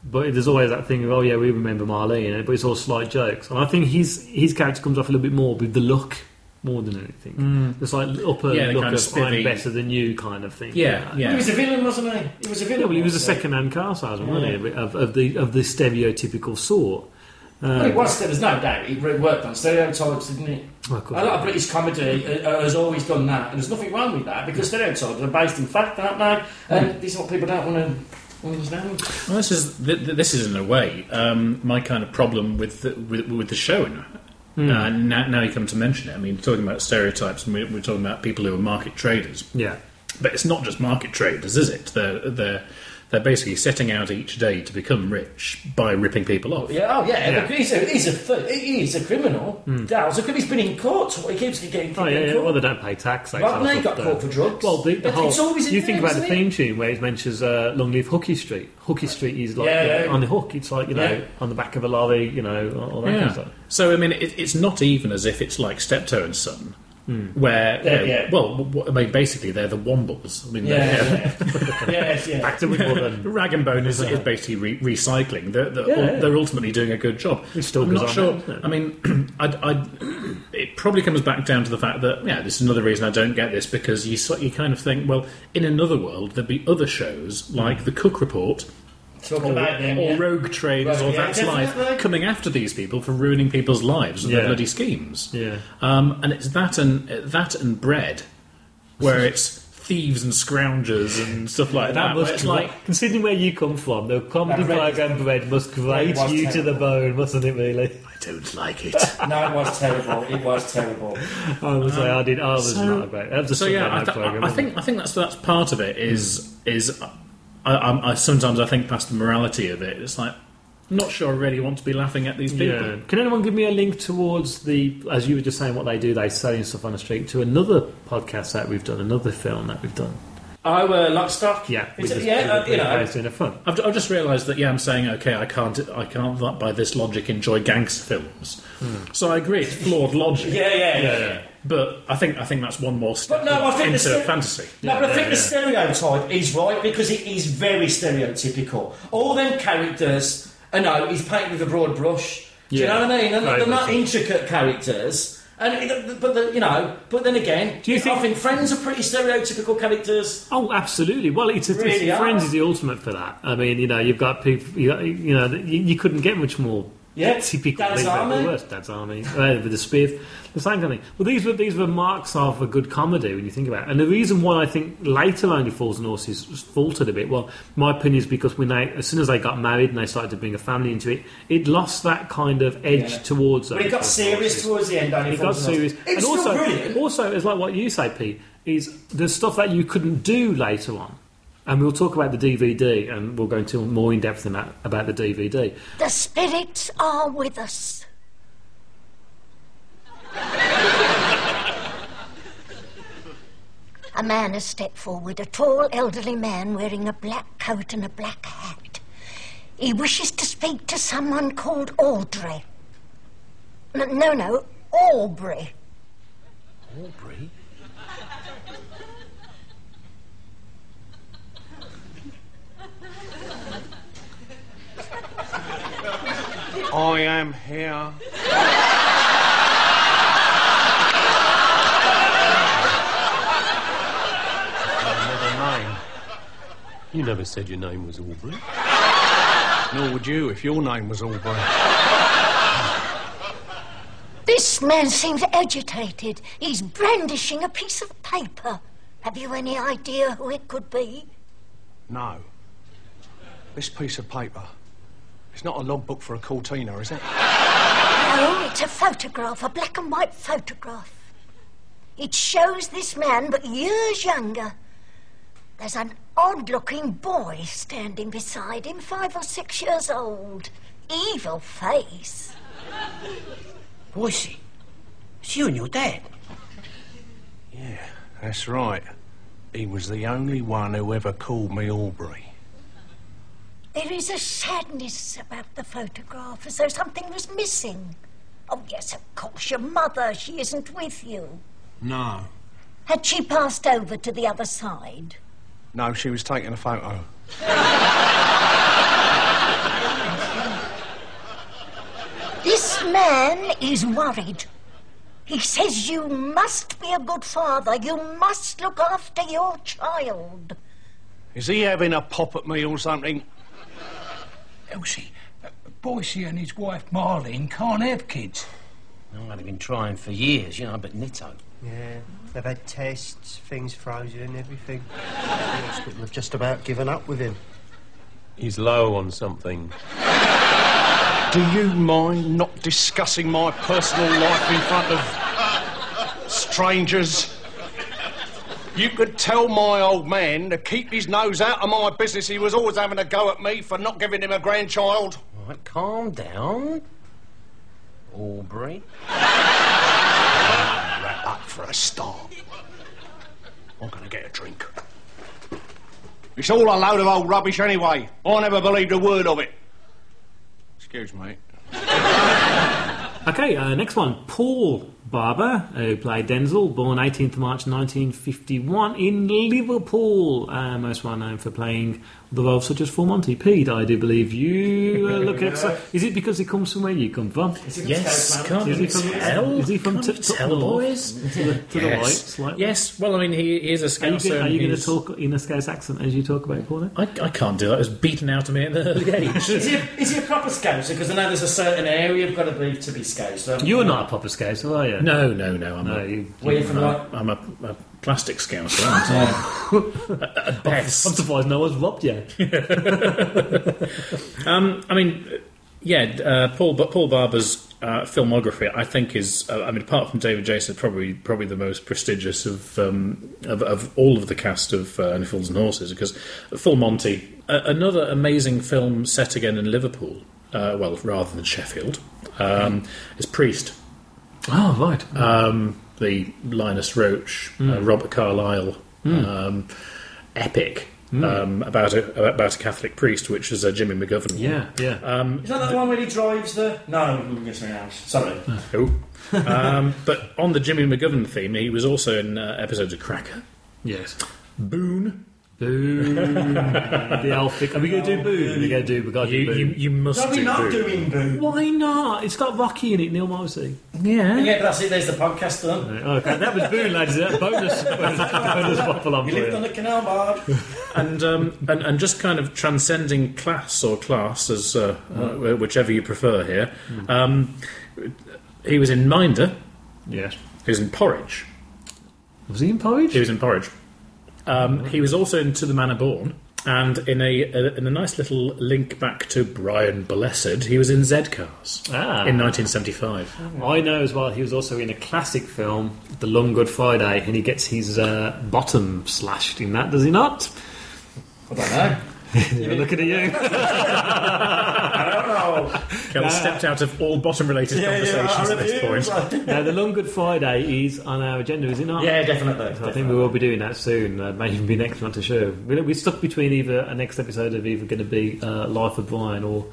but there's always that thing of oh yeah, we remember Marlene, but it's all slight jokes, and I think his his character comes off a little bit more with the look. More than anything, Mm. it's like upper Yeah, look kind of, of I'm better than you kind of thing. Yeah, yeah. He was a villain, wasn't he? He was a villain. Yeah, well, he was a second-hand car salesman, wasn't he? Of, of the of the stereotypical sort. Well, it Um, was. There's no doubt. He worked on stereotypes, didn't he? Well, A lot of British comedy uh, has always done that, and there's nothing wrong with that because stereotypes are based in fact, aren't they? And this is what people don't want to understand. Well, this is th- th- this is in a way um, my kind of problem with the, with, with the show. Hmm. Uh, now, now you come to mention it. I mean, talking about stereotypes, and we're, we're talking about people who are market traders. Yeah. But it's not just market traders, is it? They're they're they're basically setting out each day to become rich by ripping people off. Yeah, oh yeah, Yeah. he's a he's a th- he's a criminal. Del's a criminal. He's been in court. He keeps getting. Oh yeah, yeah. caught. Well, they don't pay tax. they Well, sort they of got stuff, caught for drugs. Well, the, the whole. it's always you think about the isn't it? theme tune where it mentions uh, Long Live Hooky Street. Hooky Street is like Yeah, yeah, yeah. on the hook. It's like you know Yeah. on the back of a lorry. You know all that kind of stuff. So I mean, it, it's not even as if it's like Steptoe and Son, Hmm. where Yeah, uh, yeah. well, I mean, basically they're the Wombles. I mean, Yeah, they're- yes, yeah. Back to Wimbledon. Rag and Bone is, is basically re- recycling. They're, they're, Yeah, yeah. they're ultimately doing a good job. It still I'm not sure. it? I mean, I'd, I'd, it probably comes back down to the fact that yeah, this is another reason I don't get this because you you kind of think, well, in another world there'd be other shows like The Cook Report. Talking Or, about them, or yeah. Rogue Traders, Right, or yeah, That's definitely. Life, coming after these people for ruining people's lives with Yeah. their bloody schemes. Yeah. Um, and it's that and that and bread, where it's thieves and scroungers and stuff like that. must where it's like considering where you come from, the comedy That bread- program bread must grate was you to the bone, mustn't it? Really. I don't like it. No, it was terrible. It was terrible. I was like, I did. I was so- not great. That was a so yeah, I, th- program. I wasn't think I think that's that's part of it. Is is I, I, I sometimes I think past the morality of it. It's like I'm not sure I really want to be laughing at these people. Yeah. Can anyone give me a link towards the, as you were just saying, what they do? They selling stuff on the street to another podcast that we've done, another film that we've done. Oh, uh, Lockstock? Yeah, Is with it- the- yeah, uh, you know. guys doing a fun. I've, I've just realised that yeah, I'm saying okay, I can't, I can't by this logic enjoy gangster films. So I agree, it's flawed logic. Yeah, yeah, yeah, yeah. But I think I think that's one more step But no, I think into the fantasy. No, but I think the stereotype is right because it is very stereotypical. All them characters, I know, he's painted with a broad brush. Do you know what I mean? And they're not intricate characters. And but the, you know, but then again, do you think, I think Friends are pretty stereotypical characters? Oh, absolutely. Well, it's, it's, Really are. Friends is the ultimate for that. I mean, you know, you've got people, you, you know, you, you couldn't get much more Yeah, typical. Dad's Army. the worst. Dad's Army uh, with the spiv, the same kind of thing. Well, these were these were marks of a good comedy when you think about it. And the reason why I think later Only Fools and Horses faltered a bit, well, my opinion is because when they, as soon as they got married and they started to bring a family into it, it lost that kind of edge Yeah. towards. But it got serious towards the end. Only It got Fools and serious, and still also, brilliant. also, it's like what you say, Pete. Is the stuff that you couldn't do later on, and we'll talk about the DVD, and we'll go into more in depth than that about the DVD. The spirits are with us. A man has stepped forward, a tall elderly man wearing a black coat and a black hat. He wishes to speak to someone called Audrey. No, no, Aubrey. Aubrey? I am here. Another name. You never said your name was Aubrey. Nor would you if your name was Aubrey. This man seems agitated. He's brandishing a piece of paper. Have you any idea who it could be? No. This piece of paper. It's not a logbook for a Cortina, is it? No, it's a photograph, a black and white photograph. It shows this man, but years younger. There's an odd looking boy standing beside him, five or six years old. Evil face. Boycie, it's you and your dad. Yeah, that's right. He was the only one who ever called me Aubrey. There is a sadness about the photograph, as though something was missing. Oh, yes, of course, your mother, she isn't with you. No. Had she passed over to the other side? No, she was taking a photo. This man is worried. He says you must be a good father. You must look after your child. Is he having a pop at me or something? Elsie, uh, Boycie and his wife Marlene can't have kids. I've been trying for years, you know, but Nitto. Yeah, they've had tests, things frozen, everything. The hospital have just about given up with him. He's low on something. Do you mind not discussing my personal life in front of strangers? You could tell my old man to keep his nose out of my business. He was always having a go at me for not giving him a grandchild. All right, calm down. Aubrey. Wrap up for a start. I'm going to get a drink. It's all a load of old rubbish anyway. I never believed a word of it. Excuse me. Okay, uh, next one. Paul Barber, who played Denzel, born 18th March 1951 in Liverpool. Uh, most well known for playing the role such as Full Monty. Pete, I do believe you uh, look at. So, is it because he comes from where you come from? Yes, can't Is he from, tell? Is he from Can't t- tell, North? boys? To the, to the yes. right, slightly? Yes, well, I mean, he, he is a Are Scouser. are you going to talk in a Scouse accent as you talk about Paul? I, I can't do that. It was beaten out of me at an early age. is, he, is he a proper Scouser? Because I know there's a certain area you've got to be to be Scouser. You're not a proper Scouser, are you? No, no, no. I'm No, a, you- Where you from, I'm, a, I'm a, a plastic scouser. aren't I? At best. I'm surprised no one's robbed you. Um, I mean, yeah, uh, Paul but Paul Barber's uh, filmography, I think, is uh, I mean, apart from David Jason, probably probably the most prestigious of um, of, of all of the cast of uh, Only Fools and Horses. Because Full Monty, uh, another amazing film set again in Liverpool. uh, well, rather than Sheffield, um, is Priest. Oh, right. Um, the Linus Roach, uh, Mm. Robert Carlyle Mm. um, epic Mm. um, about a about a Catholic priest, which is uh, Jimmy McGovern. Yeah, yeah. Um, Is that the one where he drives the? No, I'm guessing something else. Sorry. Oh. um, but on the Jimmy McGovern theme, he was also in uh, episodes of Cracker. Yes. Boon. Boon. the Elphick. Are we going to do Boon? We're going to do. We're going to You, do you, Boon. you must No, we're do not Boon. doing Boo. Why not? It's got Rocky in it, Neil Morrissey. Yeah. Yeah, but that's it. There's the podcast done. Okay, that was Boon, ladies. That bonus, bonus, bonus waffle on You for lived you. on the canal bar. and, um, and and just kind of transcending class or class as uh, uh, whichever you prefer here. Um, he was in Minder. Yes. He was in Porridge. Was he in Porridge? He was in Porridge. Um, he was also in To the Manor Born. And in a, a in a nice little link back to Brian Blessed, he was in Z Cars Ah. in 1975. I know as well. He was also in a classic film, The Long Good Friday, and he gets his uh, bottom slashed in that. Does he not? I don't know. Looking at you. I don't know. Kel Nah. stepped out of all bottom-related Yeah, yeah, conversations I at this refuse. point. now, the Long Good Friday is on our agenda, is it not? Yeah, definitely. So I think we will be doing that soon. Uh, maybe be next month to show. We're, we're stuck between either a next episode of either going to be uh, Life of Brian or.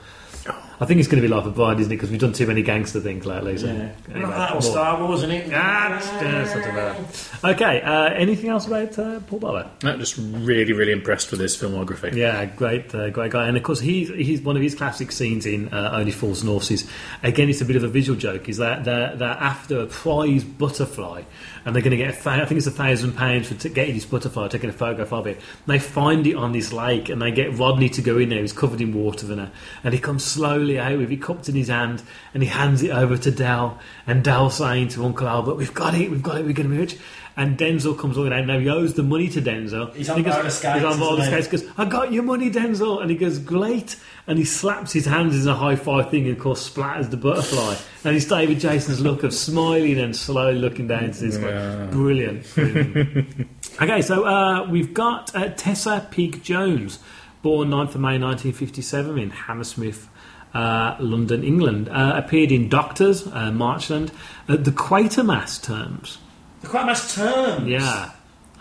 I think it's going to be Life of Brian, isn't it? Because we've done too many gangster things lately. So. Yeah. Anyway, that or more. Star Wars, isn't it? Ah, yeah, something like that. Okay, uh, anything else about uh, Paul Barber? I'm just really, really impressed with his filmography. Yeah, great, uh, great guy. And of course, he's, he's one of his classic scenes in uh, Only Fools and Horses. Again, it's a bit of a visual joke. Is that they're, they're after a prize butterfly, and they're going to get a fa- I think it's a thousand pounds for t- getting this butterfly, taking a photograph of it. They find it on this lake, and they get Rodney to go in there. He's covered in water, and, uh, and he comes slowly out with it cupped in his hand, and he hands it over to Del. And Del saying to Uncle Albert, "We've got it, we've got it, we're going to be rich." And Denzel comes along and now he owes the money to Denzel. He's on he goes- roller skates, He's on roller isn't he? Goes, I got your money, Denzel. And he goes, great. And he slaps his hands in a high five thing and, of course, splatters the butterfly. And it's David Jason's look of smiling and slowly looking down to this Yeah. one. Brilliant. Brilliant. okay, so uh, we've got uh, Tessa Peake Jones, born 9th of May 1957 in Hammersmith. Uh, London, England, uh, appeared in Doctors, uh, Marchland, uh, the Quatermass terms. The nice terms. Yeah.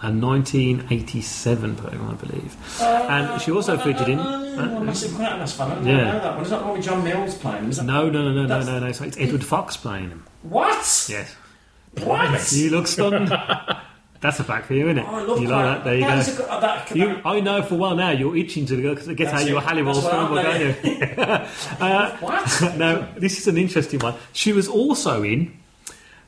And 1987, I believe. and she also featured in. I'm a massive quite fan. I don't Yeah. know that one. Is that one with John Mills playing? Is that... No, no, no, no, no, no, no. So it's Edward Fox playing him. What? Yes. What? You look stunned. That's a fact for you, isn't it? Oh, I love you quite- like that? There you that go. is a good- uh, that- you, I know for a while now you're itching to go to get That's out your it. Halliwell's That's don't you? uh, What? now, this is an interesting one. She was also in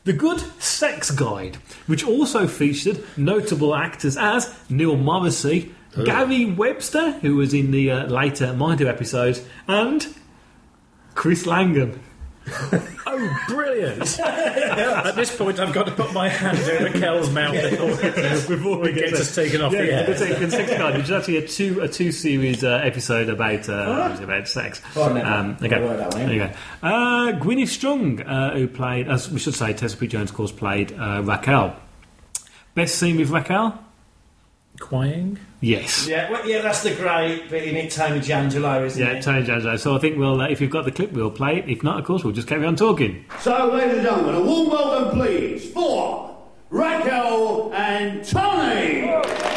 The Good Sex Guide, which also featured notable actors as Neil Morrissey, Oh. Gary Webster, who was in the uh, later Minder episodes, and Chris Langham. Oh, brilliant! At this point, I've got to put my hand over Kel's mouth before, before we get us taken off yeah, the air. Good Sex, Good Sex Guide, which is actually a two a two series uh, episode about uh, about sex. Oh, never. Um, okay, that one, there you go. Uh, Gwyneth Strong, uh, who played, as we should say, Tessa P. Jones, of course, played uh, Raquel. Best scene with Raquel? Quaying? Yes. Yeah, well, yeah, that's the great bit in it, Tony D'Angelo, isn't Yeah, it? Tony Jones. So I think we'll, uh, if you've got the clip, we'll play it. If not, of course, we'll just carry on talking. So, ladies and gentlemen, a warm welcome, please, for Raquel and Tony.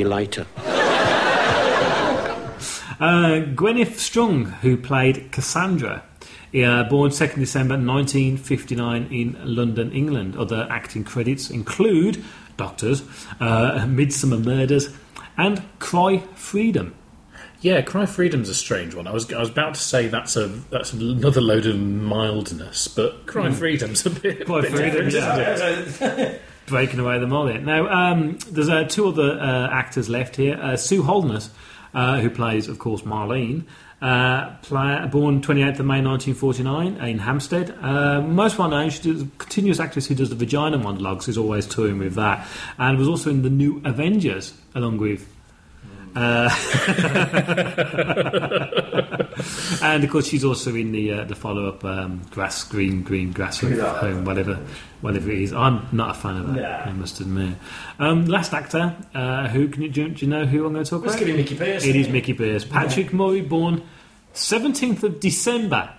You later. Uh, Gwyneth Strong, who played Cassandra, uh, born 2nd December 1959 in London, England. Other acting credits include Doctors, uh, Midsomer Murders, and Cry Freedom. Yeah, Cry Freedom's a strange one. I was I was about to say that's a that's another load of mildness, but Cry Mm. Freedom's a bit, Cry bit Freedom, different, yeah. breaking away the mullet. Now, um, there's uh, two other uh, actors left here. Uh, Sue Holderness, uh, who plays, of course, Marlene, uh, play, born 28th of May 1949 in Hampstead. Uh, most well known, she's a continuous actress who does the vagina monologues, is always touring with that, and was also in the new Avengers, along with. Uh, and of course, she's also in the uh, the follow up um, grass green green grass Yeah. home whatever whatever it is. I'm not a fan of that. Yeah. I must admit. Um, last actor, uh, who can you do, do you know who I'm going to talk Let's about? him Mickey Pearce, It it? Mickey Pearce. Patrick Murray, born 17th of December.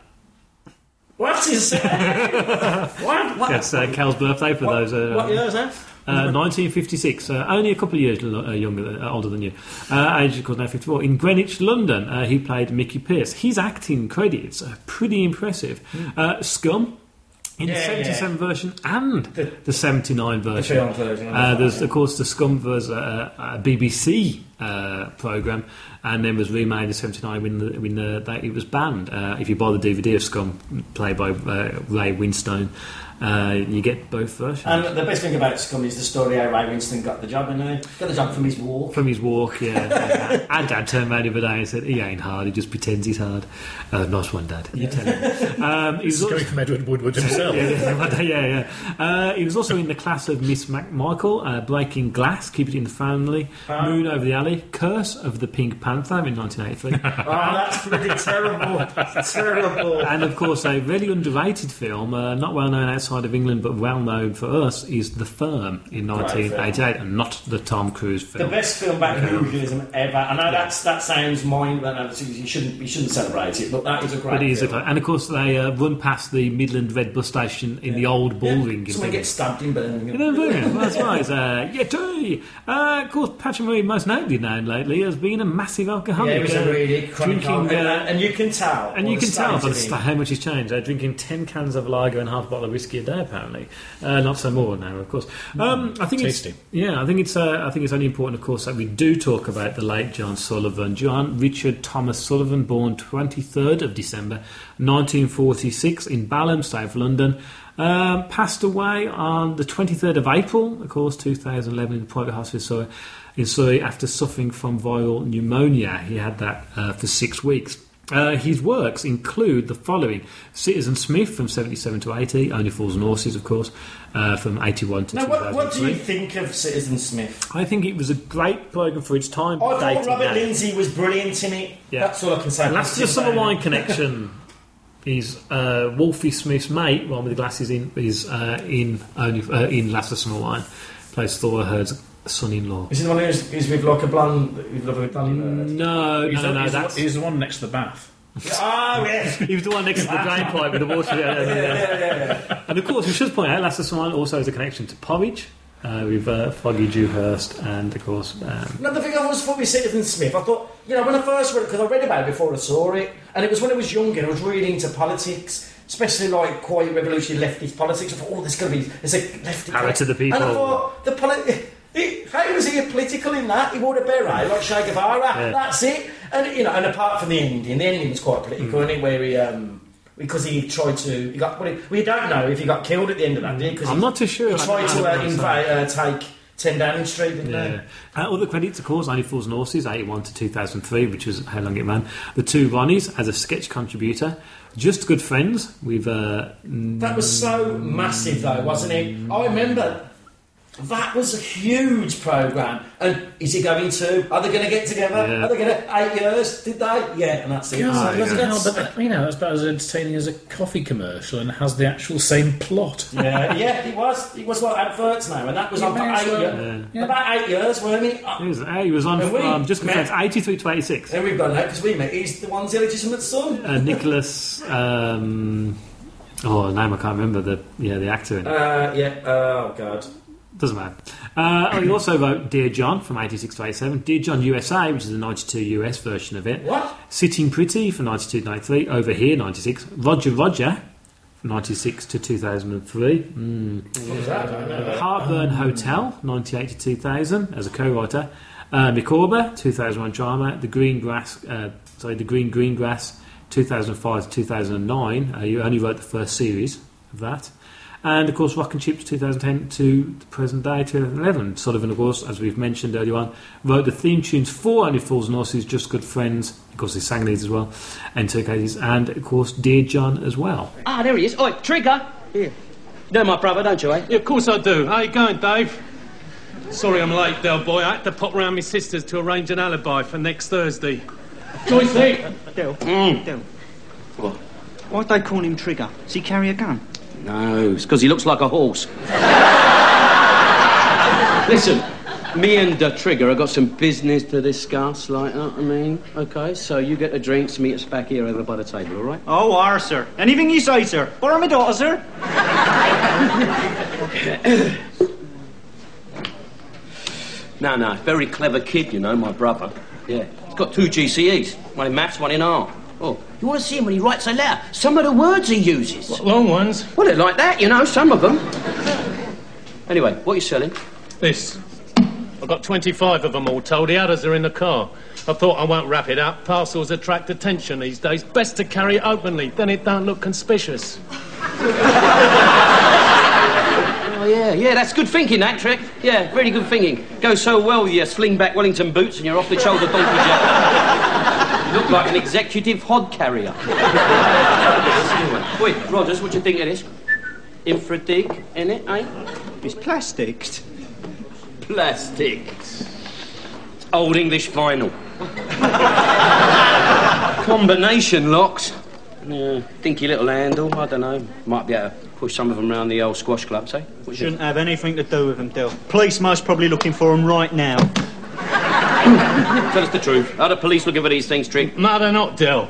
What is that? what? What? That's uh, Cal's birthday for What- those. Uh, what year is that? Uh, 1956, uh, only a couple of years uh, younger, uh, older than you. Uh, age of course now 54. In Greenwich, London, uh, he played Mickey Pearce. His acting credits are pretty impressive. Uh, Scum. In the Hmm. 77 yeah. version and the, 79 version. film version, Uh, there's, that. of course, the Scum was a, BBC uh, program, and then was remade in '79 when, the, when the, that it was banned. Uh, if you buy the DVD of Scum, played by uh, Ray Winstone, uh, you get both versions. And the best thing about Scum is the story how Ray Winstone got the job, and uh, got the job from his walk. From his walk, yeah. yeah. and Dad turned around the other day and said, "He ain't hard. He just pretends he's hard." Uh, nice one, Dad. You tell him. Um, he was also- coming from Edward Woodward himself. yeah, yeah, yeah. Uh, he was also in the class of Miss McMichael, uh, Breaking Glass, Keep It in the Family, Ah. Moon Over the Alley, Curse of the Pink Panther in 1983. Oh, that's pretty terrible. terrible. and of course, a really underrated film, uh, not well known outside of England but well known for us, is The Firm in Great 1988, and not the Tom Cruise film. The best film about hooliganism ever. I know that's, that sounds mind you shouldn't you shouldn't celebrate it, but that is a great. But it is a film. cla- and of course they uh, run past the Midland Red bus station in the old bull ring. in Someone gets stabbed in Birmingham. Know, Birmingham, that's right. Uh, yeah, too. Uh, of course, Patrick Murray, most notably known lately, has been a massive alcoholic. Yeah, he was uh, a really chronic drinking, uh, and, and you can tell. and you can tell by sta- how much he's changed. Uh, drinking 10 cans of lager and half a bottle of whiskey a day, apparently. Uh, not so more now, of course. Um, I think tasty. It's, yeah, I think it's. Uh, I think it's only important, of course, that we do talk about the late John Sullivan, John Richard Thomas Sullivan, born 23rd of December 1946 in Balham, South London. Um, passed away on the 23rd of April, of course, 2011 in private hospital in Surrey after suffering from viral pneumonia. He had that uh, for six weeks. Uh, his works include the following Citizen Smith from 77 to 80, Only Fools and Horses, of course, uh, from 81 to Now, what, what do you think of Citizen Smith? I think it was a great programme for its time. I thought Robert now. Lindsay was brilliant in it. Yeah. That's all I can say. Last of the Summer Wine. Connection is uh, Wolfie Smith's mate, one with the glasses in, is uh, in only uh, in Last of Summer Wine, plays Thora Hird's son-in-law. Is he the one who's, who's with like a blonde, with like a blonde? No, He's, no, the- no, he's, the- that's he's the one next to the bath. Oh yes. he was the one next to the drain pipe with the water. Yeah, yeah, yeah. And of course, we should point out Last of the also has a connection to Porridge uh, with uh, Foggy Dewhurst, and of course. Um, No, the thing I was thought with Citizen Smith, I thought, you know, when I first read it, because I read about it before I saw it, and it was when I was younger, and I was really into politics, especially like quiet revolutionary leftist politics. I thought, oh, there's going to be, there's a lefty. Power to the people. And I thought, the poli- he, how was he political in that? He wore a beret like Che Guevara. Yeah. That's it. And you know, and apart from the ending, the ending was quite political, Mm. it? Where he, um, because he tried to, he got. Well, he, we don't know if he got killed at the end of that, did he? 'Cause I'm he- not too sure. He tried to uh, invade, uh, take Ten Downing Street, didn't Yeah. Uh, other credits, of course, Only Fools and Horses, 81 to 2003, which was how long it ran. The Two Ronnies as a sketch contributor. Just Good Friends with. Uh, That was so massive, though, wasn't it? I remember that was a huge programme. And is he going to? Are they going to get together? Yeah. Are they going to? Eight years? Did they? Yeah, and that's it. God, So bloody hell, that's- but, you know, that's about as entertaining as a coffee commercial and has the actual same plot. yeah, yeah, he was. He was like adverts now, and that was You on for may as eight well- years. Yeah. About eight years, weren't he? he, was, uh, he was on And we from Just Good met- 83 to 86. And we've got that because we met. He's the one's illegitimate son. Uh, Nicholas. Um, oh, name I can't remember the yeah the actor in it. Uh, yeah. Oh God. Doesn't matter. Uh, oh, also wrote Dear John from 86 to 87, Dear John USA, which is the 92 US version of it. What? Sitting Pretty from 92 to 93, Over Here 96, Roger Roger from 96 to 2003. Mm. What was that? I don't know. Heartburn Hotel 98 to 2000 as a co-writer. Uh, Micawber 2001 drama. The Green Grass, uh, sorry, The Green Green Grass 2005 to 2009. Uh, you only wrote the first series of that. And of course, Rock and Chips 2010 to the present day 2011. Sullivan, of course, as we've mentioned earlier on, wrote the theme tunes for Only Fools and Horses, Just Good Friends. Of course, he sang these as well, and took these, and of course, Dear John as well. Ah, there he is. Oi, Trigger. Here. You know my brother, don't you, eh? Yeah, of course I do. How you going, Dave? Sorry I'm late, Del boy. I had to pop round my sister's to arrange an alibi for next Thursday. Joyce, hey! Del, Mm. Del, What? why'd they call him Trigger? Does he carry a gun? No, it's because he looks like a horse. Listen, me and the Trigger have got some business to discuss, like that, I mean. Okay, so you get the drinks, meet us back here over by the table, all right? Oh, are, sir. Anything you say, sir. Borrow my daughter, sir. No, no, very clever kid, you know, my brother. Yeah, he's got two GCEs, one in maths, one in art. Oh, you want to see him when he writes a letter? Some of the words he uses. long ones? Well, they're like that, you know, some of them. Anyway, what are you selling? This. I've got 25 of them all told. The others are in the car. I thought I won't wrap it up. Parcels attract attention these days. Best to carry it openly, then it don't look conspicuous. Oh, yeah, yeah, that's good thinking, that trick. Yeah, very good thinking. Goes so well with your sling back Wellington boots and your off the shoulder donkey jacket. You look like an executive hod carrier. Wait, Rogers, what do you think of this? Infradig in it, eh? It's plasticked. Plastic. It's old English vinyl. Combination locks. Yeah, dinky little handle, I don't know. Might be able to push some of them round the old squash clubs, eh? What do you think? Shouldn't have anything to do with them, Del. Police most probably looking for them right now. Tell us the truth. Are the police looking for these things, Trig? No, they're not, Del.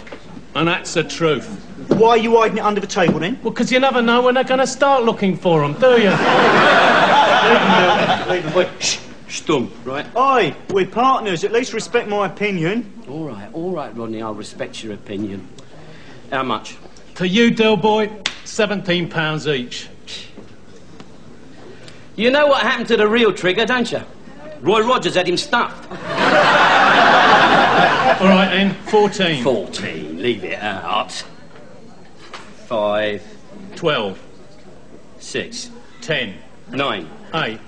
And that's the truth. Why are you hiding it under the table then? Well, because you never know when they're going to start looking for them, do you? Wait, shh, Stum, right? Oi, we're partners. At least respect my opinion. All right, all right, Rodney, I'll respect your opinion. How much? to you, Del boy, £17 each. You know what happened to the real Trigger, don't you? Roy Rogers had him stuffed. All right, then, 14. 14, leave it out. Five. 12. Six. 10. Nine. 8.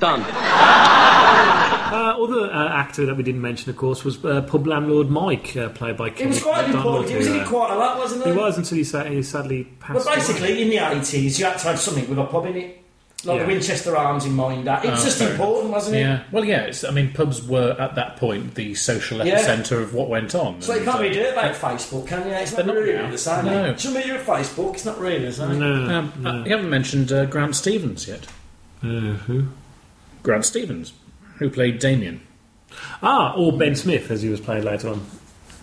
Done. Uh, other uh, actor that we didn't mention, of course, was uh, pub landlord Mike, uh, played by. He was Kenneth quite MacDonald, important. He was in who, it uh, quite a lot, wasn't he? He was until he, sa- he sadly passed. But basically, in the 80s, you had to have something with a pub in it. Like Yeah. the Winchester Arms in mind. It was Oh, just fair important, wasn't it? Yeah. Well, yeah. It's, I mean, pubs were at that point the social Yeah. epicentre of what went on. So you can't uh, really do it about Facebook, can you? It's not They're not really now. the same. No. No. Show me your Facebook, it's not really the same. Um, uh, you haven't mentioned uh, Grant Stevens yet. Uh, who? Grant Stevens, who played Damien. Ah, or Ben Smith, as he was played later on.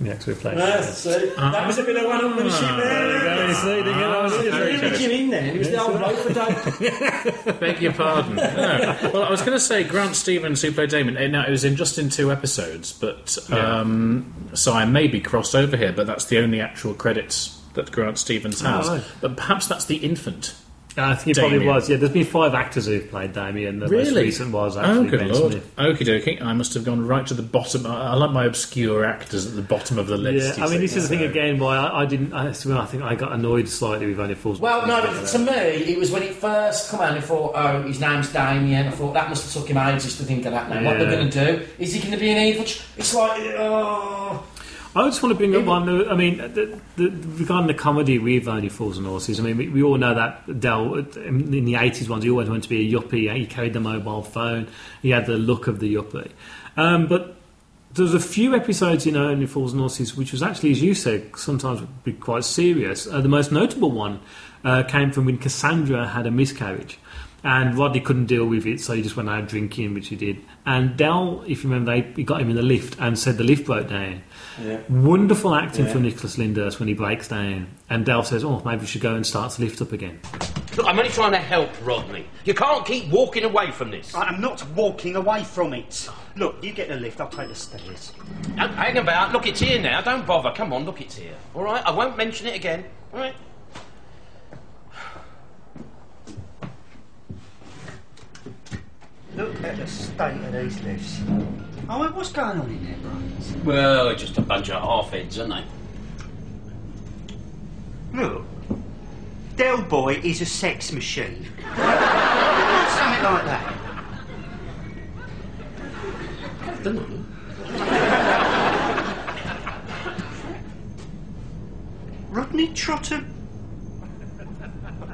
In The actor who played. Yeah, see, that was a bit of a one upmanship there. you see, didn't get Ah, that? he was really looking in there. He was the old bloke for dope. Beg your pardon. No. Well, I was going to say Grant Stevens, who played Damon. eh, Now it was in just in two episodes, but um, so I may be crossed over here. But that's the only actual credits that Grant Stevens has. Oh, right. But perhaps that's the infant. Uh, I think he probably Damien. was. Yeah, there's been five actors who've played Damien. The most Really? recent was oh, actually good Ben lord. Smith. Okie dokie. I must have gone right to the bottom. I, I like my obscure actors at the bottom of the list. Yeah, you I mean, see, this is the thing so- again. Why I, I didn't. I, I think I got annoyed slightly with only Falls. Well, no, but to me, it was when it first come out, I thought, oh, his name's Damien. I thought that must have took him ages to think of that name. What they're Yeah. going to do? Is he going to be an evil? Ch- it's like, oh. I just want to bring up one. I mean, the, the, regarding the comedy with Only Fools and Horses. I mean, we, we all know that Del in in the eighties ones. He always wanted to be a yuppie. He carried the mobile phone. He had the look of the yuppie. Um, but there's a few episodes in Only Fools and Horses which was actually, as you said, sometimes be quite serious. Uh, the most notable one uh, came from when Cassandra had a miscarriage. And Rodney couldn't deal with it, so he just went out drinking, which he did. And Del, if you remember, they, he got him in the lift and said the lift broke down. Yeah. Wonderful acting Yeah. from Nicholas Lyndhurst when he breaks down. And Del says, Oh, maybe we should go and start to lift up again. Look, I'm only trying to help, Rodney. You can't keep walking away from this. I'm not walking away from it. Look, you get the lift, I'll take the stairs. Don't hang about. Look, it's here now. Don't bother. Come on, look, it's here. All right? I won't mention it again. All right? Look at the state of these lifts. Oh, wait, what's going on in there, Brains? Well, just a bunch of half-heads, aren't they? Look, Del Boy is a sex machine. Something like that. Rodney Trotter.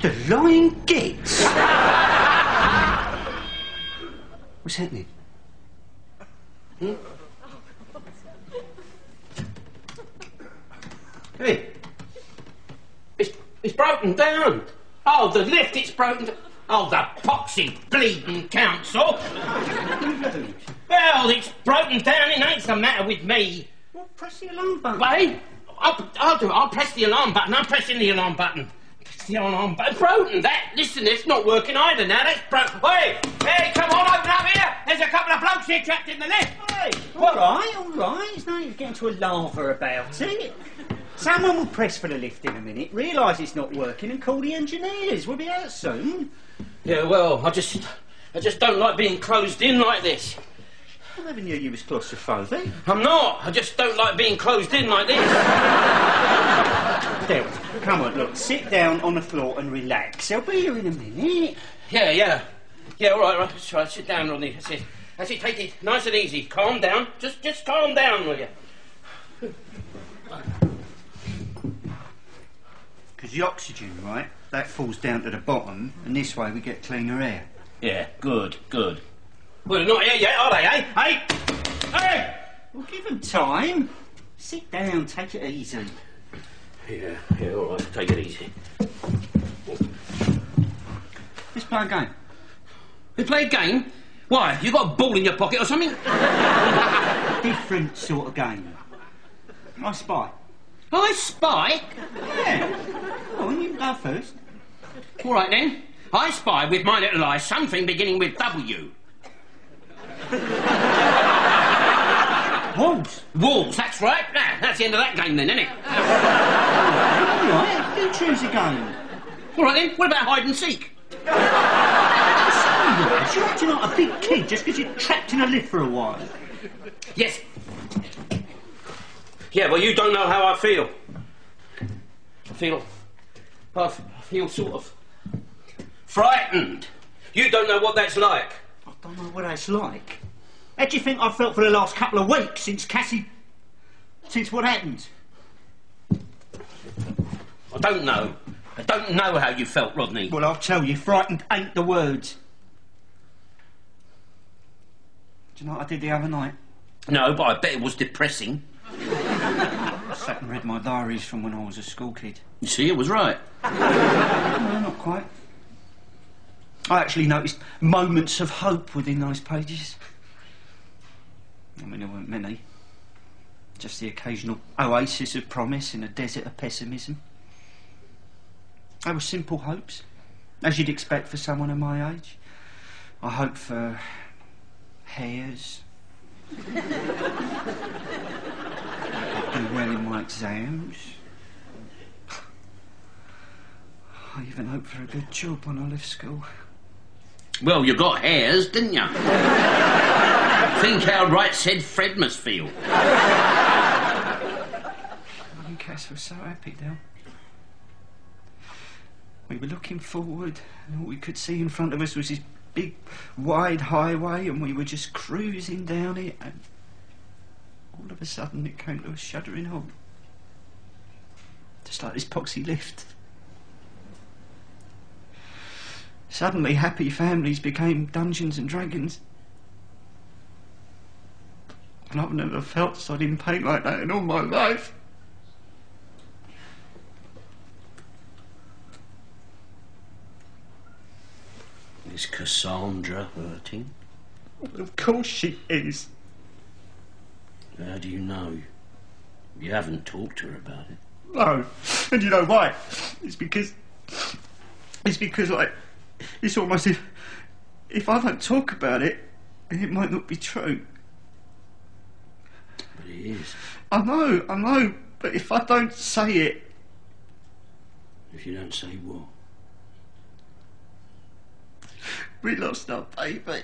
The Lion gits. What's happening? Hmm? Hey, it's, it's broken down. Oh, the lift, it's broken down. Oh, the poxy bleeding council. well, it's broken down. It ain't the matter with me. Well, press the alarm button. Wait, I'll, I'll do it. I'll press the alarm button. I'm pressing the alarm button. The alarm button. Broken. That. Listen, it's not working either now. That's broken. Hey, hey, come on, open up here. There's a couple of blokes here trapped in the lift. Hey, All right, all right. It's no use getting to a lather about it. Someone will press for the lift in a minute, realise it's not working, and call the engineers. We'll be out soon. Yeah, well, I just, I just don't like being closed in like this. I never knew you was claustrophobic. I'm not. I just don't like being closed in like this. Del, come on, look, sit down on the floor and relax. They'll be here in a minute. Yeah, yeah. Yeah, all right, right. That's right. Sit down, Rodney. That's it. That's it. Take it nice and easy. Calm down. Just, just calm down, will you? Because the oxygen, right, that falls down to the bottom, and this way we get cleaner air. Yeah, good, good. Well, they're not here yet, are they, eh? Hey! Hey! Well, give them time. Sit down, take it easy. Yeah, yeah, all right. Take it easy. Let's play a game. We play a game? Why? You got a ball in your pocket or something? Different sort of game. I spy. I spy? Yeah. Go on, you go first. All right then. I spy with my little eye something beginning with W. Wolves. Wolves, that's right. Nah, that's the end of that game then, isn't it? All right, you choose a game. All right then. What about hide and seek? You're acting like a big kid just because you're trapped in a lift for a while. Yes. Yeah, well, you don't know how I feel. I feel. I feel sort of frightened. You don't know what that's like. I don't know what that's like. How do you think I've felt for the last couple of weeks since Cassie. since what happened? I don't know. I don't know how you felt, Rodney. Well, I'll tell you, frightened ain't the words. Do you know what I did the other night? No, but I bet it was depressing. I sat and read my diaries from when I was a school kid. You see, it was right. No, not quite. I actually noticed moments of hope within those pages. I mean, there weren't many. Just the occasional oasis of promise in a desert of pessimism. They were simple hopes, as you'd expect for someone of my age. I hoped for hairs. Do well in my exams. I even hoped for a good job when I left school. Well, you got hairs, didn't you? Think how right said Fred must feel. Cass were so happy, Del. We were looking forward, and all we could see in front of us was this big, wide highway, and we were just cruising down it, and all of a sudden it came to a shuddering halt. Just like this poxy lift. Suddenly, happy families became Dungeons and Dragons. And I've never felt so in pain like that in all my life. Is Cassandra hurting? Of course she is. How do you know? You haven't talked to her about it. No. And you know why? It's because. It's because, like. It's almost if. If I don't talk about it, it might not be true. But it is. I know, I know, but if I don't say it, If you don't say what? we lost our baby.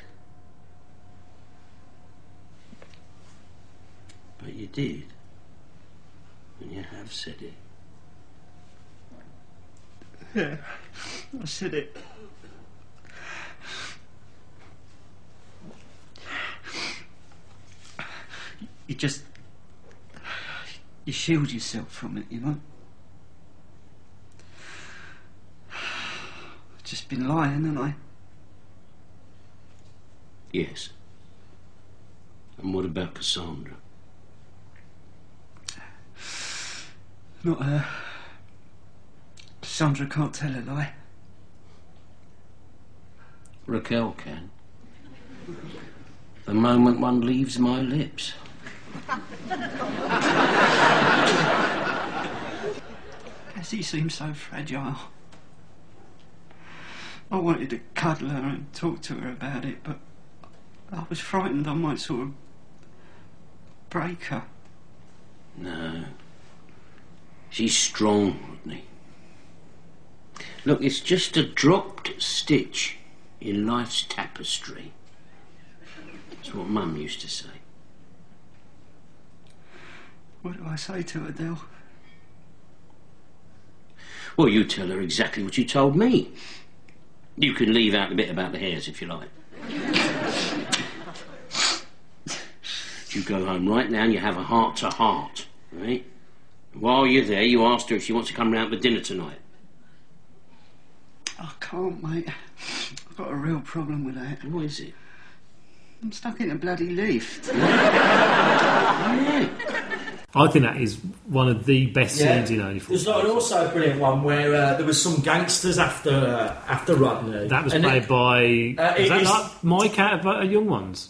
But you did. And you have said it. Yeah, I said it. You just. You shield yourself from it, you know? I've just been lying, haven't I? Yes. And what about Cassandra? Not her. Cassandra can't tell a lie. Raquel can. The moment one leaves my lips. Cassie seems so fragile. I wanted to cuddle her and talk to her about it, but I was frightened I might sort of break her. No. She's strong, Rodney. Look, it's just a dropped stitch in life's tapestry. That's what Mum used to say. What do I say to Adele? Well, you tell her exactly what you told me. You can leave out the bit about the hairs if you like. you go home right now and you have a heart to heart, right? While you're there, you ask her if she wants to come round for dinner tonight. I can't, mate. I've got a real problem with that. What is it? I'm stuck in a bloody lift. I think that is one of the best scenes in Only Fools. There's like also a brilliant one where uh, there was some gangsters after uh, after Rodney. That was And played it- by. Uh, is it that is- like Mike out of uh, Young Ones?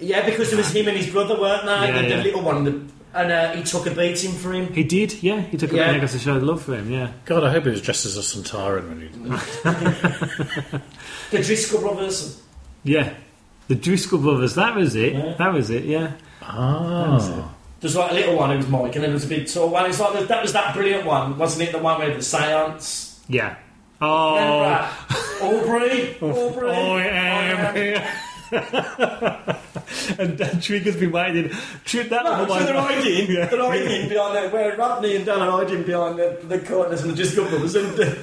Yeah, because there was him and his brother, weren't there? Yeah, the, yeah. the little one, the, and uh, he took a beating for him. He did, yeah. He took a Yeah. yeah. to show love for him, yeah. God, I hope he was dressed as a Centauran when he did that. The Driscoll brothers. Yeah. The Driscoll brothers, that was it. Yeah. That was it, yeah. Ah. That. There's like a little one who was Mike, and then there was a big tall one. It's like that was that brilliant one, wasn't it? The one with the seance. Yeah. Oh. Remember? Aubrey, Aubrey. Oh, yeah. and Dan Trigger's been waiting. Tri- that No, so they're hiding, Yeah. they're hiding behind the, where Rodney and Dan are hiding behind the, the corners and the Driscoll brothers. And, uh,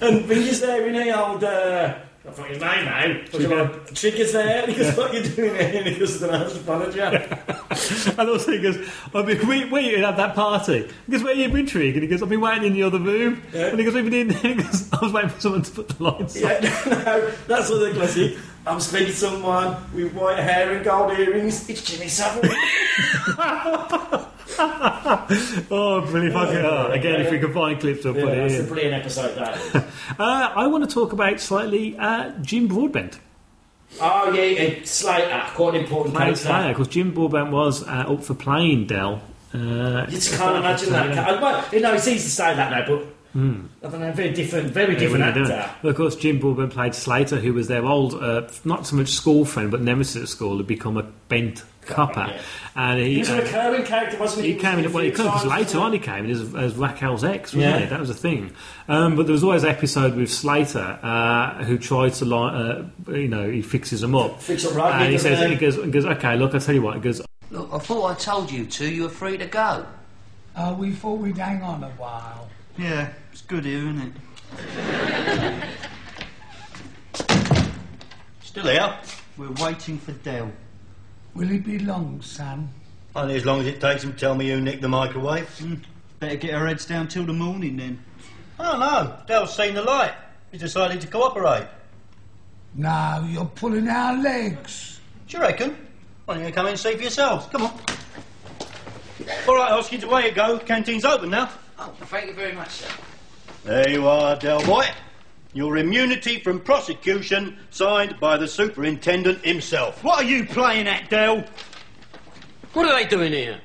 and Vinny's there in the old, uh, I thought your name now. Trigger. Trigger's there. He goes, what are you doing here? And he goes, the house manager. and also he goes, I've been wait, waiting at that party. He goes, where have you been, Trig? And he goes, I've been waiting in the other room. And he goes, we've been in there. He goes, I was waiting for someone to put the lights on. Yeah, no, that's what the classic. I'm speaking to someone with white hair and gold earrings. It's Jimmy Savile. oh, brilliant. Fucking, oh, again, if we can find clips, I'll yeah, put it that's a in. brilliant episode, that. Uh, I want to talk about slightly uh, Jim Broadbent. oh, yeah, yeah, Slater, quite an important Played character. Because Jim Broadbent was uh, up for playing Del. Uh, You just can't imagine that. ca- Well, you know, it's easy to say that now, but Hmm. I don't know, very different, very Yeah, different what are you actor. Well, of course, Jim Broadbent played Slater, who was their old, uh, not so much school friend, but nemesis at school, had become a bent copper. And he, He was a uh, recurring character, wasn't he? He came in, well, he a few came because later on he came in as, as Raquel's ex, wasn't Yeah. it? That was a thing. Um, but there was always an episode with Slater uh, who tried to, li- uh, you know, he fixes them up. Fix up Rodney, And he says, he? he goes, he goes, okay, look, I'll tell you what. He goes, Look, I thought I told you two you were free to go. Oh, we thought we'd hang on a while. Yeah, it's good here, isn't it? Still here? We're waiting for Del. Will he be long, Sam? Only as long as it takes him to tell me who nicked the microwave. Hmm. Better get our heads down till the morning then. Oh no, Del's seen the light. He's decided to cooperate. No, you're pulling our legs. Do you reckon? Why don't you come in and see for yourselves? Come on. All right, Hoskins, away you go. Canteen's open now. Oh, thank you very much, sir. There you are, Del Boy. Your immunity from prosecution signed by the superintendent himself. What are you playing at, Del? What are they doing here?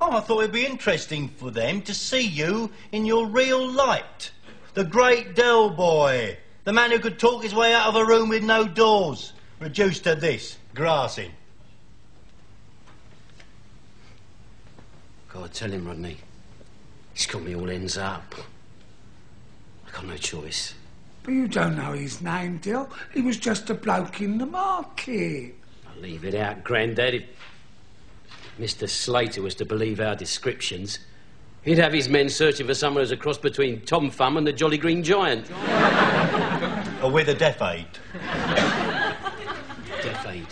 Oh, I thought it'd be interesting for them to see you in your real light. The great Del Boy. The man who could talk his way out of a room with no doors. Reduced to this, grassing. God, tell him, Rodney. He's got me all ends up. I got no choice. But you don't know his name, Dill. He was just a bloke in the market. I'll leave it out, Grandad. If Mr. Slater was to believe our descriptions, he'd have his men searching for someone who's a cross between Tom Thumb and the Jolly Green Giant. Or with a deaf aid. Death aid.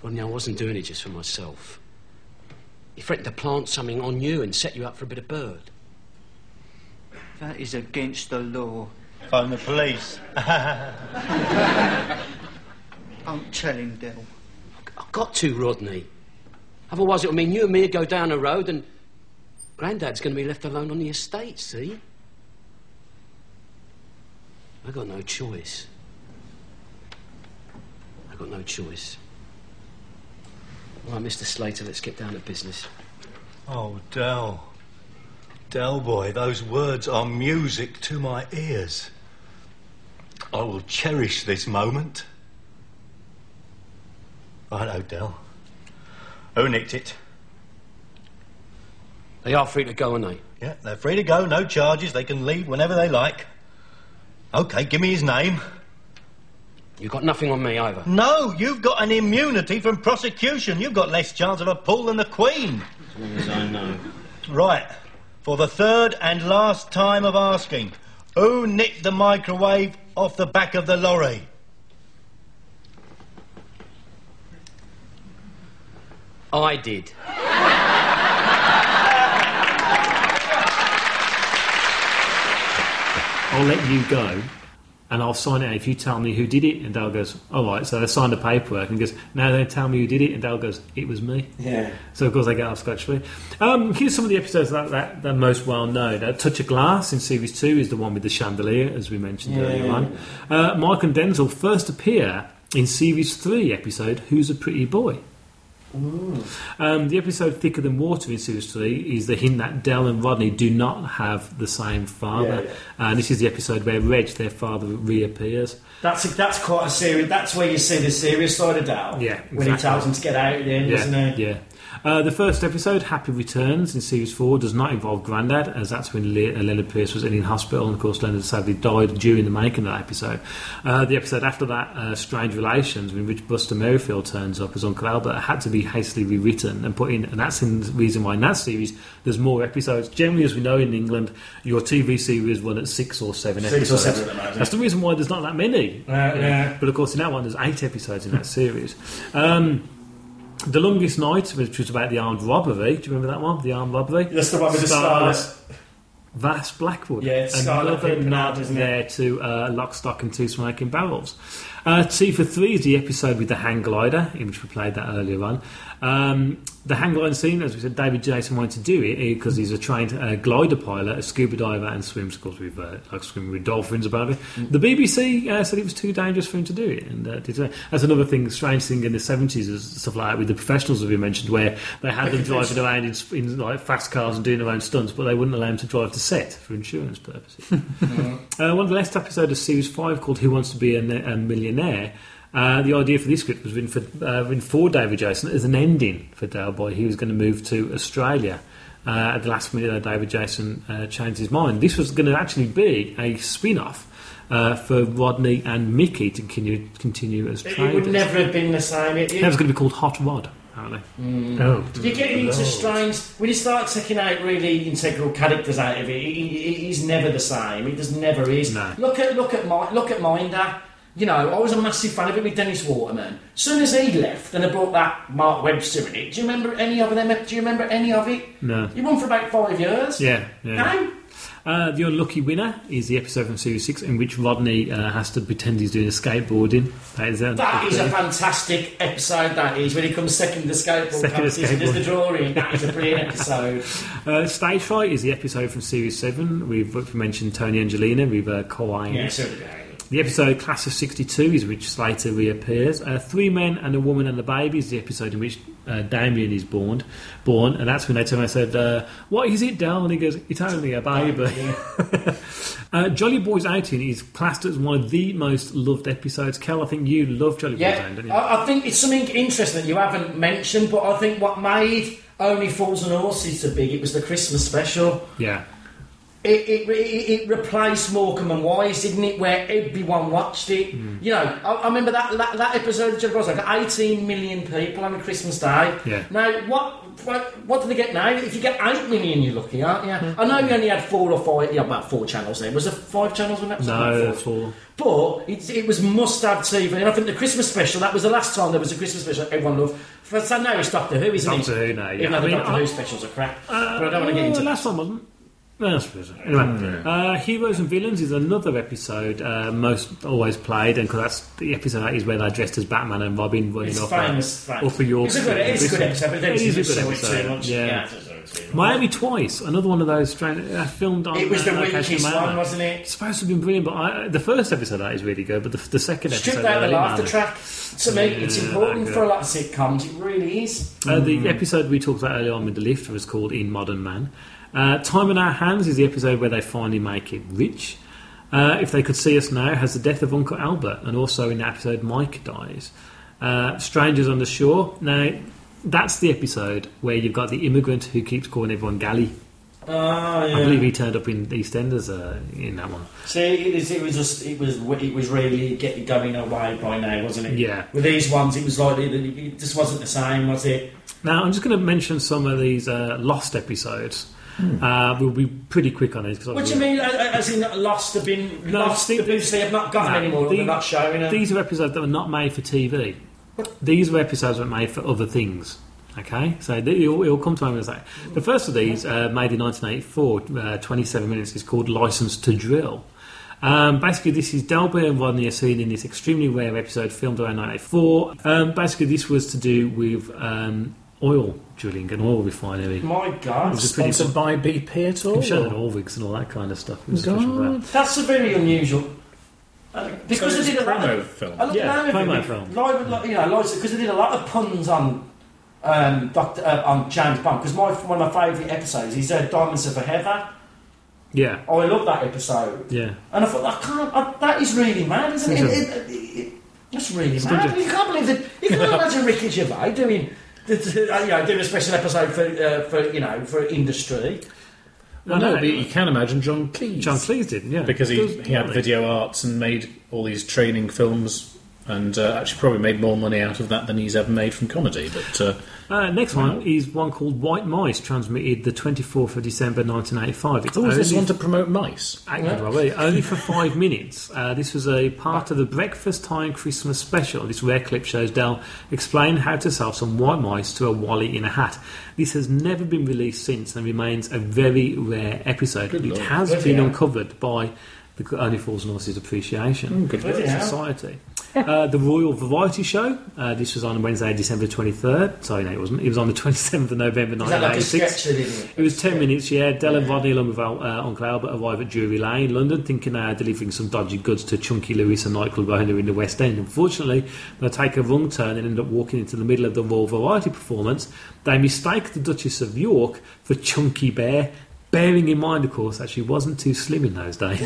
Rodney, I wasn't doing it just for myself. He threatened to plant something on you and set you up for a bit of bird. That is against the law. Phone the police. Don't tell him, Del. I've got to, Rodney. Otherwise, it'll mean you and me go down the road and Grandad's going to be left alone on the estate, see? I got no choice. I got no choice. All right, Mr. Slater, let's get down to business. Oh, Del. Del boy, those words are music to my ears. I will cherish this moment. Righto, Del. Who nicked it? They are free to go, aren't they? Yeah, they're free to go, no charges. They can leave whenever they like. Okay, give me his name. You've got nothing on me either. No, you've got an immunity from prosecution. You've got less chance of a pull than the Queen. As long as I know. Right. For the third and last time of asking, who nicked the microwave off the back of the lorry? I did. I'll let you go and I'll sign it if you tell me who did it. And Dale goes, all right. So they sign the paperwork and goes, now then tell me who did it. And Dale goes, it was me. Yeah. So of course they get off scotch free. Um, here's some of the episodes that that, that are most well known. Uh, Touch of Glass in series two is the one with the chandelier, as we mentioned Yeah. earlier on. Uh, Mike and Denzel first appear in series three episode Who's a Pretty Boy. Um, the episode Thicker Than Water in series three is the hint that Del and Rodney do not have the same father. Yeah, yeah. And this is the episode where Reg, their father, reappears. That's that's quite a serious. That's where you see the serious side of Dal. Yeah, when he tells him to get out at the end, yeah, doesn't he? Yeah. Uh, the first episode, Happy Returns, in series four, does not involve Grandad, as that's when Le- uh, Lennard Pearce was in hospital, and of course, Leonard sadly died during the making of that episode. Uh, the episode after that, uh, Strange Relations, in which Buster Merryfield turns up as Uncle Albert, had to be hastily rewritten and put in, and that's in the reason why in that series there's more episodes. Generally, as we know in England, your TV series run at six or seven Six or episodes. seven at the moment. That's the reason why there's not that many. Uh, yeah. But of course, in that one, there's eight episodes in that series. Um, the Longest Night, which was about the armed robbery. Do you remember that one? The armed robbery. That's the one with the Stars Vas Blackwood. Yeah, it's Scarlet Another Pimpernel, nod isn't it? there to uh, Lock, Stock and Two Smoking Barrels. Uh, Tea for Three is the episode with the hang glider, in which we played that earlier on. Um, the hang glider scene, as we said, David Jason wanted to do it because he's a trained uh, glider pilot, a scuba diver, and swims, of course, with uh, like swimming with dolphins. About it, Mm. the BBC uh, said it was too dangerous for him to do it, and uh, did, uh, that's another thing, strange thing in the seventies, is stuff like that with the professionals that we mentioned, where they had them driving around in, in like fast cars and doing their own stunts, but they wouldn't allow them to drive to set for insurance purposes. Uh, one of the last episodes of series five called "Who Wants to Be a, a Millionaire." There, uh, the idea for this script was written for, uh, written for David Jason as an ending for Dale Boy. He was going to move to Australia. Uh, at the last minute, though, David Jason uh, changed his mind. This was going to actually be a spin off uh, for Rodney and Mickey to continue, continue as It would never have been the same. It, it, was going to be called Hot Rod, apparently. Mm. Oh. You're getting into strange. When you start taking out really integral characters out of it, he, he, he's never the same. He just never is. Look at look at my look at Minder. You know, I was a massive fan of it with Dennis Waterman. As soon as he left and I brought that Mark Webster in it, do you remember any of them? Do you remember any of it? No. You won for about five years. Yeah, yeah. No? Uh, the unlucky winner is the episode from series six in which Rodney uh, has to pretend he's doing a skateboarding. That is, uh, That is a fantastic episode. That is when he comes second the skateboard Second competition. Does the drawing? That is a brilliant episode. Uh, Stage Fright is the episode from series seven. We've mentioned Tony Angelino with uh, Kawhi. Yeah, so. The episode Class of 62 is which Slater reappears. Uh, Three Men and a Woman and a Baby is the episode in which uh, Damien is born, born, and that's when they turned around and said, uh, What is it, Dal? And he goes, It's only a baby. uh, Jolly Boys Outing is classed as one of the most loved episodes. Kel, I think you love Jolly Boys Outing, don't you? I, I think it's something interesting that you haven't mentioned, but I think what made Only Fools and Horses so big, it was the Christmas special. yeah. It, it, it, it replaced Morecambe and Wise, didn't it? Where everyone watched it. Hmm. You know, I, I remember that, that that episode of Jolly Boys, like 18 million people on a Christmas day. Yeah. Now, what, what what do they get now? If you get 8 million, you're lucky, aren't you? Hmm. I know you only had four or five, yeah, about four channels there. Was there five channels on that? Was No, four? But it, it was must-have TV, and I think the Christmas special. That was the last time there was a Christmas special everyone loved. For so now it's Doctor Who, isn't Doctor it? Who now, yeah. Even though I the mean, Doctor I- Who specials are crap. Uh, but I don't want to get into the last one wasn't. No, I suppose. Anyway, uh, Heroes and Villains is another episode uh, most always played, and 'cause that's the episode that is where they're dressed as Batman and Robin running It's off famous, uh, famous. up a York. It's a good- it's a good episode, but then it it's a just good so episode. too much. Yeah. Yeah, it's so- so- Miami Twice, another one of those strange, uh, filmed on. It was the uh, location weakest Miami. one, wasn't it? It's supposed to have been brilliant, but I, the first episode of that is really good, but the, the second Stripped episode. out the really laughter track. To me, it's Yeah, important good. for a lot of sitcoms. It really is. Uh, the episode we talked about earlier on with the lift was called In Modern Man. Uh, Time in Our Hands is the episode where they finally make it rich. Uh, if they could see us now, has the death of Uncle Albert, and also in the episode Mike dies. Uh, Strangers on the Shore. Now, that's the episode where you've got the immigrant who keeps calling everyone Galley. Oh, yeah. I believe he turned up in EastEnders uh, in that one. See, it was, it was just, it was, it was really getting going away by now, wasn't it? Yeah. With these ones, it was like it, it just wasn't the same, was it? Now, I'm just going to mention some of these uh, lost episodes. Uh, we'll be pretty quick on these. 'cause. What do you mean, uh, as in lost have been No, lost? Steve- because they have not got No, anymore. the- they're not showing them. These are episodes that were not made for TV. These were episodes that were made for other things. Okay, so it'll, it'll come to me and say the first of these, uh, made in 1984, uh, 27 minutes, is called "License to Drill." Um, basically, this is Delby and Rodney are seen in this extremely rare episode filmed around 1984. Um, basically, this was to do with um, oil drilling and oil refinery. My God. It was a pretty- Sponsored by BP at all? It showed oil rigs and all that kind of stuff. It was God. That's a very unusual. Uh, because So they did it's a lot promo of, film. A lot Yeah, of promo it, film. Like, like, you know, like, because they did a lot of puns on um, Doctor uh, on James Bond. Because my one of my favourite episodes is uh, Diamonds Are Forever. Yeah, Oh, I love that episode. yeah. And I thought, I can't. I, that is really mad, isn't it? Is it, it? it, it, it that's really It's mad. not You can't believe that. You can't imagine Ricky Gervais doing to, to, you know, doing a special episode for, uh, for you know, for industry. Well, no, but you can imagine John Cleese. John Cleese did, yeah. Because he, Does- he had video arts and made all these training films and uh, actually probably made more money out of that than he's ever made from comedy. But uh, Uh, next one is one called White Mice, transmitted the 24th of December 1985. It's oh, is this only- one to promote mice? Acted Robbie, only for five minutes. Uh, this was a part of the Breakfast Time Christmas special. This rare clip shows Del explain how to sell some white mice to a Wally in a hat. This has never been released since and remains a very rare episode. Good it lord. has Bloody been hell. uncovered by the Only Fools and Horses Appreciation Mm, good Bloody hell. Society. uh, the Royal Variety Show. Uh, this was on Wednesday, December 23rd. Sorry, no, it wasn't. It was on the 27th of November Is that like a 1986. sketch isn't it? It was 10 minutes, yeah. Del and Rodney, along with uh, Uncle Albert, arrive at Drury Lane, London, thinking they are delivering some dodgy goods to Chunky Lewis, a nightclub owner in the West End. Unfortunately, they take a wrong turn and end up walking into the middle of the Royal Variety performance. They mistake the Duchess of York for Chunky Bear, bearing in mind, of course, that she wasn't too slim in those days.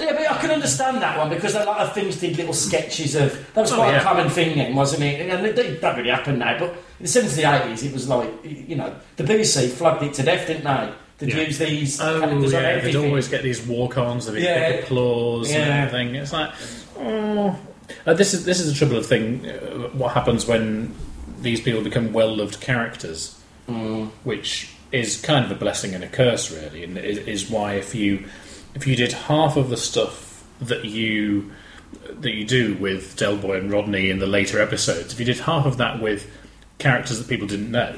Yeah, but I can understand that one because a lot of things did little sketches of. That was Oh, quite yeah. a common thing then, wasn't it? And it, it don't really happen now, but in the 70s and 80s, it was like, you know, the BBC flogged it to death, didn't they? They'd Yeah. use these Oh, characters on yeah, they'd everything. always get these walk-ons, they'd Yeah. big applause Yeah. and everything. It's like, oh, uh, this is this is the trouble of thing. Uh, what happens when these people become well-loved characters, Mm. which is kind of a blessing and a curse, really, and is, is why if you if you did half of the stuff that you that you do with Del Boy and Rodney in the later episodes, if you did half of that with characters that people didn't know,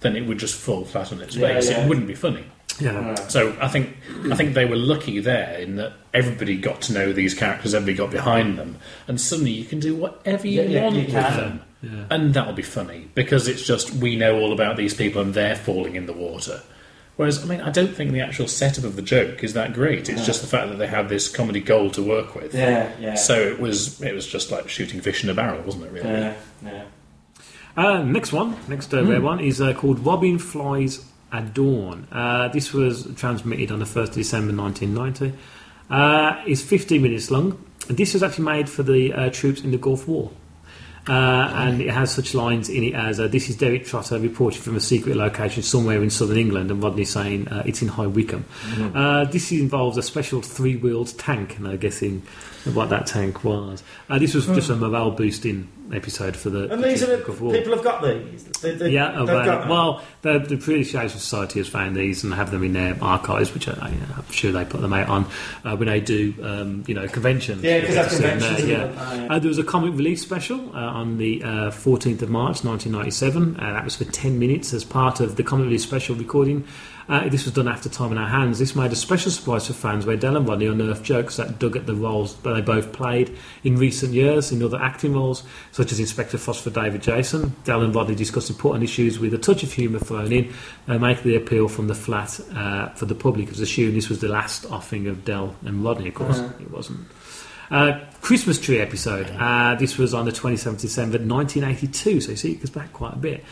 then it would just fall flat on its face. yeah. It wouldn't be funny. Yeah. So I think I think they were lucky there in that everybody got to know these characters, everybody got behind them, and suddenly you can do whatever you Yeah, yeah, want you with can. them, Yeah. and that'll be funny because it's just we know all about these people and they're falling in the water. Whereas I mean, I don't think the actual setup of the joke is that great. It's No. just the fact that they had this comedy gold to work with. Yeah, yeah. So it was it was just like shooting fish in a barrel, wasn't it? Really? Yeah, yeah. Uh, next one, next uh, rare one, is uh, called Robin Flies at Dawn. Uh, this was transmitted on the 1st of December 1990. Uh, it's 15 minutes long. And this was actually made for the uh, troops in the Gulf War. Uh, and it has such lines in it as uh, This is Derek Trotter reporting from a secret location somewhere in southern England, and Rodney saying uh, it's in High Wycombe. Mhm. Uh, this involves a special three wheeled tank, and I'm guessing what that tank was. Uh, this was just a morale boosting episode for the, And the these are the people have got these. They, they, Yeah, uh, well, the, the Appreciation Society has found these and have them in their archives, which I, I'm sure they put them out on uh, when they do, um, you know, conventions. Yeah, 'cause You that's get to see them conventions, yeah. Oh, yeah. Uh, there was a comic relief special uh, on the uh, 14th of March 1997. Uh, that was for 10 minutes as part of the comic relief special recording. Uh, this was done after Time in Our Hands. This made a special surprise for fans where Del and Rodney unearthed jokes that dug at the roles that they both played in recent years in other acting roles, such as Inspector Frost for David Jason. Del and Rodney discussed important issues with a touch of humour thrown in, uh, making the appeal from the flat uh, for the public. It was assumed this was the last offing of Del and Rodney, of course. Uh-huh. It wasn't. Uh, Christmas tree episode. Uh, this was on the 27th of December 1982, so you see it goes back quite a bit.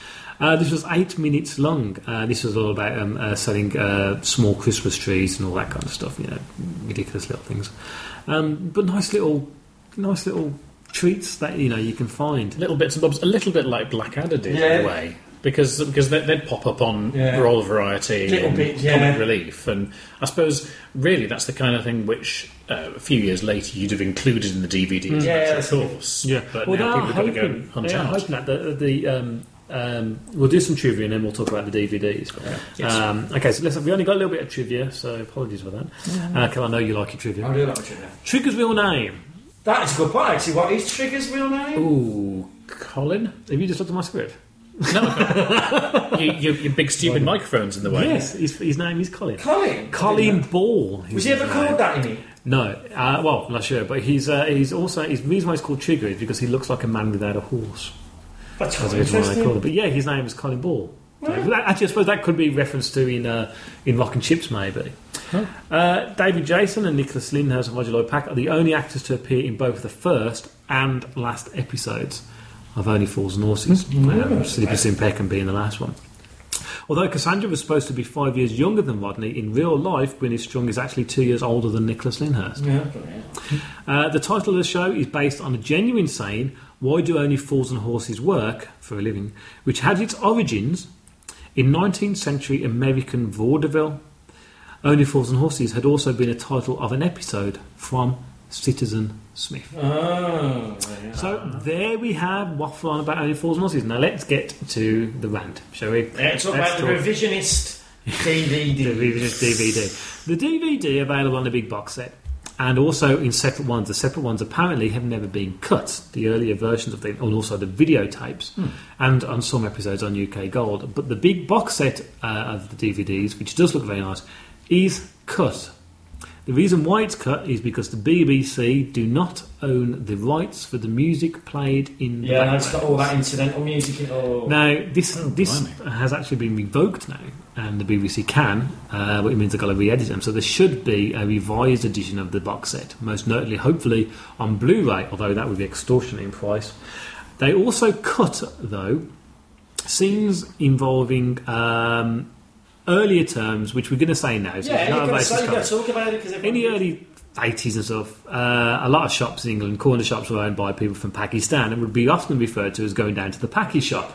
Uh, this was eight minutes long. Uh, this was all about um, uh, selling uh, small Christmas trees and all that kind of stuff. You know, ridiculous little things, um, but nice little, nice little treats that you know you can find. Little bits and bobs, a little bit like Blackadder did in a way. Because because they, they'd pop up on Yeah. Roll Variety Little and bit, yeah. Comic Relief, and I suppose really that's the kind of thing which uh, a few years later you'd have included in the DVD Mm. as Yeah, a matter that's of course. Yeah, but well, now they are people have got to go hoping, and hunt they are out. hoping that the, the um, um, we'll do some trivia and then we'll talk about the DVDs. Yes. Um, okay, so let's, we only got a little bit of trivia, so apologies for that. Yeah. Because I know you like your trivia. I do like trivia. Trigger's real name. That is a good point, actually. What is Trigger's real name? Ooh, Colin? Have you just looked at my script? you, you, your big stupid microphones in the way. Yes, his, his name is Colin. Colin? Colin Ball. Was he ever called that in it? No, uh, well, I'm not sure, but he's uh, he's also his reason why he's called Trigger is because he looks like a man without a horse. That's quite the why they interesting. call it. But yeah, his name is Colin Ball. Yeah. that- actually, I suppose that could be reference to in uh, in Rock and Chips, maybe. Uh, David Jason and Nicholas Lyndhurst and Roger Lloyd Pack are the only actors to appear in both the first and last episodes of Only Fools and Horses. Mm-hmm. Um, Sleepy Sim Peckham being the last one. Although Cassandra was supposed to be five years younger than Rodney, in real life, Gwyneth Strong is actually two years older than Nicholas Lyndhurst. Yeah, yeah. Uh, the title of the show is based on a genuine saying, Why do only fools and horses work for a living? which had its origins in 19th century American vaudeville. Only Fools and Horses had also been a title of an episode from Citizen Smith. Oh, yeah. So there we have waffle on about Only Fools and Horses. Now let's get to the rant, shall we? Yeah, talk Let's about the revisionist DVD. the revisionist DVD. The DVD available on the big box set, and also in separate ones. The separate ones apparently have never been cut. The earlier versions of them, and also the videotapes, Hmm. and on some episodes on UK Gold. But the big box set uh, of the DVDs, which does look very nice, is cut. The reason why it's cut is because the BBC do not own the rights for the music played in the Yeah, and it's background. got all that incidental music in oh. Now, this this has actually been revoked now, and the BBC can, uh, which means they've got to re-edit them. So there should be a revised edition of the box set, most notably, hopefully, on Blu-ray. Although that would be extortionate in price. They also cut though scenes involving um, earlier terms, which we're going to say now. So Yeah, it's you've not a got to say, you've got to talk about it because any early 80s and stuff, uh, a lot of shops in England, corner shops, were owned by people from Pakistan and would be often referred to as going down to the Paki shop.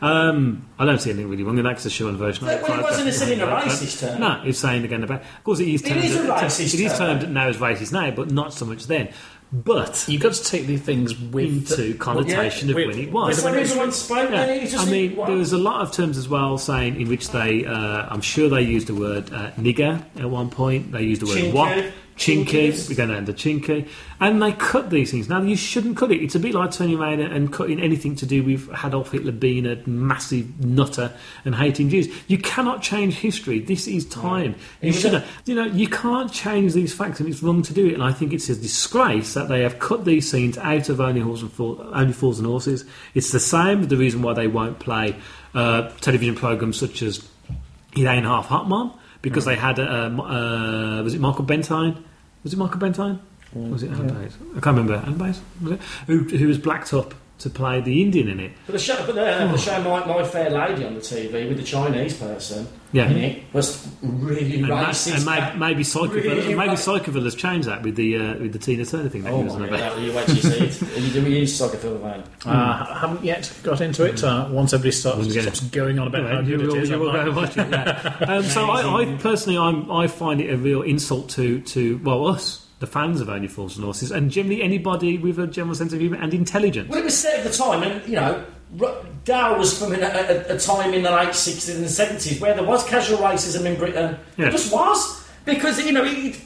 Um, I don't see anything really wrong with that because it's a short version. Well, it wasn't a a racist term. No, it's saying again about. Of course, it is. It termed- is a racist It is term. termed now as racist now, but not so much then. But you've got to take these things with into connotation Yeah, of with- when it was. That's when everyone spoke, Yeah. and it's just I mean, wow. there was a lot of terms as well saying in which they, uh, I'm sure they used the word uh, nigger at one point. They used the word Chinky. wop, chinky. Chinkies. We're going down the chinky, and they cut these things. Now you shouldn't cut it. It's a bit like turning around and- cutting anything to do with Adolf Hitler being a massive nutter and hating Jews. You cannot change history. This is time. It You should. You know, you can't change these facts, and it's wrong to do it. And I think it's a disgrace that they have cut these scenes out of Only, Horse and Fool, Only Fools and Horses. It's the same the reason why they won't play uh, television programs such as It Ain't Half Hot Mom because they had uh, uh, was it Michael Bentine? Was it Michael Bentine? Or was it Bays? I can't remember. Bays was it? Who, who was blacked up to play the Indian in it? But the show, but the, the show My, My Fair Lady on the TV with the Chinese person Yeah. in it was really And, ma- racist. and maybe, maybe Psychoville, Really maybe ra- Psychoville has changed that with the uh, with the Tina Turner thing. That Oh he was my on god, that, you wait till you see it. And you do we use soccer film man. Uh, haven't yet got into it. Uh, once everybody starts, We'll stops going on about Anyway, how you good will- it is, you I will go and watch it, yeah. Um, so I, I personally, I'm, I find it a real insult to, to well us, the fans of Only Fools and Horses, and generally anybody with a general sense of humour and intelligence. Well, it was set at the time, and you know, R- Dow was from a, a, a time in the late sixties and seventies where there was casual racism in Britain. Yeah. It just was because you know it,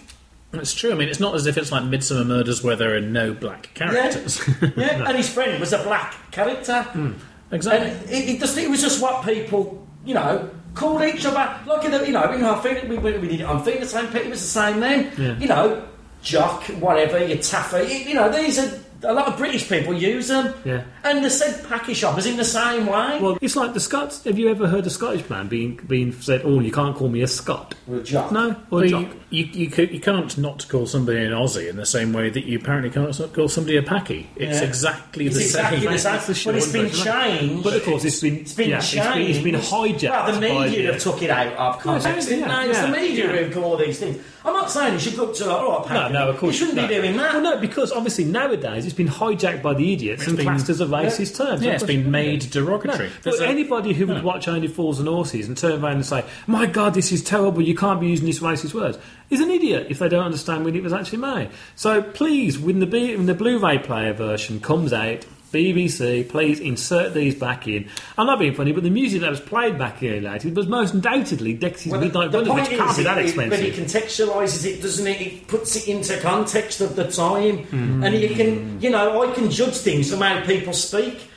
It's true. I mean, it's not as if it's like Midsomer Murders where there are no black characters. yeah, and his friend was a black character. Hmm. Exactly. And it, it, just, it was just what people, you know, called each other. Like, in the, you know, you know, I think we, we, we did it on Feet the Same Pete, it was the same then. Yeah. You know, Jock, whatever, your Taffy. You, you know, these are, a lot of British people use them. Yeah. And the said packy shoppers in the same way. Well, it's like the Scots. Have you ever heard a Scottish man being being said, "Oh, you can't call me a Scot"? Well, Jock. No, or Well, a you, Jock. you, you, you can't not call somebody an Aussie in the same way that you apparently can't not call somebody a Packy. It's Yeah. exactly It's the exactly same. the same. That's the But it's short been version, changed. But of course, it's been It's been yeah, it's changed. been, it's been hijacked. Well, the by media the- have took it out of context, Yeah, didn't yeah. It's the media yeah. who do all these things. I'm not saying you should look to, oh, No, Packy. no, of course You shouldn't no. be doing that. Well, no, because obviously nowadays it's been hijacked by the idiots It's and been- classed as a racist term. Yeah, it's been made derogatory. No, but a- anybody who would watch Only Fools and Horses and turn around and say, "My God, this is terrible! You can't be using these racist words," is an idiot if they don't understand when it was actually made. So please, when the B- when the Blu-ray player version comes out. BBC, please insert these back in. I'm not being funny, but the music that was played back here later was most undoubtedly Dexys Well, the, Midnight the point which can't is, be that it, it, but it contextualises it, doesn't it? It puts it into context of the time, Mm. and you can, you know, I can judge things from how people speak.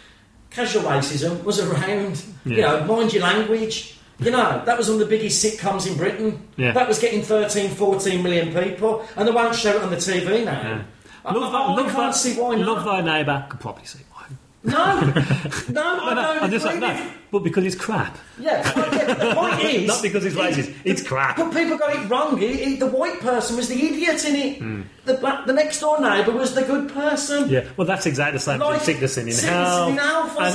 Casual racism was around. You know, mind your language. You know, that was one of the biggest sitcoms in Britain. Yeah. That was getting 13, 14 million people, and they won't show it on the TV now. I, Love, I, I love, thy- see why not. love thy neighbour. Could probably see why. No, no, I no, don't I'm just like, no. But because it's crap. Yeah, the point is. Not because it's racist. It's crap. But people got it wrong. It, it- the white person was the idiot in it. Hmm. The black, the next door neighbour was the good person. Yeah, well, that's exactly the same Like, sickness in, hell. and,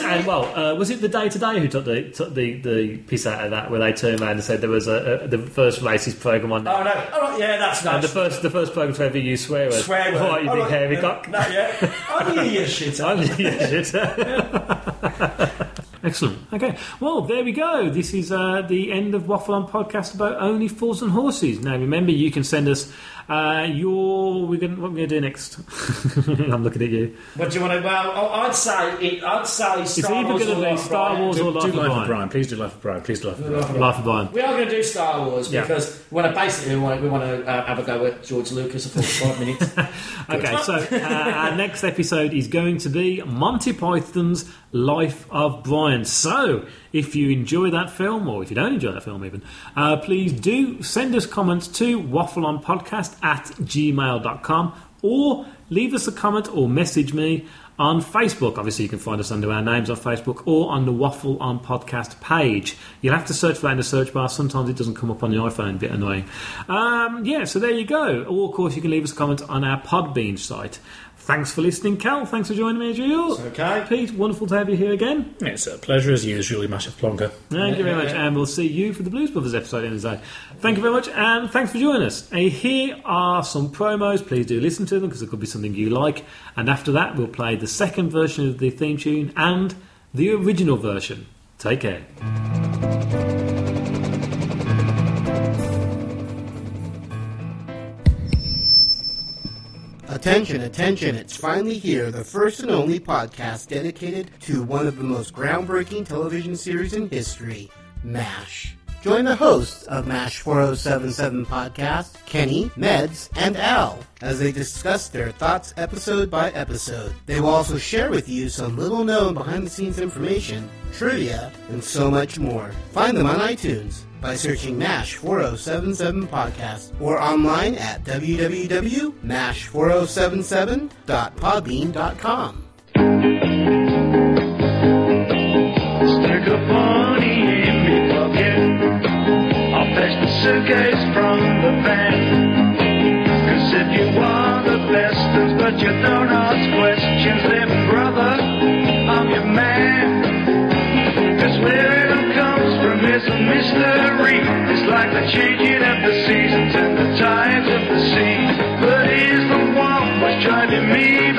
and well, uh, was it the day today who took the took the, the piss out of that, where they turned around and said there was a, a the first racist program on Oh no! Oh right, yeah, that's and nice. the first the first program to ever use swear words. Swear word. What, you Oh, big right, hairy yeah, cock? No, yeah. I knew you shit. I knew you shit. Excellent. Okay. Well, there we go. This is uh, the end of Waffle On podcast about only fools and horses. Now, remember, you can send us uh, your. We're gonna, what we're going to do next? I'm looking at you. What do you want to? Well, oh, I'd say it. I'd say It's Star either Wars going or to be Life of Star Brian. Wars or Do Life of Life of Brian. Brian. Please do Life of Brian. Please do Life of Brian. Life of Brian. We are going to do Star Wars Yeah. because we want to basically we want, we want to uh, have a go at George Lucas for 45 minutes. Okay, so uh, our next episode is going to be Monty Python's Life of Brian. So, if you enjoy that film, or if you don't enjoy that film even, uh, please do send us comments to waffleonpodcast at gmail.com or leave us a comment or message me on Facebook. Obviously, you can find us under our names on Facebook or on the Waffle on Podcast page. You'll have to search for that in the search bar. Sometimes it doesn't come up on the iPhone, a bit annoying. Um, yeah, so there you go. Or, of course, you can leave us a comment on our Podbean site. Thanks for listening, Cal. Thanks for joining me as usual. Okay. Pete, wonderful to have you here again. It's a pleasure as usual, Massive Plonker. Thank you very much, and we'll see you for the Blues Brothers episode in the day. Thank you very much, and thanks for joining us. Uh, here are some promos. Please do listen to them because it could be something you like. And after that, we'll play the second version of the theme tune and the original version. Take care. Attention, attention, it's finally here, the first and only podcast dedicated to one of the most groundbreaking television series in history, MASH. Join the hosts of MASH 4077 podcast, Kenny, Meds, and Al, as they discuss their thoughts episode by episode. They will also share with you some little known behind the scenes information, trivia, and so much more. Find them on iTunes by searching MASH 4077 podcast or online at www.mash4077.podbean.com. Stick a bunny in me pocket. I'll fetch the suitcase from the van. Cause if you are the bestest, but you don't ask it's a mystery. It's like the changing of the seasons and the tides of the sea. But he's the one who's driving me